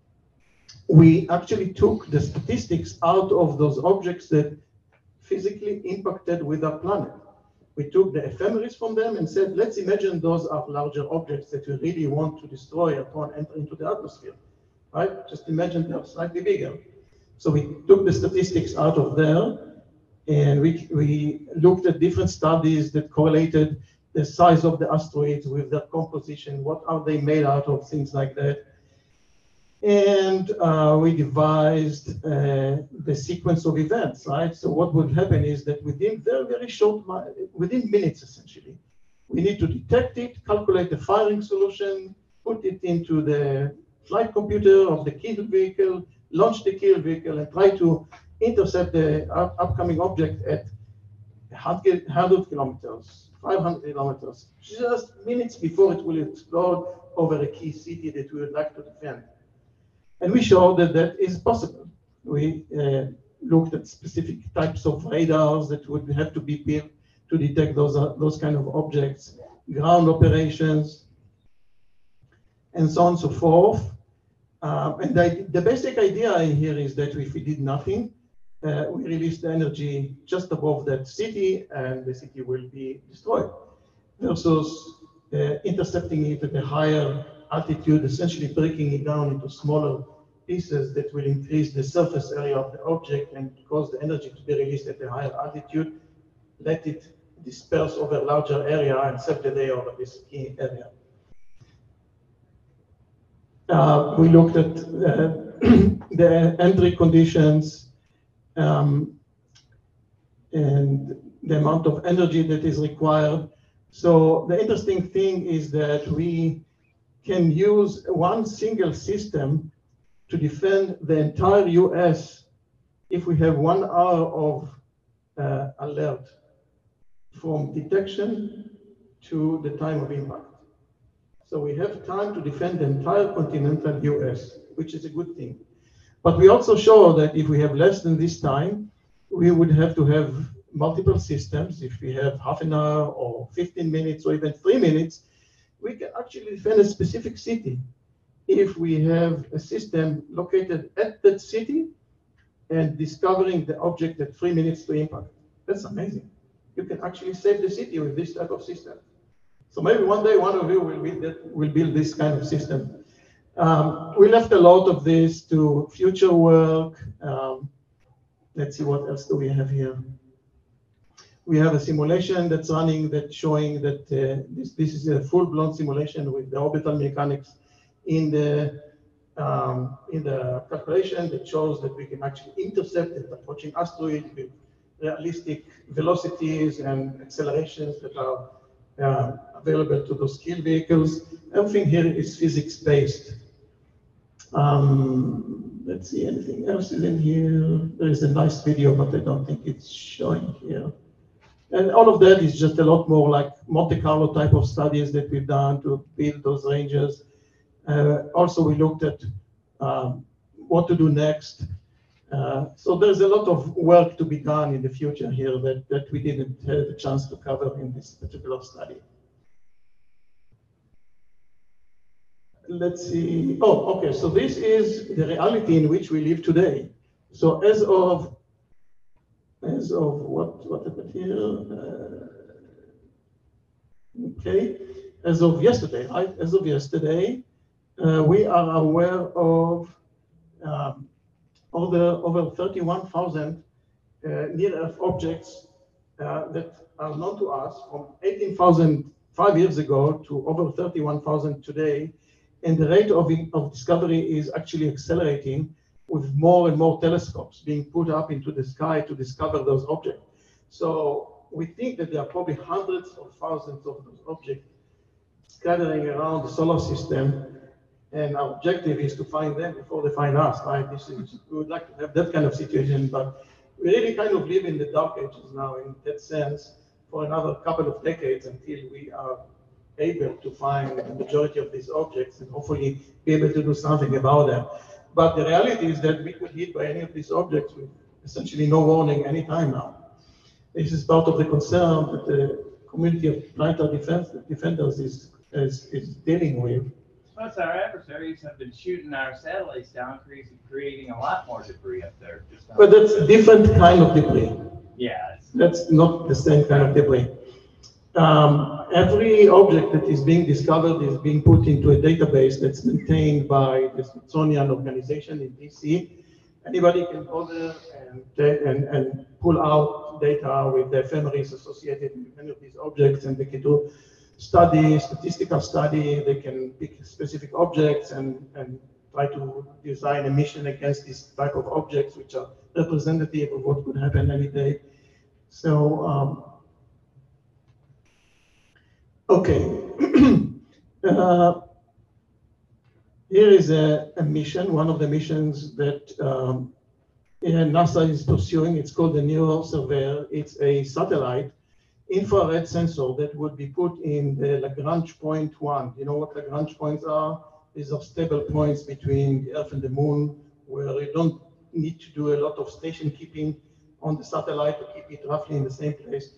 we actually took the statistics out of those objects that physically impacted with our planet. We took the ephemeris from them and said, let's imagine those are larger objects that we really want to destroy upon entering into the atmosphere, right? Just imagine they're slightly bigger. So we took the statistics out of there and we, we looked at different studies that correlated the size of the asteroids with their composition, what are they made out of, things like that. And uh, we devised uh, the sequence of events, right? So what would happen is that within very, very short, within minutes essentially, we need to detect it, calculate the firing solution, put it into the flight computer of the kill vehicle, launch the kill vehicle, and try to intercept the up upcoming object at 100, 100 kilometers, 500 kilometers, just minutes before it will explode over a key city that we would like to defend. And we showed that that is possible. We uh, looked at specific types of radars that would have to be built to detect those, uh, those kind of objects, ground operations, and so on and so forth. Um, and the, basic idea here is that if we did nothing, uh, we release the energy just above that city and the city will be destroyed versus uh, intercepting it at a higher altitude, essentially breaking it down into smaller pieces that will increase the surface area of the object and cause the energy to be released at a higher altitude, let it disperse over a larger area and save the day over this key area. Uh, we looked at uh, the entry conditions um, and the amount of energy that is required. So the interesting thing is that we can use one single system to defend the entire US if we have one hour of uh, alert from detection to the time of impact. So we have time to defend the entire continental US, which is a good thing. But we also show that if we have less than this time, we would have to have multiple systems. If we have half an hour or 15 minutes or even three minutes, we can actually defend a specific city if we have a system located at that city and discovering the object at three minutes to impact. That's amazing. You can actually save the city with this type of system. So maybe one day one of you will build, will build this kind of system. Um, we left a lot of this to future work. Um, let's see what else do we have here we have a simulation that's running that's showing that uh, this, this is a full-blown simulation with the orbital mechanics in the um, in the calculation that shows that we can actually intercept the approaching asteroid with realistic velocities and accelerations that are uh, available to those kill vehicles. Everything here is physics-based. Um, let's see, anything else is in here? There is a nice video, but I don't think it's showing here. And all of that is just a lot more like Monte Carlo type of studies that we've done to build those ranges. Uh, also, we looked at um, what to do next. Uh, so there's a lot of work to be done in the future here that, that we didn't have a chance to cover in this particular study. Let's see. Oh, okay. So this is the reality in which we live today. So as of as of what what happened here? Uh, okay, as of yesterday, right? As of yesterday, uh, we are aware of um, over over 31,000 uh, near-Earth objects uh, that are known to us from 18,000 five years ago to over 31,000 today, and the rate of, of discovery is actually accelerating with more and more telescopes being put up into the sky to discover those objects. So we think that there are probably hundreds or thousands of those objects scattering around the solar system. And our objective is to find them before they find us, right? This is, we would like to have that kind of situation, but we really kind of live in the dark ages now in that sense for another couple of decades until we are able to find the majority of these objects and hopefully be able to do something about them. But the reality is that we could hit by any of these objects with essentially no warning anytime now. This is part of the concern that the community of planetary defense, defenders is, is, is dealing with. Plus, our adversaries have been shooting our satellites down, creating, creating a lot more debris up there. just But that's a different kind of debris. Yeah, That's not the same kind of debris. Um, every object that is being discovered is being put into a database that's maintained by the Smithsonian Organization in DC. Anybody can go there and, and, and pull out data with the ephemeris associated with any of these objects, and they can do study, statistical study. They can pick specific objects and, and try to design a mission against this type of objects, which are representative of what could happen any day. So, um, okay. uh, here is a, a, mission, one of the missions that um, NASA is pursuing. It's called the NEO Surveyor. It's a satellite infrared sensor that would be put in the Lagrange point one. You know what Lagrange points are? These are stable points between the Earth and the Moon where you don't need to do a lot of station keeping on the satellite to keep it roughly in the same place.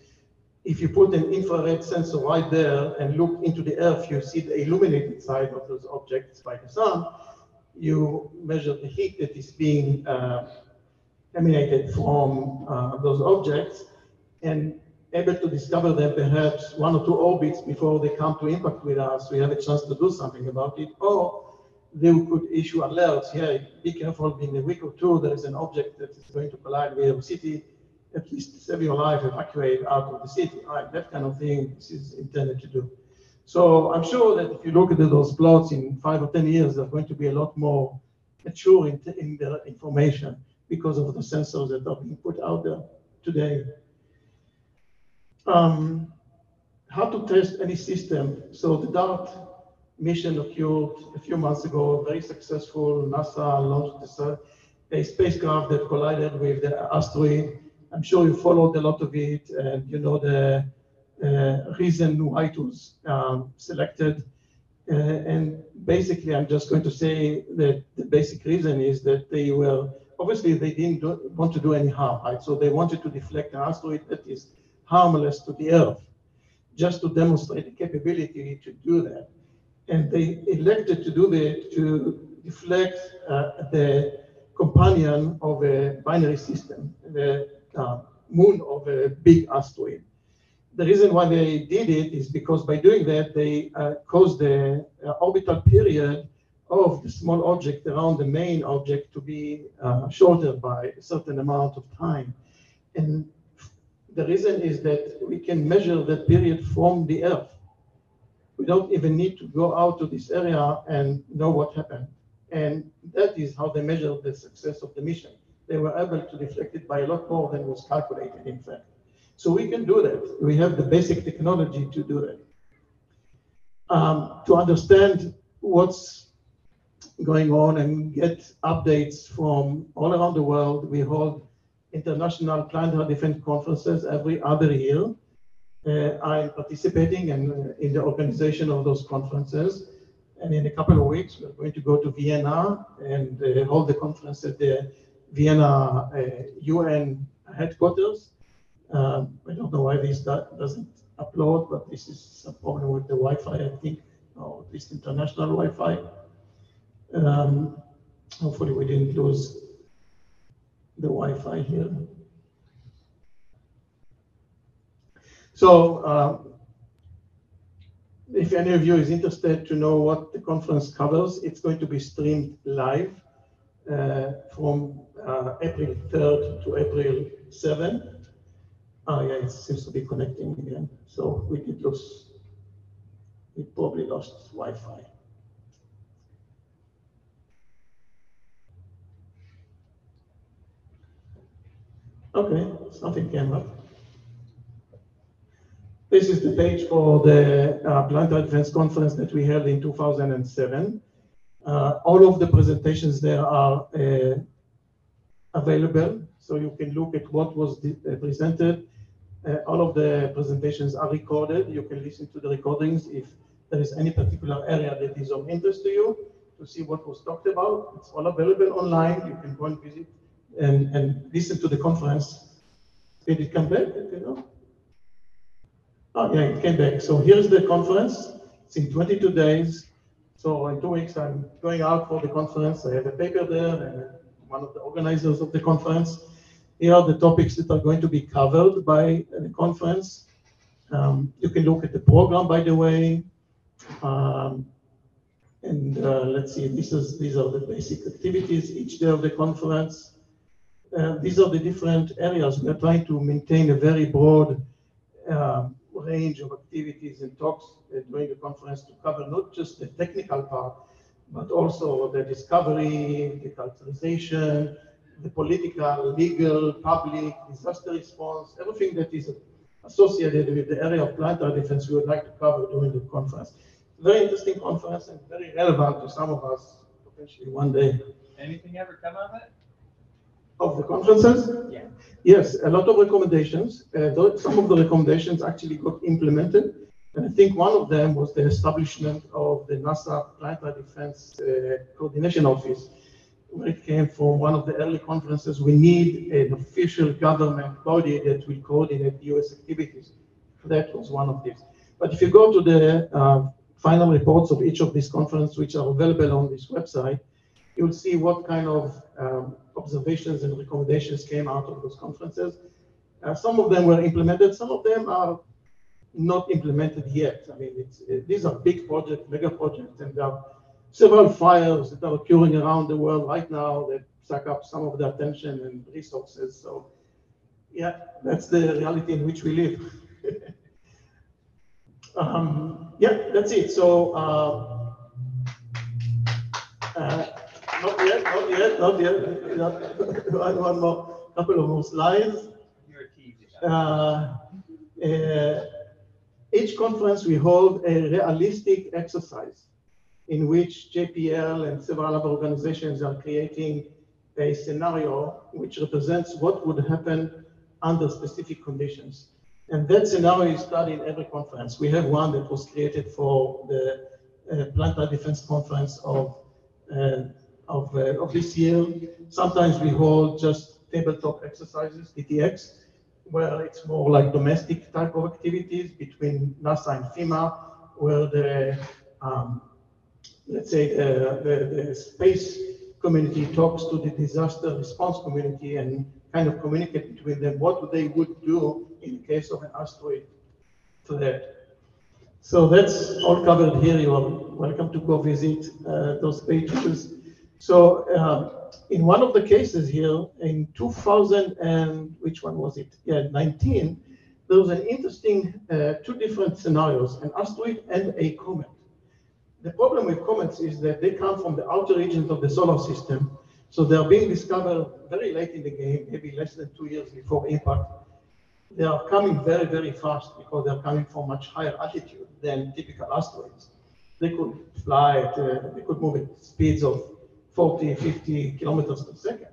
If you put an infrared sensor right there and look into the Earth, you see the illuminated side of those objects by the sun. You measure the heat that is being uh, emanated from uh, those objects and able to discover them perhaps one or two orbits before they come to impact with us. We have a chance to do something about it. Or they could issue alerts. Yeah, be careful, in a week or two, there is an object that is going to collide with your city. At least save your life, evacuate out of the city. Right, that kind of thing this is intended to do. So I'm sure that if you look at those plots in five or 10 years, they're going to be a lot more mature in, in their information because of the sensors that are being put out there today. Um, how to test any system. So the DART mission occurred a few months ago, very successful. NASA launched a, a spacecraft that collided with the asteroid. I'm sure you followed a lot of it and you know the uh, reason why it was um, selected. Uh, and basically, I'm just going to say that the basic reason is that they were, obviously they didn't do, want to do any harm, right? So they wanted to deflect an asteroid that is harmless to the Earth, just to demonstrate the capability to do that and they elected to do that to deflect uh, the companion of a binary system, the uh, moon of a big asteroid. The reason why they did it is because by doing that, they uh, caused the uh, orbital period of the small object around the main object to be uh, shorter by a certain amount of time. And the reason is that we can measure that period from the Earth we don't even need to go out to this area and know what happened. And that is how they measure the success of the mission. They were able to deflect it by a lot more than was calculated, in fact. So we can do that. We have the basic technology to do that. Um, to understand what's going on and get updates from all around the world, we hold international planetary defense conferences every other year. Uh, I'm participating in, uh, in the organization of those conferences. And in a couple of weeks, we're going to go to Vienna and uh, hold the conference at the Vienna UN headquarters. Um, I don't know why this doesn't upload, but this is a problem with the Wi-Fi, I think, or at least international Wi-Fi. Um, hopefully we didn't lose the Wi-Fi here. So uh, if any of you is interested to know what the conference covers, it's going to be streamed live uh, from uh, April 3rd to April 7th. Oh yeah, it seems to be connecting again. So we did lose, we probably lost Wi-Fi. Okay, something came up. This is the page for the uh, Defense Conference that we held in 2007. Uh, all of the presentations there are uh, available, So you can look at what was uh, presented. All of the presentations are recorded. You can listen to the recordings if there is any particular area that is of interest to you to see what was talked about. It's all available online. You can go and visit and, and listen to the conference. Did it come back? You know? Oh, yeah, it came back. So here's the conference. It's in 22 days. So in two weeks, I'm going out for the conference. I have a paper there and one of the organizers of the conference. Here are the topics that are going to be covered by the conference. Um, you can look at the program, by the way. Um, and uh, let's see, this is, these are the basic activities each day of the conference. Uh, these are the different areas. We are trying to maintain a very broad uh, range of activities and talks uh, during the conference to cover not just the technical part, but also the discovery, the characterization, the political, legal, public, disaster response, everything that is associated with the area of planetary defense we would like to cover during the conference. Very interesting conference and very relevant to some of us potentially one day. Anything ever come of it? Of the conferences? Yeah. Yes, a lot of recommendations. Uh, some of the recommendations actually got implemented. And I think one of them was the establishment of the NASA Planetary Defense uh, Coordination Office, where it came from one of the early conferences. We need an official government body that will coordinate US activities. That was one of these. But if you go to the uh, final reports of each of these conferences, which are available on this website, you'll see what kind of um, observations and recommendations came out of those conferences. Uh, some of them were implemented, some of them are not implemented yet. I mean, it, these are big projects, mega projects, and there are several fires that are occurring around the world right now that suck up some of the attention and resources. So, yeah, that's the reality in which we live. um, yeah, that's it. So, uh, uh, not yet, not yet, not yet. One, one more, couple of more slides. Uh, uh, each conference we hold a realistic exercise in which JPL and several other organizations are creating a scenario which represents what would happen under specific conditions. And that scenario is studied in every conference. We have one that was created for the uh, Planetary Defense Conference of, uh, of, uh, of this year. Sometimes we hold just tabletop exercises, TTX, where it's more like domestic type of activities between NASA and FEMA, where the, um, let's say, the, the, the, space community talks to the disaster response community and kind of communicate between them what they would do in case of an asteroid threat. So that's all covered here. You are welcome to go visit uh, those pages. So um, in one of the cases here, in 2000 and which one was it? Yeah, 19. There was an interesting uh, two different scenarios: an asteroid and a comet. The problem with comets is that they come from the outer regions of the solar system, so they're being discovered very late in the game, maybe less than two years before impact. They are coming very, very fast because they're coming from much higher altitude than typical asteroids. They could fly at, uh, they could move at speeds of 40, 50 kilometers per second.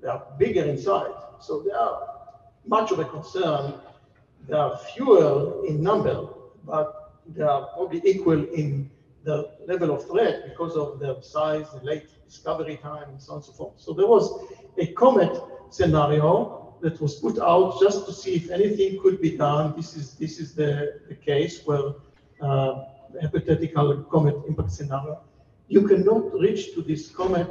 They are bigger in size, so they are much of a concern. They are fewer in number, but they are probably equal in the level of threat because of their size, the late discovery time, and so on and so forth. So there was a comet scenario that was put out just to see if anything could be done. This is this is the, the case where uh, hypothetical comet impact scenario you cannot reach to this comet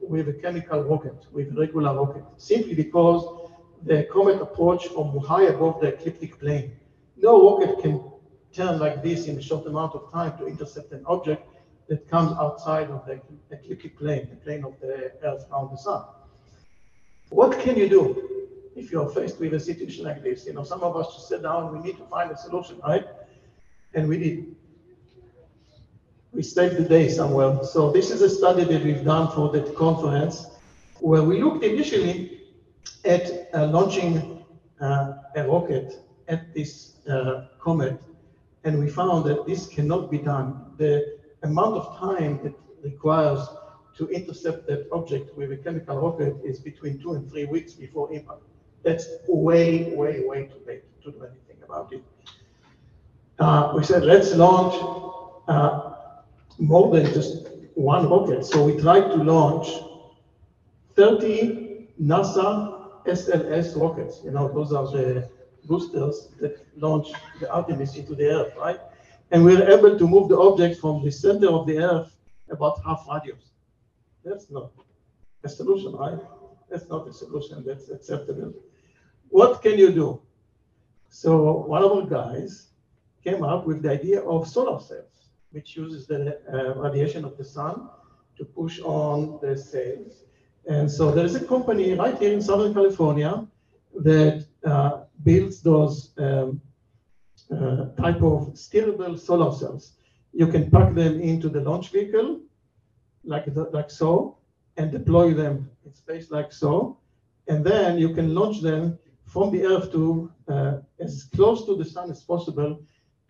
with a chemical rocket, with a regular rocket, simply because the comet approach from high above the ecliptic plane. No rocket can turn like this in a short amount of time to intercept an object that comes outside of the ecliptic plane, the plane of the Earth around the Sun. What can you do if you're faced with a situation like this? You know, some of us just sit down, we need to find a solution, right? And we did we saved the day somewhere. So this is a study that we've done for the conference, where we looked initially at uh, launching uh, a rocket at this uh, comet, and we found that this cannot be done. The amount of time it requires to intercept that object with a chemical rocket is between two and three weeks before impact. That's way, way, way too late to do anything about it. Uh, we said, let's launch uh, more than just one rocket. So we tried to launch 30 NASA SLS rockets. You know, those are the boosters that launch the Artemis into the Earth, right? And we were able to move the object from the center of the Earth about half radius. That's not a solution, right? That's not a solution that's acceptable. What can you do? So one of our guys came up with the idea of solar sails, which uses the uh, radiation of the sun to push on the sails. And so there is a company right here in Southern California that uh, builds those um, uh, type of steerable solar sails. You can pack them into the launch vehicle, like, the, like so, and deploy them in space like so. And then you can launch them from the Earth to uh, as close to the sun as possible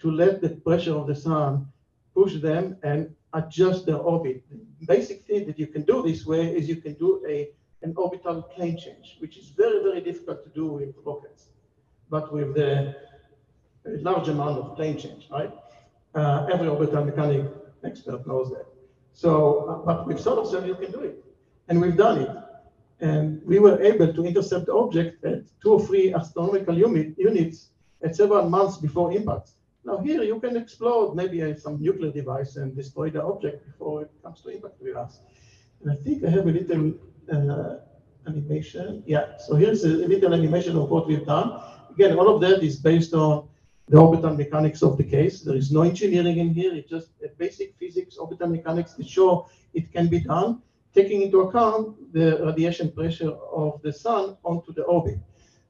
to let the pressure of the sun push them and adjust their orbit. The basic thing that you can do this way is you can do a, an orbital plane change, which is very, very difficult to do with rockets, but with the large amount of plane change, right? Uh, every orbital mechanic expert knows that. So, uh, but with solar sail, you can do it. And we've done it. And we were able to intercept the object at two or three astronomical unit, units at several months before impact. Now here you can explode maybe some nuclear device and destroy the object before it comes to impact with us. And I think I have a little uh, animation. Yeah, so here's a, little animation of what we've done. Again, all of that is based on the orbital mechanics of the case. There is no engineering in here. It's just basic physics, orbital mechanics to show it can be done, taking into account the radiation pressure of the sun onto the orbit.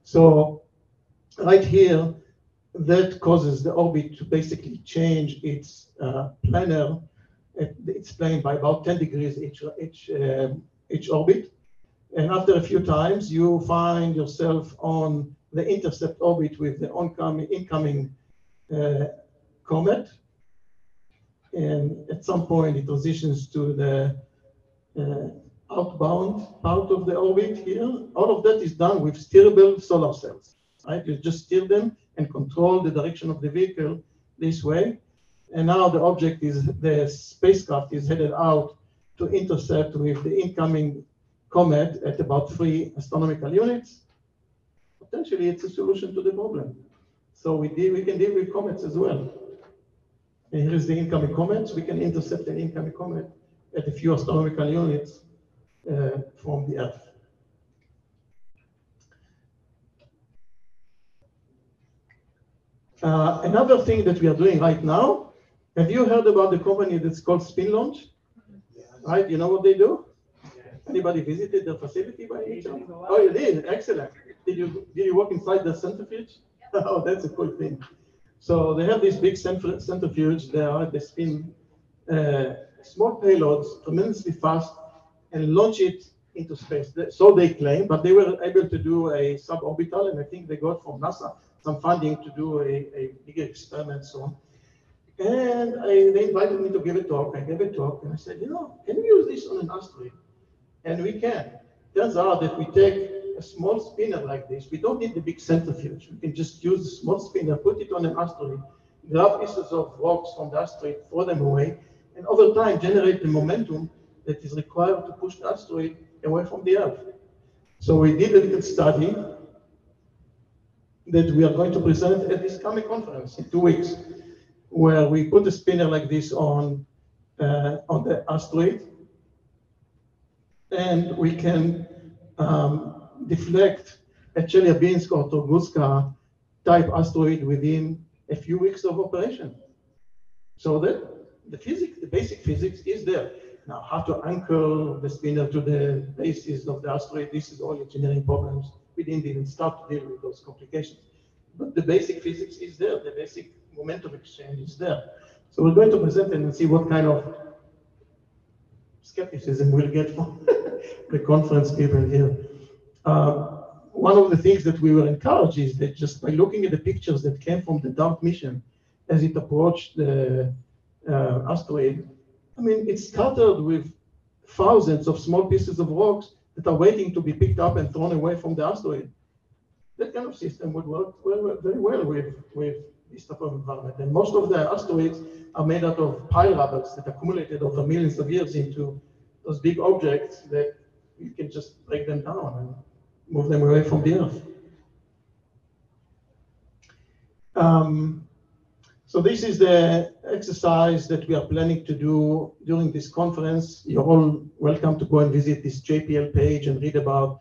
So right here, that causes the orbit to basically change its uh, its plane by about 10 degrees each, each, uh, each orbit. And after a few times, you find yourself on the intercept orbit with the oncoming, incoming uh, comet. And at some point, it transitions to the uh, outbound part of the orbit here. All of that is done with steerable solar sails, right? You just steer them and control the direction of the vehicle this way. And now the object is, the spacecraft is headed out to intercept with the incoming comet at about three astronomical units potentially it's a solution to the problem. So we, deal, we can deal with comets as well. And here is the incoming comets. We can intercept an incoming comet at a few astronomical units uh, from the Earth. Uh, another thing that we are doing right now, have you heard about the company that's called SpinLaunch? Right, you know what they do? Anybody visited their facility by any chance? Oh, you did? Excellent. Did you did you walk inside the centrifuge? oh, that's a cool thing. So they have this big centrifuge there. They spin uh, small payloads tremendously fast and launch it into space. So they claim, but they were able to do a suborbital, and I think they got from NASA some funding to do a, a bigger experiment so on. And I, they invited me to give a talk. I gave a talk, and I said, you know, can we use this on an asteroid? And we can. Turns out that we take a small spinner like this. We don't need the big centrifuge. We can just use a small spinner, put it on an asteroid, grab pieces of rocks from the asteroid, throw them away, and over time generate the momentum that is required to push the asteroid away from the Earth. So we did a little study that we are going to present at this coming conference in two weeks, where we put a spinner like this on uh, on the asteroid, and we can um, deflect a Chelyabinsk or Tunguska type asteroid within a few weeks of operation. So that the physics, the basic physics is there. Now, how to anchor the spinner to the basis of the asteroid, this is all engineering problems. We didn't even start to deal with those complications. But the basic physics is there, the basic momentum exchange is there. So we're going to present it and see what kind of skepticism we'll get from the conference people here. Uh, one of the things that we were encouraged is that just by looking at the pictures that came from the DART mission as it approached the uh, asteroid, I mean, it's scattered with thousands of small pieces of rocks that are waiting to be picked up and thrown away from the asteroid. That kind of system would work very well with, with this type of environment. And most of the asteroids are made out of pile rubbles that accumulated over millions of years into those big objects that you can just break them down and move them away from the Earth. Um, so this is the exercise that we are planning to do during this conference. You're all welcome to go and visit this JPL page and read about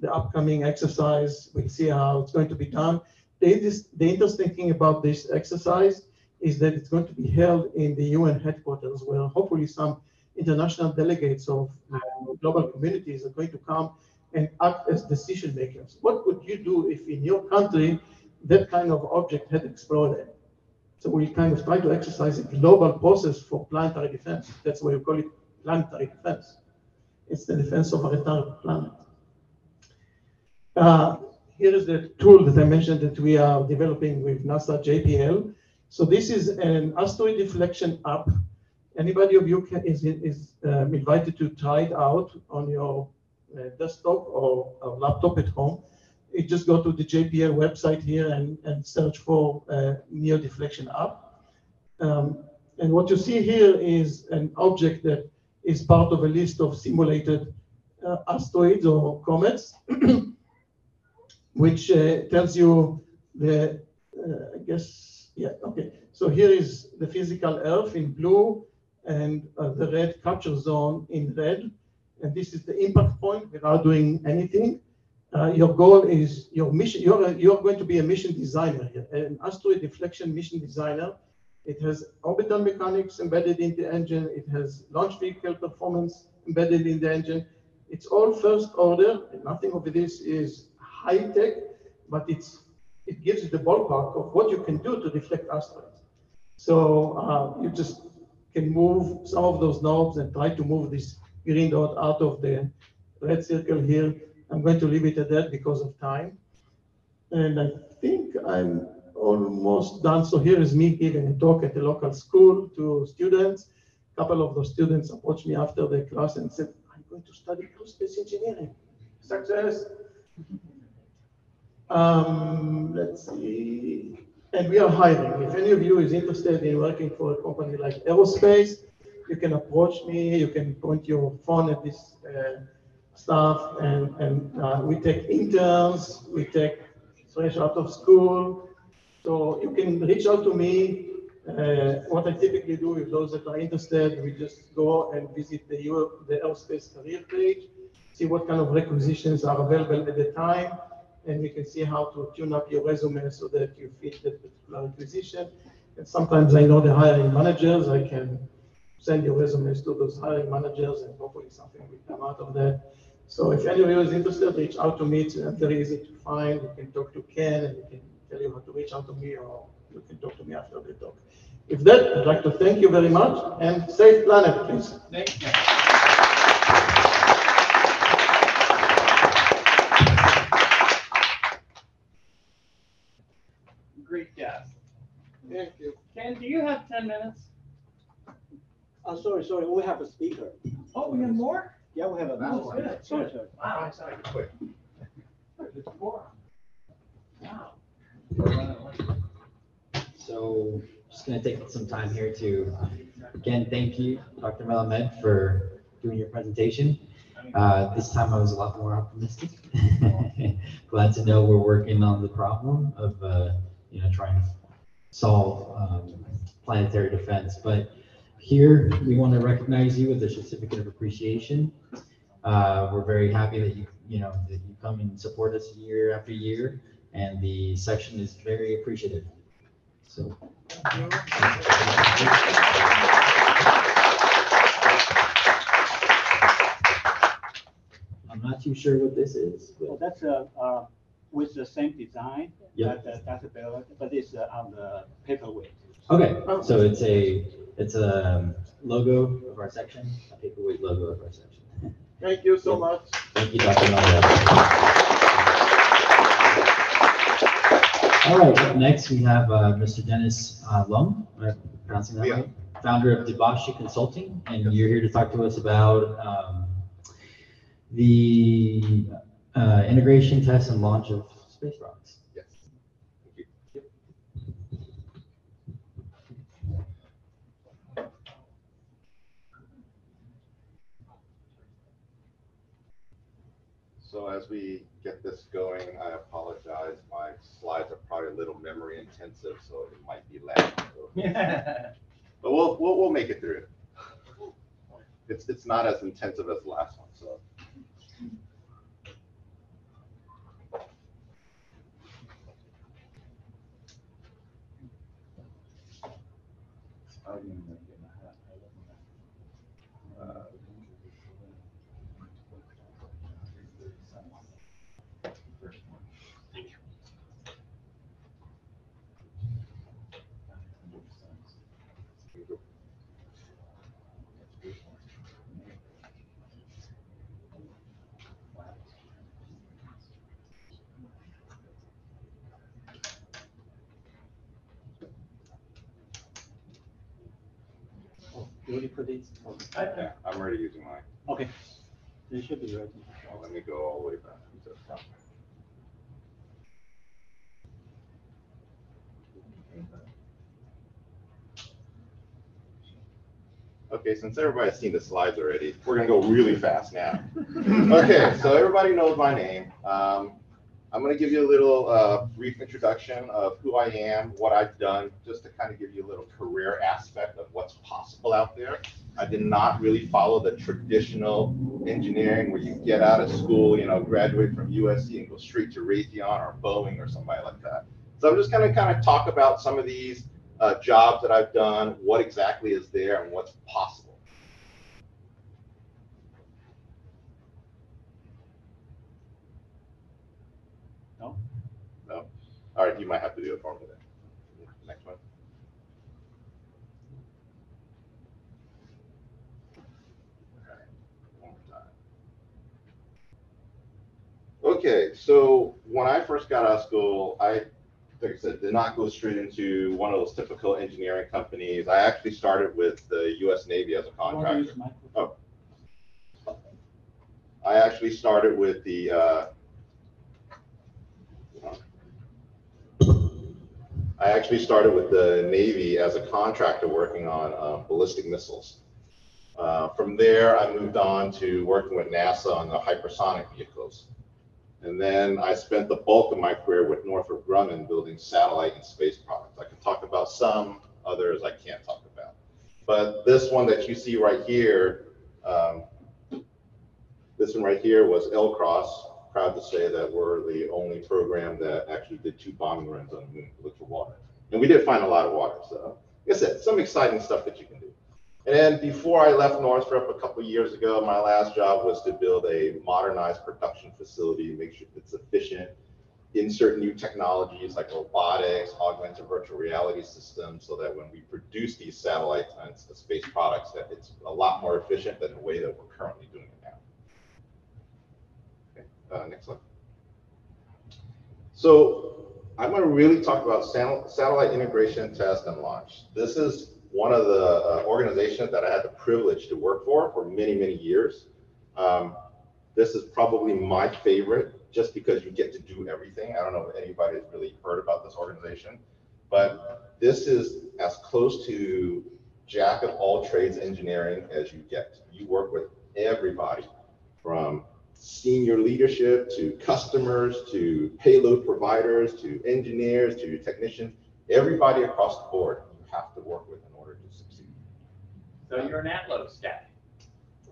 the upcoming exercise. We'll see how it's going to be done. The, the interesting thing about this exercise is that it's going to be held in the UN headquarters where hopefully some international delegates of uh, global communities are going to come and act as decision makers. What would you do if in your country that kind of object had exploded? So we kind of try to exercise a global process for planetary defense. That's why we call it planetary defense. It's the defense of our entire planet. Uh, here is the tool that I mentioned that we are developing with NASA JPL. So this is an asteroid deflection app. Anybody of you can, is, is um, invited to try it out on your uh, desktop or, or, laptop at home. You just go to the JPL website here and, and search for uh, NEO deflection app. Um, and what you see here is an object that is part of a list of simulated uh, asteroids or comets. which uh, tells you the, uh, I guess, yeah, okay. So here is the physical Earth in blue and uh, the red capture zone in red. And this is the impact point without doing anything. Uh, your goal is your mission, you're, you're going to be a mission designer an asteroid deflection mission designer. It has orbital mechanics embedded in the engine. It has launch vehicle performance embedded in the engine. It's all first order. Nothing of this is high tech, but it's it gives you the ballpark of what you can do to deflect asteroids. So uh, you just can move some of those knobs and try to move this green dot out of the red circle here. I'm going to leave it at that because of time. And I think I'm almost done. So here is me giving a talk at a local school to students. A couple of those students approached me after the class and said, I'm going to study aerospace engineering. Success. Um, let's see. And we are hiring. If any of you is interested in working for a company like Aerospace, you can approach me. You can point your phone at this uh, staff, and, and uh, we take interns. We take fresh out of school. So you can reach out to me. Uh, what I typically do with those that are interested, we just go and visit the, Europe, the Aerospace career page, see what kind of requisitions are available at the time and you can see how to tune up your resume so that you fit that particular requisition. And sometimes I know the hiring managers, I can send your resumes to those hiring managers and hopefully something will come out of that. So if any of you is interested, reach out to me. It's very easy to find. You can talk to Ken and he can tell you how to reach out to me or you can talk to me after the talk. With that, I'd like to thank you very much and safe planet, please. Thank you. Great guest. Thank you. Ken, do you have ten minutes? Uh, sorry, sorry, we have a speaker. Oh, we have more? Yeah, we have a. Good. Sorry, sorry. Wow, sorry, quick. It's four. Wow. So just going to take some time here to, again, thank you, Dr. Melamed, for doing your presentation. Uh, this time I was a lot more optimistic. Glad to know we're working on the problem of, uh, you know, trying to solve um, planetary defense. But here we want to recognize you with a certificate of appreciation. Uh, we're very happy that you, you know, that you come and support us year after year, and the section is very appreciative. So. I'm not too sure what this is. Well, that's a, uh, with the same design. Yep. That, that's a bill, but it's uh, on the paperweight. Okay, so it's a, it's a um, logo of our section, a paperweight logo of our section. Thank you so much. Thank you, Dr. Maldonado. All right, up next we have uh, Mr. Dennis uh, Lum. Am I pronouncing that Yeah. right? founder of Debashi Consulting, and you're here to talk to us about um, the uh, integration, test, and launch of space rocks. Yes. So as we get this going, I apologize. My slides are probably a little memory intensive, so it might be lagging. But we'll, we'll, we'll make it through. It's, it's not as intensive as the last one, so. You already put it? Yeah, I'm already using mine. Okay. It should be ready. Well, Let me go all the way back to the top. Okay, since everybody's seen the slides already, we're gonna go really fast now. Okay, so everybody knows my name. Um, I'm gonna give you a little, uh, brief introduction of who I am, what I've done, just to kind of give you a little career aspect of what's possible out there. I did not really follow the traditional engineering where you get out of school, you know, graduate from USC and go straight to Raytheon or Boeing or somebody like that. So I'm just gonna kind of talk about some of these uh, jobs that I've done, what exactly is there and what's possible. No? No? All right, you might have to do it for me then. Next one. Okay, so when I first got out of school, I, like I said, did not go straight into one of those typical engineering companies. I actually started with the US Navy as a contractor. Oh. I actually started with the, uh, I actually started with the Navy as a contractor working on uh, ballistic missiles. Uh, from there, I moved on to working with NASA on the hypersonic vehicles. And then I spent the bulk of my career with Northrop Grumman building satellite and space products. I can talk about some, others I can't talk about. But this one that you see right here, um, this one right here was LCROSS. Proud to say that we're the only program that actually did two bombing runs on the moon to look for water. And we did find a lot of water. So, like I said, some exciting stuff that you can do. And then before I left Northrop a couple years ago, my last job was to build a modernized production facility, make sure it's efficient, insert new technologies like robotics, augmented virtual reality systems, so that when we produce these satellites and space products, that it's a lot more efficient than the way that we're currently doing it uh, next slide. So I'm going to really talk about sat- satellite integration, test, and launch. This is one of the uh, organizations that I had the privilege to work for for many, many years. Um, this is probably my favorite just because you get to do everything. I don't know if anybody's really heard about this organization, but this is as close to jack of all trades engineering as you get. You work with everybody from senior leadership to customers to payload providers to engineers to your technicians, everybody across the board you have to work with in order to succeed. So you're an Atlas guy.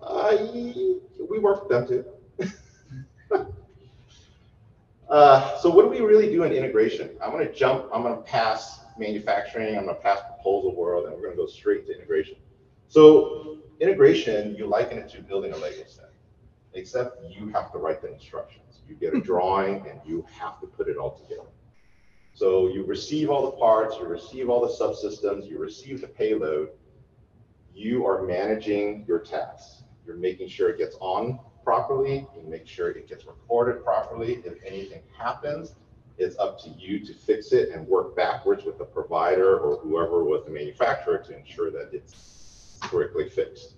Uh, we work with them too. uh, so what do we really do in integration? I'm going to jump, I'm going to pass manufacturing, I'm going to pass proposal world, and we're going to go straight to integration. So integration, you liken it to building a Lego set, except you have to write the instructions. You get a drawing and you have to put it all together. So you receive all the parts, you receive all the subsystems, you receive the payload, you are managing your tasks. You're making sure it gets on properly, you make sure it gets recorded properly. If anything happens, It's up to you to fix it and work backwards with the provider or whoever was the manufacturer to ensure that it's correctly fixed.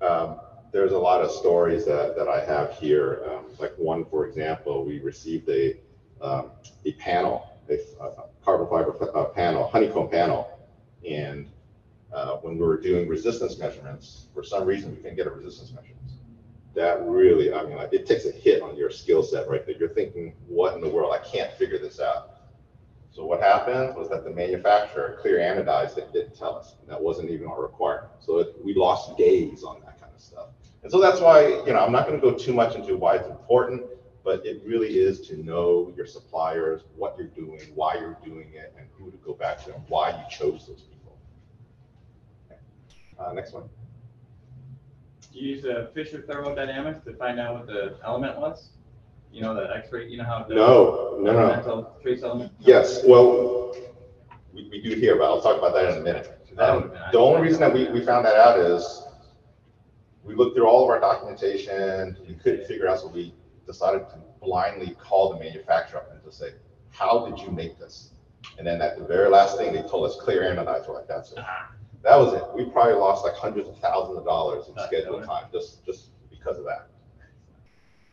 Um, there's a lot of stories that, that I have here. Um, like one, for example, we received a, um, a panel, a, a carbon fiber uh, panel, honeycomb panel. And uh, when we were doing resistance measurements, for some reason we couldn't get a resistance measurements. That really, I mean, like, it takes a hit on your skill set right there. You're thinking, what in the world? I can't figure this out. So what happened was that the manufacturer clear anodized it, didn't tell us. That wasn't even our requirement. So it, we lost days on that of stuff. And so that's why, you know, I'm not going to go too much into why it's important, but it really is to know your suppliers, what you're doing, why you're doing it, and who to go back to, and why you chose those people. Okay. Uh, next one. You use the Fisher thermodynamics to find out what the element was? You know, the X-ray, you know how? the No, no, no. Trace element? Yes, well, we, we do here, but I'll talk about that in a minute. Um, the only reason that we, we found that out is we looked through all of our documentation, we couldn't figure out, so we decided to blindly call the manufacturer up and to say, how did you make this? And then at the very last thing, they told us clear anodize, we're like, that's it. That was it. We probably lost like hundreds of thousands of dollars in schedule time, just, just because of that.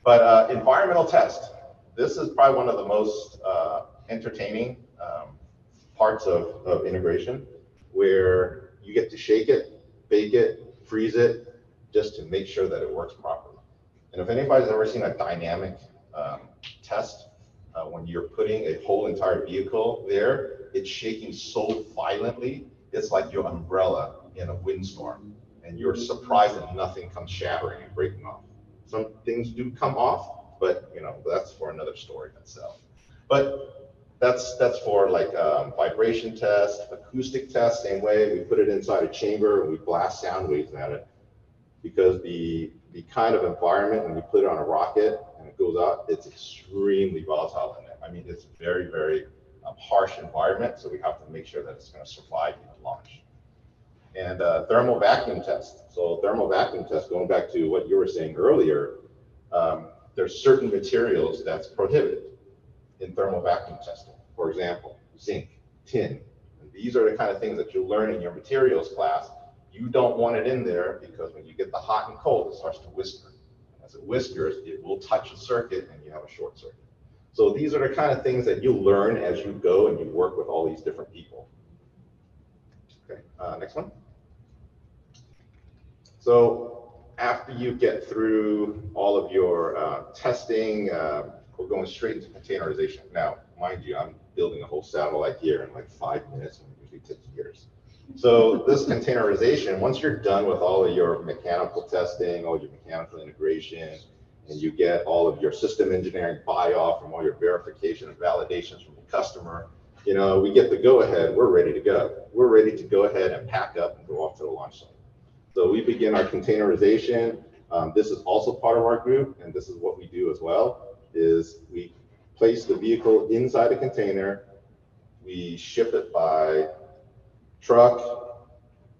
But uh, environmental test, this is probably one of the most uh, entertaining um, parts of, of integration, where you get to shake it, bake it, freeze it, just to make sure that it works properly. And if anybody's ever seen a dynamic um, test, uh, when you're putting a whole entire vehicle there, it's shaking so violently, it's like your umbrella in a windstorm, and you're surprised that nothing comes shattering and breaking off. Some things do come off, but you know that's for another story itself. But that's that's for like um, vibration test, acoustic test, same way. We put it inside a chamber and we blast sound waves at it because the the kind of environment when you put it on a rocket and it goes out, it's extremely volatile in there. I mean, it's a very very um, harsh environment, so we have to make sure that it's going to survive the launch. And uh, thermal vacuum test. So thermal vacuum test, going back to what you were saying earlier, um, there's certain materials that's prohibited in thermal vacuum testing. For example, zinc, tin. And these are the kind of things that you learn in your materials class. You don't want it in there because when you get the hot and cold, it starts to whisker. As it whiskers, it will touch a circuit and you have a short circuit. So these are the kind of things that you learn as you go and you work with all these different people. Okay, uh, next one. So after you get through all of your uh, testing, uh, we're going straight into containerization. Now, mind you, I'm building a whole satellite here in like five minutes, and it usually takes years. So this containerization, once you're done with all of your mechanical testing, all your mechanical integration, and you get all of your system engineering buy-off from all your verification and validations from the customer, you know, we get the go-ahead, we're ready to go. We're ready to go ahead and pack up and go off to the launch site. So we begin our containerization. Um, this is also part of our group, and this is what we do as well, is we place the vehicle inside a container. We ship it by truck,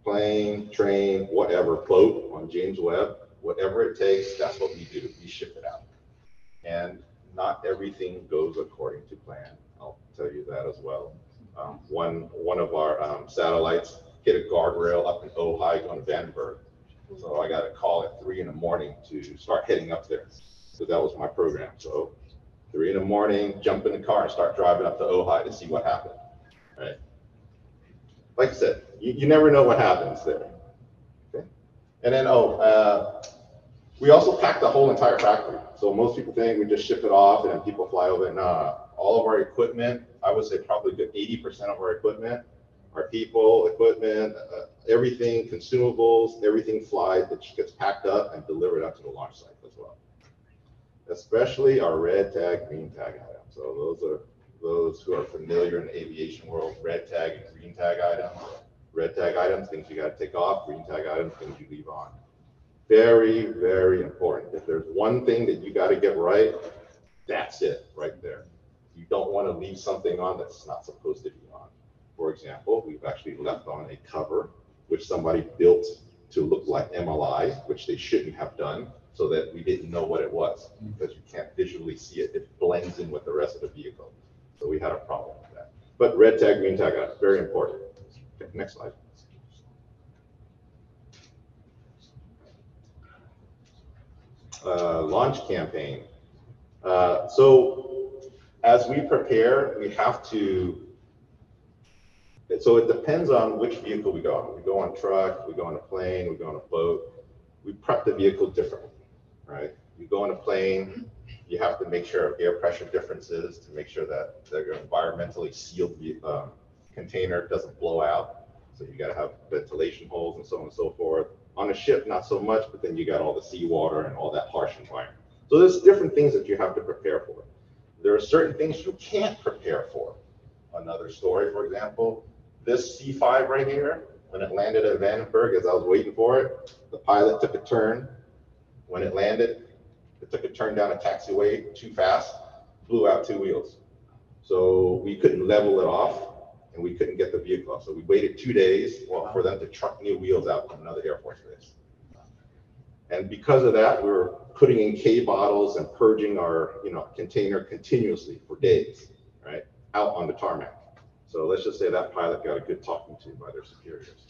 plane, train, whatever, boat on James Webb, whatever it takes, that's what we do. We ship it out. And not everything goes according to plan. I'll tell you that as well. Um, one, one of our um, satellites hit a guardrail up in Ojai on Vandenberg. So I got a call at three in the morning to start heading up there. So that was my program. So three in the morning, jump in the car and start driving up to Ojai to see what happened. Right. Like I said, you, you never know what happens there. Okay. And then, oh, uh, we also pack the whole entire factory. So most people think we just ship it off and then people fly over. Nah, all of our equipment, I would say probably good 80% of our equipment, our people, equipment, uh, everything, consumables, everything flies, it gets packed up and delivered out to the launch site as well. Especially our red tag, green tag items. So those are those who are familiar in the aviation world, red tag and green tag items. Red tag items, things you got to take off, green tag items, things you leave on. Very, very important. If there's one thing that you got to get right, that's it right there. You don't want to leave something on that's not supposed to be on. For example, we've actually left on a cover which somebody built to look like MLI, which they shouldn't have done, so that we didn't know what it was, mm. because you can't visually see it. It blends in with the rest of the vehicle. So we had a problem with that. But red tag, green tag, very important. Okay, Next slide. Uh, Launch campaign. Uh, So as we prepare, we have to, so it depends on which vehicle we go on. We go on truck, we go on a plane, we go on a boat. We prep the vehicle differently, right? You go on a plane, you have to make sure of air pressure differences to make sure that the environmentally sealed uh, container doesn't blow out. So you gotta have ventilation holes and so on and so forth. On a ship, not so much, but then you got all the seawater and all that harsh environment. So there's different things that you have to prepare for. There are certain things you can't prepare for. Another story, for example, this C5 right here, when it landed at Vandenberg, as I was waiting for it, the pilot took a turn. When it landed, took a turn down a taxiway too fast, blew out two wheels. So we couldn't level it off and we couldn't get the vehicle. So we waited two days well, for them to truck new wheels out from another Air Force base. And because of that, we were putting in K bottles and purging our, you know, container continuously for days, right? Out on the tarmac. So let's just say that pilot got a good talking to by their superiors.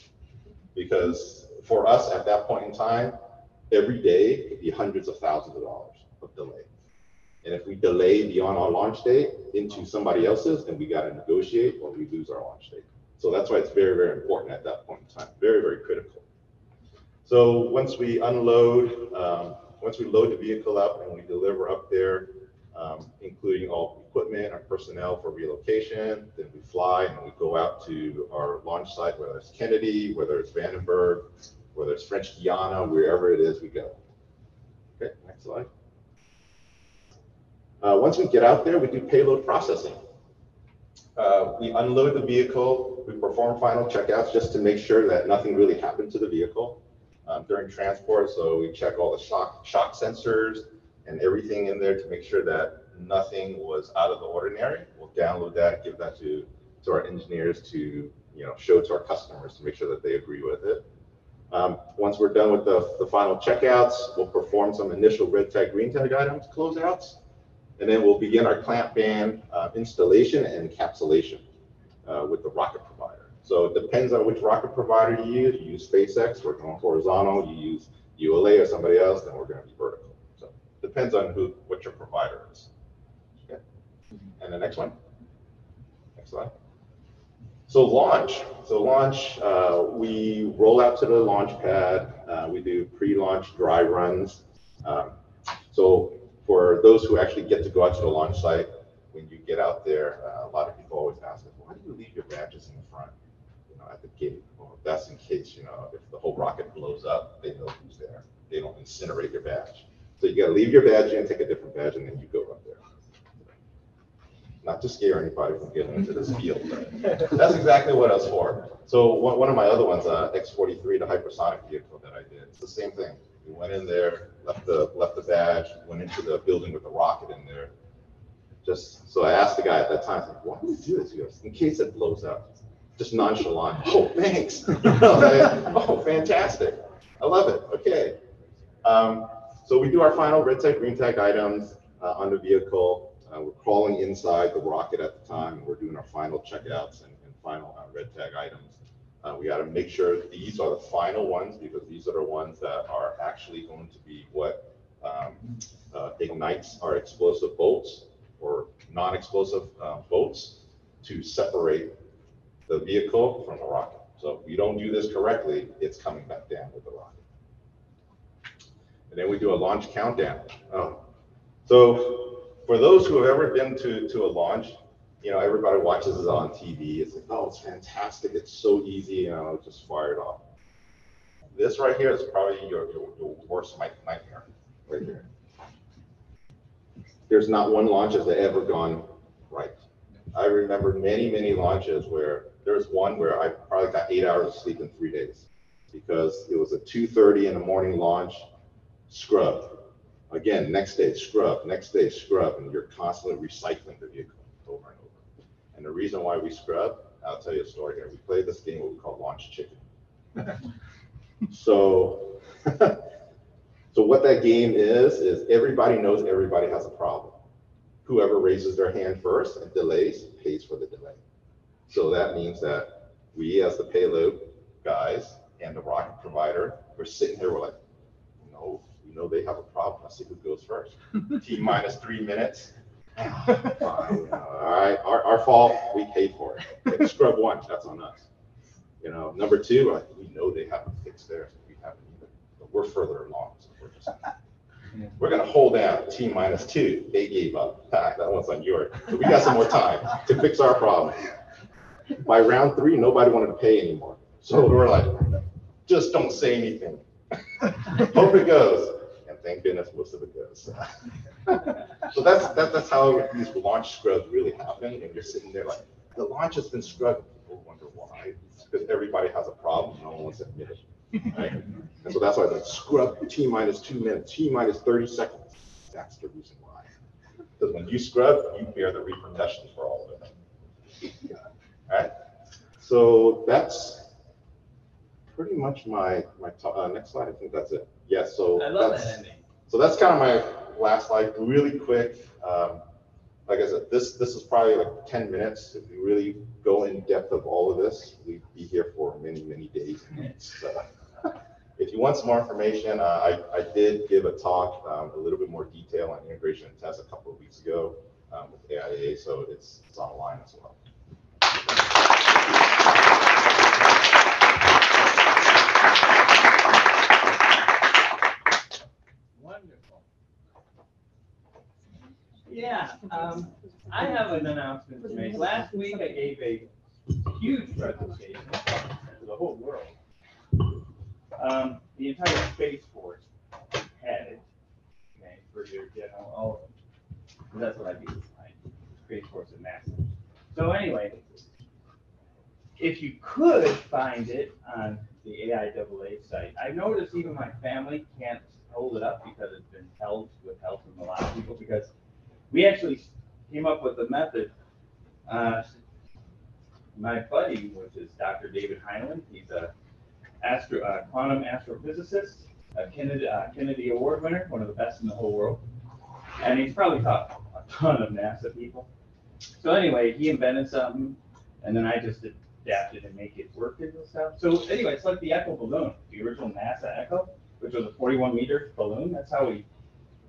Because for us at that point in time, every day could be hundreds of thousands of dollars of delay. And if we delay beyond our launch date into somebody else's, then we got to negotiate or we lose our launch date. So that's why it's very, very important at that point in time. Very, very critical. So once we unload, um, once we load the vehicle up and we deliver up there, um, including all equipment and personnel for relocation, then we fly and we go out to our launch site, whether it's Kennedy, whether it's Vandenberg, whether it's French Guiana, wherever it is we go. Okay, next slide. Uh, once we get out there, we do payload processing. Uh, we unload the vehicle, we perform final checkouts just to make sure that nothing really happened to the vehicle um, during transport. So we check all the shock, shock sensors and everything in there to make sure that nothing was out of the ordinary. We'll download that, give that to, to our engineers to you know show to our customers to make sure that they agree with it. Um, once we're done with the, the final checkouts, we'll perform some initial red tag, green tag items, closeouts, and then we'll begin our clamp band uh, installation and encapsulation uh, with the rocket provider. So it depends on which rocket provider you use. You use SpaceX, we're going horizontal. You use ULA or somebody else, then we're going to be vertical. So it depends on who, what your provider is. Okay. And the next one. Next slide. So launch. So launch, uh, we roll out to the launch pad. Uh, we do pre-launch dry runs. Um, so for those who actually get to go out to the launch site, when you get out there, uh, a lot of people always ask, why do you leave your badges in the front, you know, at the gate? Well, that's in case, you know, if the whole rocket blows up, they know who's there. They don't incinerate your badge. So you gotta leave your badge in, take a different badge, and then you go up there. Not to scare anybody from getting into this field, but that's exactly what I was for. So one, one of my other ones, uh, X-43, the hypersonic vehicle that I did, it's the same thing. We went in there, left the left the badge, went into the building with the rocket in there. Just so I asked the guy at that time, said, why do you do this? He in case it blows up. Just nonchalant. Oh, thanks. oh, fantastic. I love it. Okay. Um, so we do our final red tag, green tag items uh, on the vehicle. Uh, we're crawling inside the rocket at the time. And we're doing our final checkouts and, and final uh, red tag items. Uh, we got to make sure these are the final ones because these are the ones that are actually going to be what um, uh, ignites our explosive bolts or non-explosive uh, bolts to separate the vehicle from the rocket. So if we don't do this correctly, it's coming back down with the rocket. And then we do a launch countdown. Oh. So for those who have ever been to, to a launch, you know, everybody watches it on TV. It's like, oh, it's fantastic. It's so easy, you know, just fire it off. This right here is probably your, your, your worst nightmare right here. There's not one launch that's ever gone right. I remember many, many launches where there's one where I probably got eight hours of sleep in three days because it was a 2.30 in the morning launch, scrub. Again, next day, scrub, next day, scrub, and you're constantly recycling the vehicle over and over. And the reason why we scrub, I'll tell you a story here. We played this game what we call launch chicken. So, so what that game is, is everybody knows everybody has a problem. Whoever raises their hand first and delays pays for the delay. So that means that we, as the payload guys and the rocket provider, we're sitting here, we're like, no, we know they have a problem. Let's see who goes first. T minus three minutes. Fine, All right, our, our fault, we paid for it. Like, Scrub one, that's on us. You know, number two, like, we know they haven't fixed theirs, we haven't either, but we're further along, so we're just. We're gonna hold down T minus two, they gave up, that one's on yours, so we got some more time to fix our problem. By round three, nobody wanted to pay anymore, so we're like, just don't say anything. Hope it goes, thank goodness most of it goes. So that's, that, that's how these launch scrubs really happen, and you're sitting there like, the launch has been scrubbed, people wonder why, because everybody has a problem, no one wants to admit it, right? And so that's why it's like scrub T minus two minutes, T minus thirty seconds, that's the reason why. Because when you scrub, you bear the repercussions for all of it. Alright, so that's pretty much my, my, uh, next slide, I think that's it. Yes, so. I love that's- that ending. So that's kind of my last slide, really quick. Um, Like I said, this, this is probably like ten minutes. If we really go in depth of all of this, we'd be here for many, many days. So, If you want some more information, uh, I, I did give a talk, um, a little bit more detail on integration and test a couple of weeks ago um, with AIAA, so it's, it's online as well. Yeah, um, I have an announcement to make. Last week I gave a huge presentation to the whole world. Um, the entire Space Force had it, for your general, all of them. That's what I do? Space Force and NASA. So anyway, if you could find it on the AIAA site, I noticed even my family can't hold it up because it's been held with help from a lot of people, because we actually came up with a method. Uh, My buddy, which is Dr. David Heinlein, he's a astro, uh, quantum astrophysicist, a Kennedy, uh, Kennedy Award winner, one of the best in the whole world. And he's probably taught a ton of NASA people. So anyway, he invented something, and then I just adapted and make it work and stuff. So anyway, it's like the Echo balloon, the original NASA Echo, which was a 41 meter balloon. That's how we,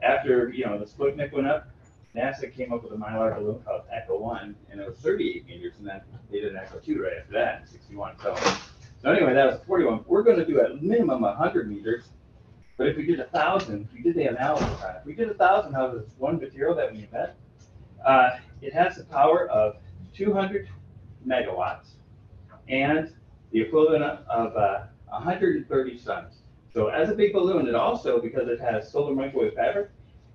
after you know the Sputnik went up, NASA came up with a mylar balloon called Echo One, and it was 38 meters, and then they did an Echo Two right after that, in 61. So, so anyway, that was 41. We're going to do at minimum 100 meters. But if we did a thousand, we did the analysis on it. If we did a thousand out of this one material that we invent, uh, it has the power of 200 megawatts and the equivalent of uh, 130 suns. So as a big balloon, it also, because it has solar microwave fabric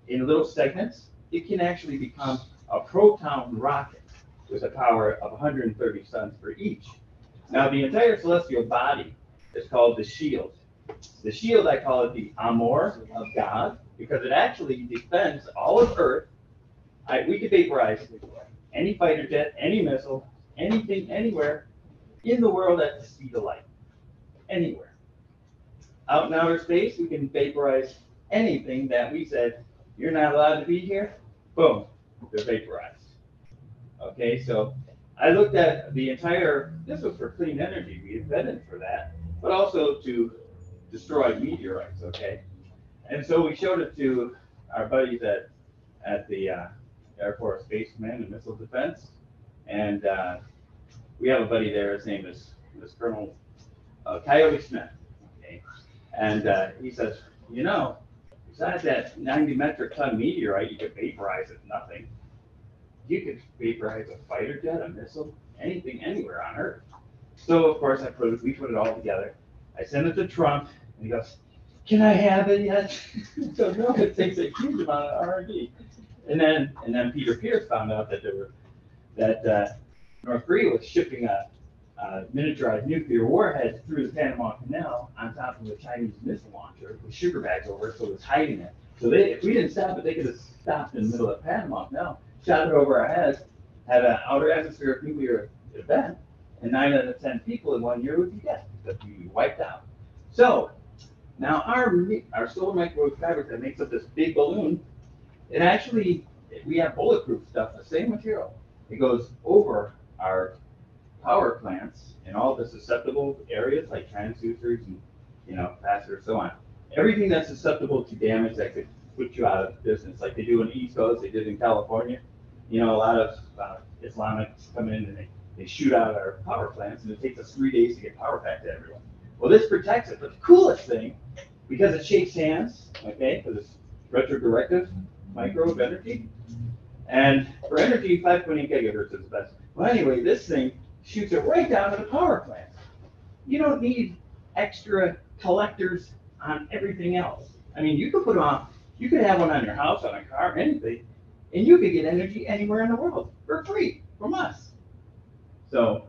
in little segments, it can actually become a proton rocket with a power of 130 suns for each. Now, the entire celestial body is called the shield. The shield, I call it the Armor of God, because it actually defends all of Earth. I, we could vaporize any fighter jet, any missile, anything, anywhere in the world at the speed of light. Anywhere. Out in outer space, we can vaporize anything that we said, you're not allowed to be here, boom, they're vaporized. Okay, so I looked at the entire, this was for clean energy, we invented for that, but also to destroy meteorites, okay? And so we showed it to our buddies at, at the uh, Air Force Space Command and Missile Defense. And uh, we have a buddy there, his name is, is Colonel uh, Coyote Smith, okay? And uh, he says, you know, besides that 90 metric ton meteorite, you could vaporize it, nothing. You could vaporize a fighter jet, a missile, anything, anywhere on Earth. So of course, I put it, we put it all together. I sent it to Trump, and he goes, "Can I have it yet?" so no, it takes a huge amount of R and D. And then, and then Peter Pierce found out that there were that uh, North Korea was shipping a, a miniaturized nuclear warhead through the Panama Canal on top of a Chinese missile launcher with sugar bags over it, so it was hiding it. So they, if we didn't stop it, they could have stopped in the middle of Panama Canal, shot it over our heads, had an outer atmospheric nuclear event, and nine out of ten people in one year would be dead because we wiped out. So, now our, our solar microwave fabric that makes up this big balloon, it actually, we have bulletproof stuff, the same material. It goes over our power plants and all the susceptible areas like transducers and, you know, capacitors, so on. Everything that's susceptible to damage that could put you out of business, like they do in East Coast, they did in California. You know, a lot of uh, Islamics come in and they, they shoot out our power plants and it takes us three days to get power back to everyone. Well, this protects it, but the coolest thing, because it shakes hands, okay, because it's retrodirective microwave energy. And for energy, 5.8 gigahertz is the best. Well, anyway, this thing shoots it right down to the power plant. You don't need extra collectors on everything else. I mean, you could put them on, you could have one on your house, on a car, anything, and you could get energy anywhere in the world for free from us. So,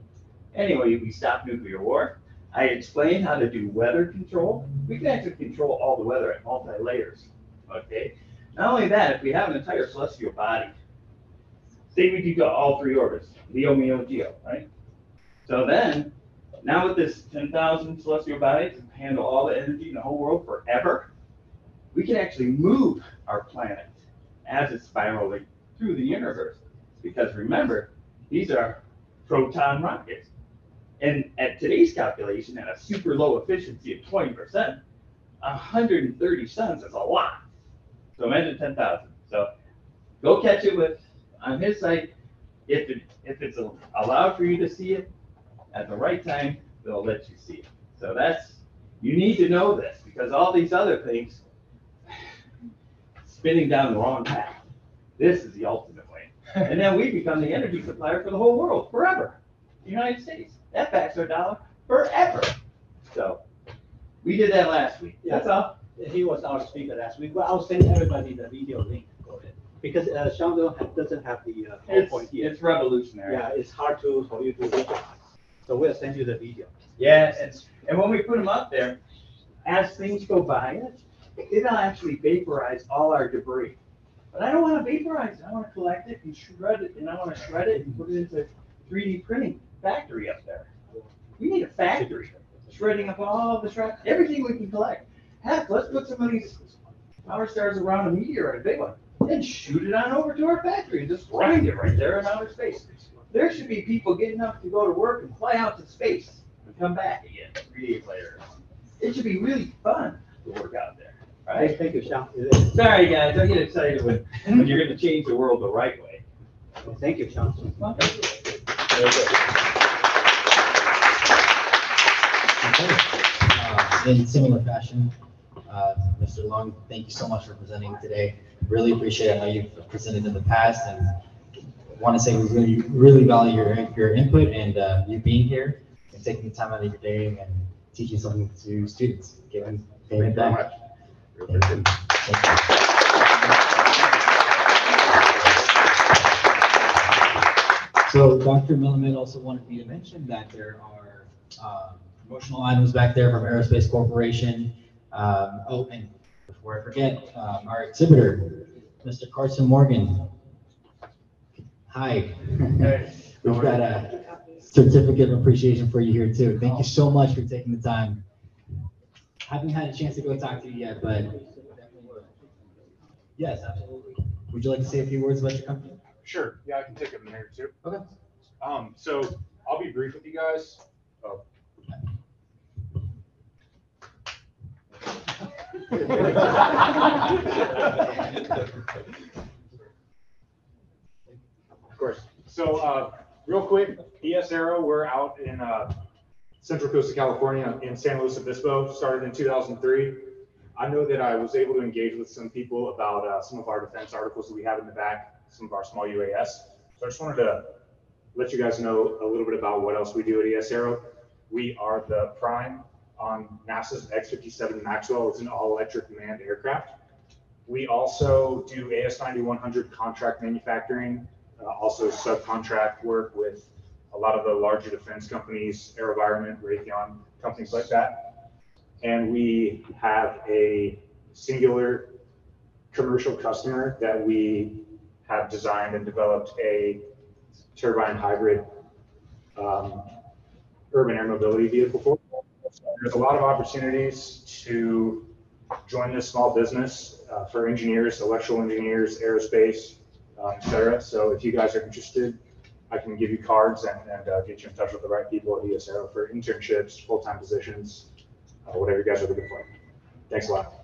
anyway, we stopped nuclear war. I explained how to do weather control. We can actually control all the weather at multi layers. Okay. Not only that, if we have an entire celestial body, say we do all three orbits, Leo, Meo, Geo, right? So then, now with this 10,000 celestial bodies to handle all the energy in the whole world forever, we can actually move our planet as it's spiraling through the universe. Because remember, these are proton rockets. And at today's calculation, at a super low efficiency of 20%, 130 suns is a lot. So imagine 10,000. So go catch it with, on his site, if it, if it's allowed for you to see it at the right time, they'll let you see it. So that's, you need to know this because all these other things, spinning down the wrong path. This is the ultimate way. And then we become the energy supplier for the whole world forever. The United States. That backs our dollar forever. So we did that last week. That's all. He was our speaker last week, but I'll send everybody the video link for it. Because uh, Sean doesn't have the uh, It's, here. it's revolutionary. Yeah, it's hard to, for you to visualize. So we'll send you the video. Yeah, and, and when we put them up there, as things go by it, it'll actually vaporize all our debris. But I don't want to vaporize it. I want to collect it and shred it, and I want to shred it and put it into 3D printing factory up there. We need a factory shredding up all the shred, everything we can collect. Heck, let's put some of these power stars around a meteor, a big one, and shoot it on over to our factory and just grind it right there in outer space. There should be people getting up to go to work and fly out to space and come back again three days later. It should be really fun to work out there, right? Thank you, Sean. Sorry, guys, I get excited when, when you're gonna change the world the right way. Thank you, Sean. Okay. Uh, In similar fashion, uh, Mr. Long, thank you so much for presenting today. Really appreciate it. I know you've presented in the past and want to say we really, really value your, your input and uh, you being here and taking the time out of your day and teaching something to students, giving Thank you very back. much. Thank you. Thank you. So Dr. Milliman also wanted me to mention that there are uh, promotional items back there from Aerospace Corporation. Um, Oh, and before I forget, um, our exhibitor, Mr. Carson Morgan. Hi. We've got a certificate of appreciation for you here too. Thank you so much for taking the time. Haven't had a chance to go talk to you yet, but yes, absolutely. Would you like to say a few words about your company? Sure, yeah, I can take a minute or two. Okay. Um, so I'll be brief with you guys. Oh. Of course. So, uh, real quick, ES Aero, we're out in, uh, Central Coast of California in San Luis Obispo, started in 2003. I know that I was able to engage with some people about, uh, some of our defense articles that we have in the back, some of our small UAS. So I just wanted to let you guys know a little bit about what else we do at ES Aero. We are the prime on NASA's X-57 Maxwell. It's an all-electric manned aircraft. We also do AS9100 contract manufacturing, uh, also subcontract work with a lot of the larger defense companies, AeroVironment, Raytheon, companies like that. And we have a singular commercial customer that we have designed and developed a turbine hybrid um, urban air mobility vehicle for. there's a lot of opportunities to join this small business uh, for engineers, electrical engineers, aerospace, um, et cetera. So if you guys are interested, I can give you cards and, and uh, get you in touch with the right people at ES Aero for internships, full-time positions, uh, whatever you guys are looking for. Thanks a lot.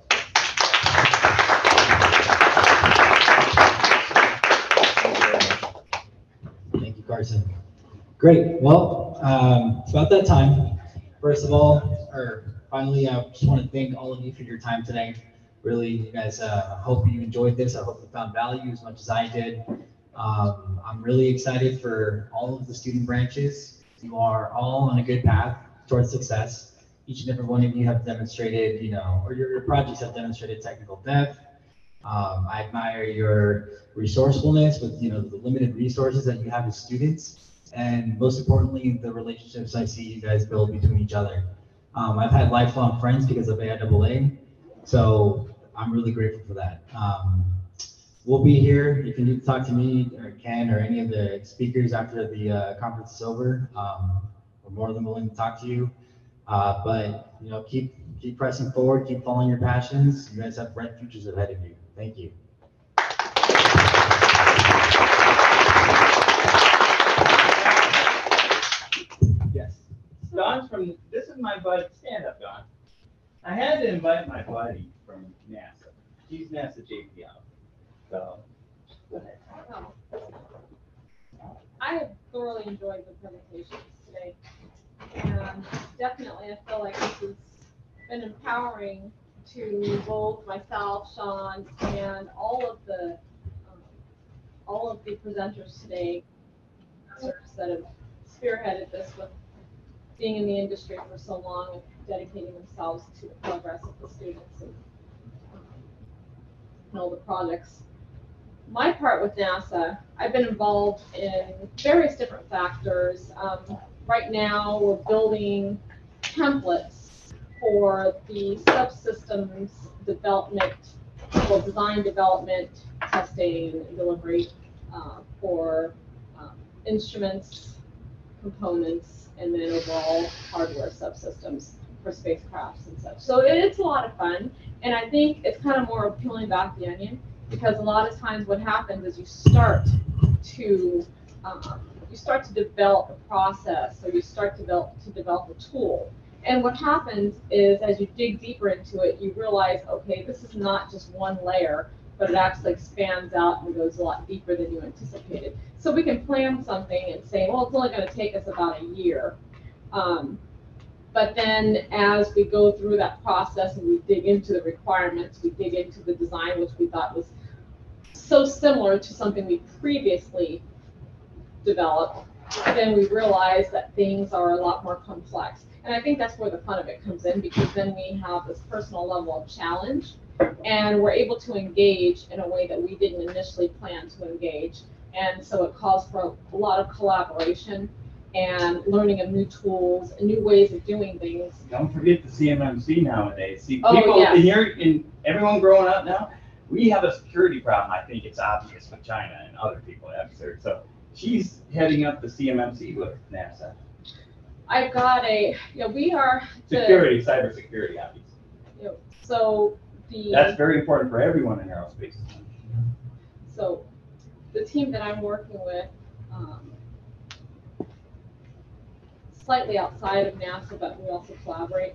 Thank you, Carson. Great. Well, um, it's about that time. First of all, or finally, I just want to thank all of you for your time today. Really, you guys, uh, hope you enjoyed this. I hope you found value as much as I did. Um, I'm really excited for all of the student branches. You are all on a good path towards success. Each and every one of you have demonstrated, you know, or your, your projects have demonstrated technical depth. Um, I admire your resourcefulness with, you know, the limited resources that you have as students. And most importantly, the relationships I see you guys build between each other. Um, I've had lifelong friends because of AIAA, so I'm really grateful for that. Um, we'll be here. You can talk to me or Ken or any of the speakers after the uh, conference is over, um, we're more than willing to talk to you. Uh, but you know, keep keep pressing forward, keep following your passions. You guys have bright futures ahead of you. Thank you. Yes. Don's from, this is my buddy, stand up, Don. I had to invite my buddy from NASA. He's NASA JPL. So, go ahead. I have thoroughly enjoyed the presentations today. And definitely, I feel like this has been empowering to both myself, Sean, and all of the, um, all of the presenters today that have spearheaded this with being in the industry for so long and dedicating themselves to the progress of the students and um, and all the projects my part with NASA, I've been involved in various different factors. Um, right now, we're building templates for the subsystems development, well, design development, testing, and delivery uh, for um, instruments, components, and then overall hardware subsystems for spacecrafts and such. So it's a lot of fun, and I think it's kind of more peeling back the onion because a lot of times what happens is you start to um, you start to develop a process or you start to develop to develop a tool. And what happens is as you dig deeper into it you realize okay this is not just one layer but it actually expands out and goes a lot deeper than you anticipated. So we can plan something and say well it's only going to take us about a year. Um, but then as we go through that process and we dig into the requirements, we dig into the design, which we thought was so similar to something we previously developed, then we realize that things are a lot more complex. And I think that's where the fun of it comes in because then we have this personal level of challenge and we're able to engage in a way that we didn't initially plan to engage. And so it calls for a lot of collaboration and learning of new tools and new ways of doing things. Don't forget the CMMC nowadays. See, Oh, people yes. in here, in everyone growing up now, we have a security problem. I think it's obvious with China and other people have there. So she's heading up the CMMC with NASA. I've got a, you know, we are security the, Security, cybersecurity, obviously. you know, so the. That's very important for everyone in aerospace. So the team that I'm working with, um, slightly outside of NASA, but we also collaborate.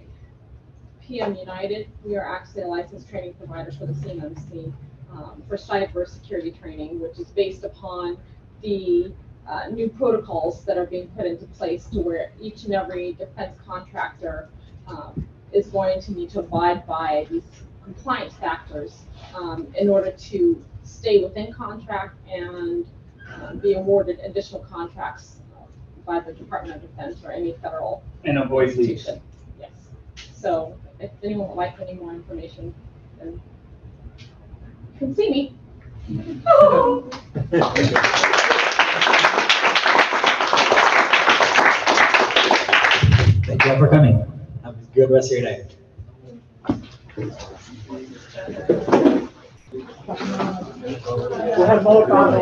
PM United, we are actually a licensed training provider for the CMMC um, for cybersecurity training, which is based upon the uh, new protocols that are being put into place to where each and every defense contractor um, is going to need to abide by these compliance factors um, in order to stay within contract and uh, be awarded additional contracts by the Department of Defense or any federal And avoid leaks. institution. Yes. So if anyone would like any more information, then you can see me. Thank you all for coming. Have a good rest of your day. We'll have more on the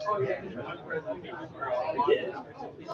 I did.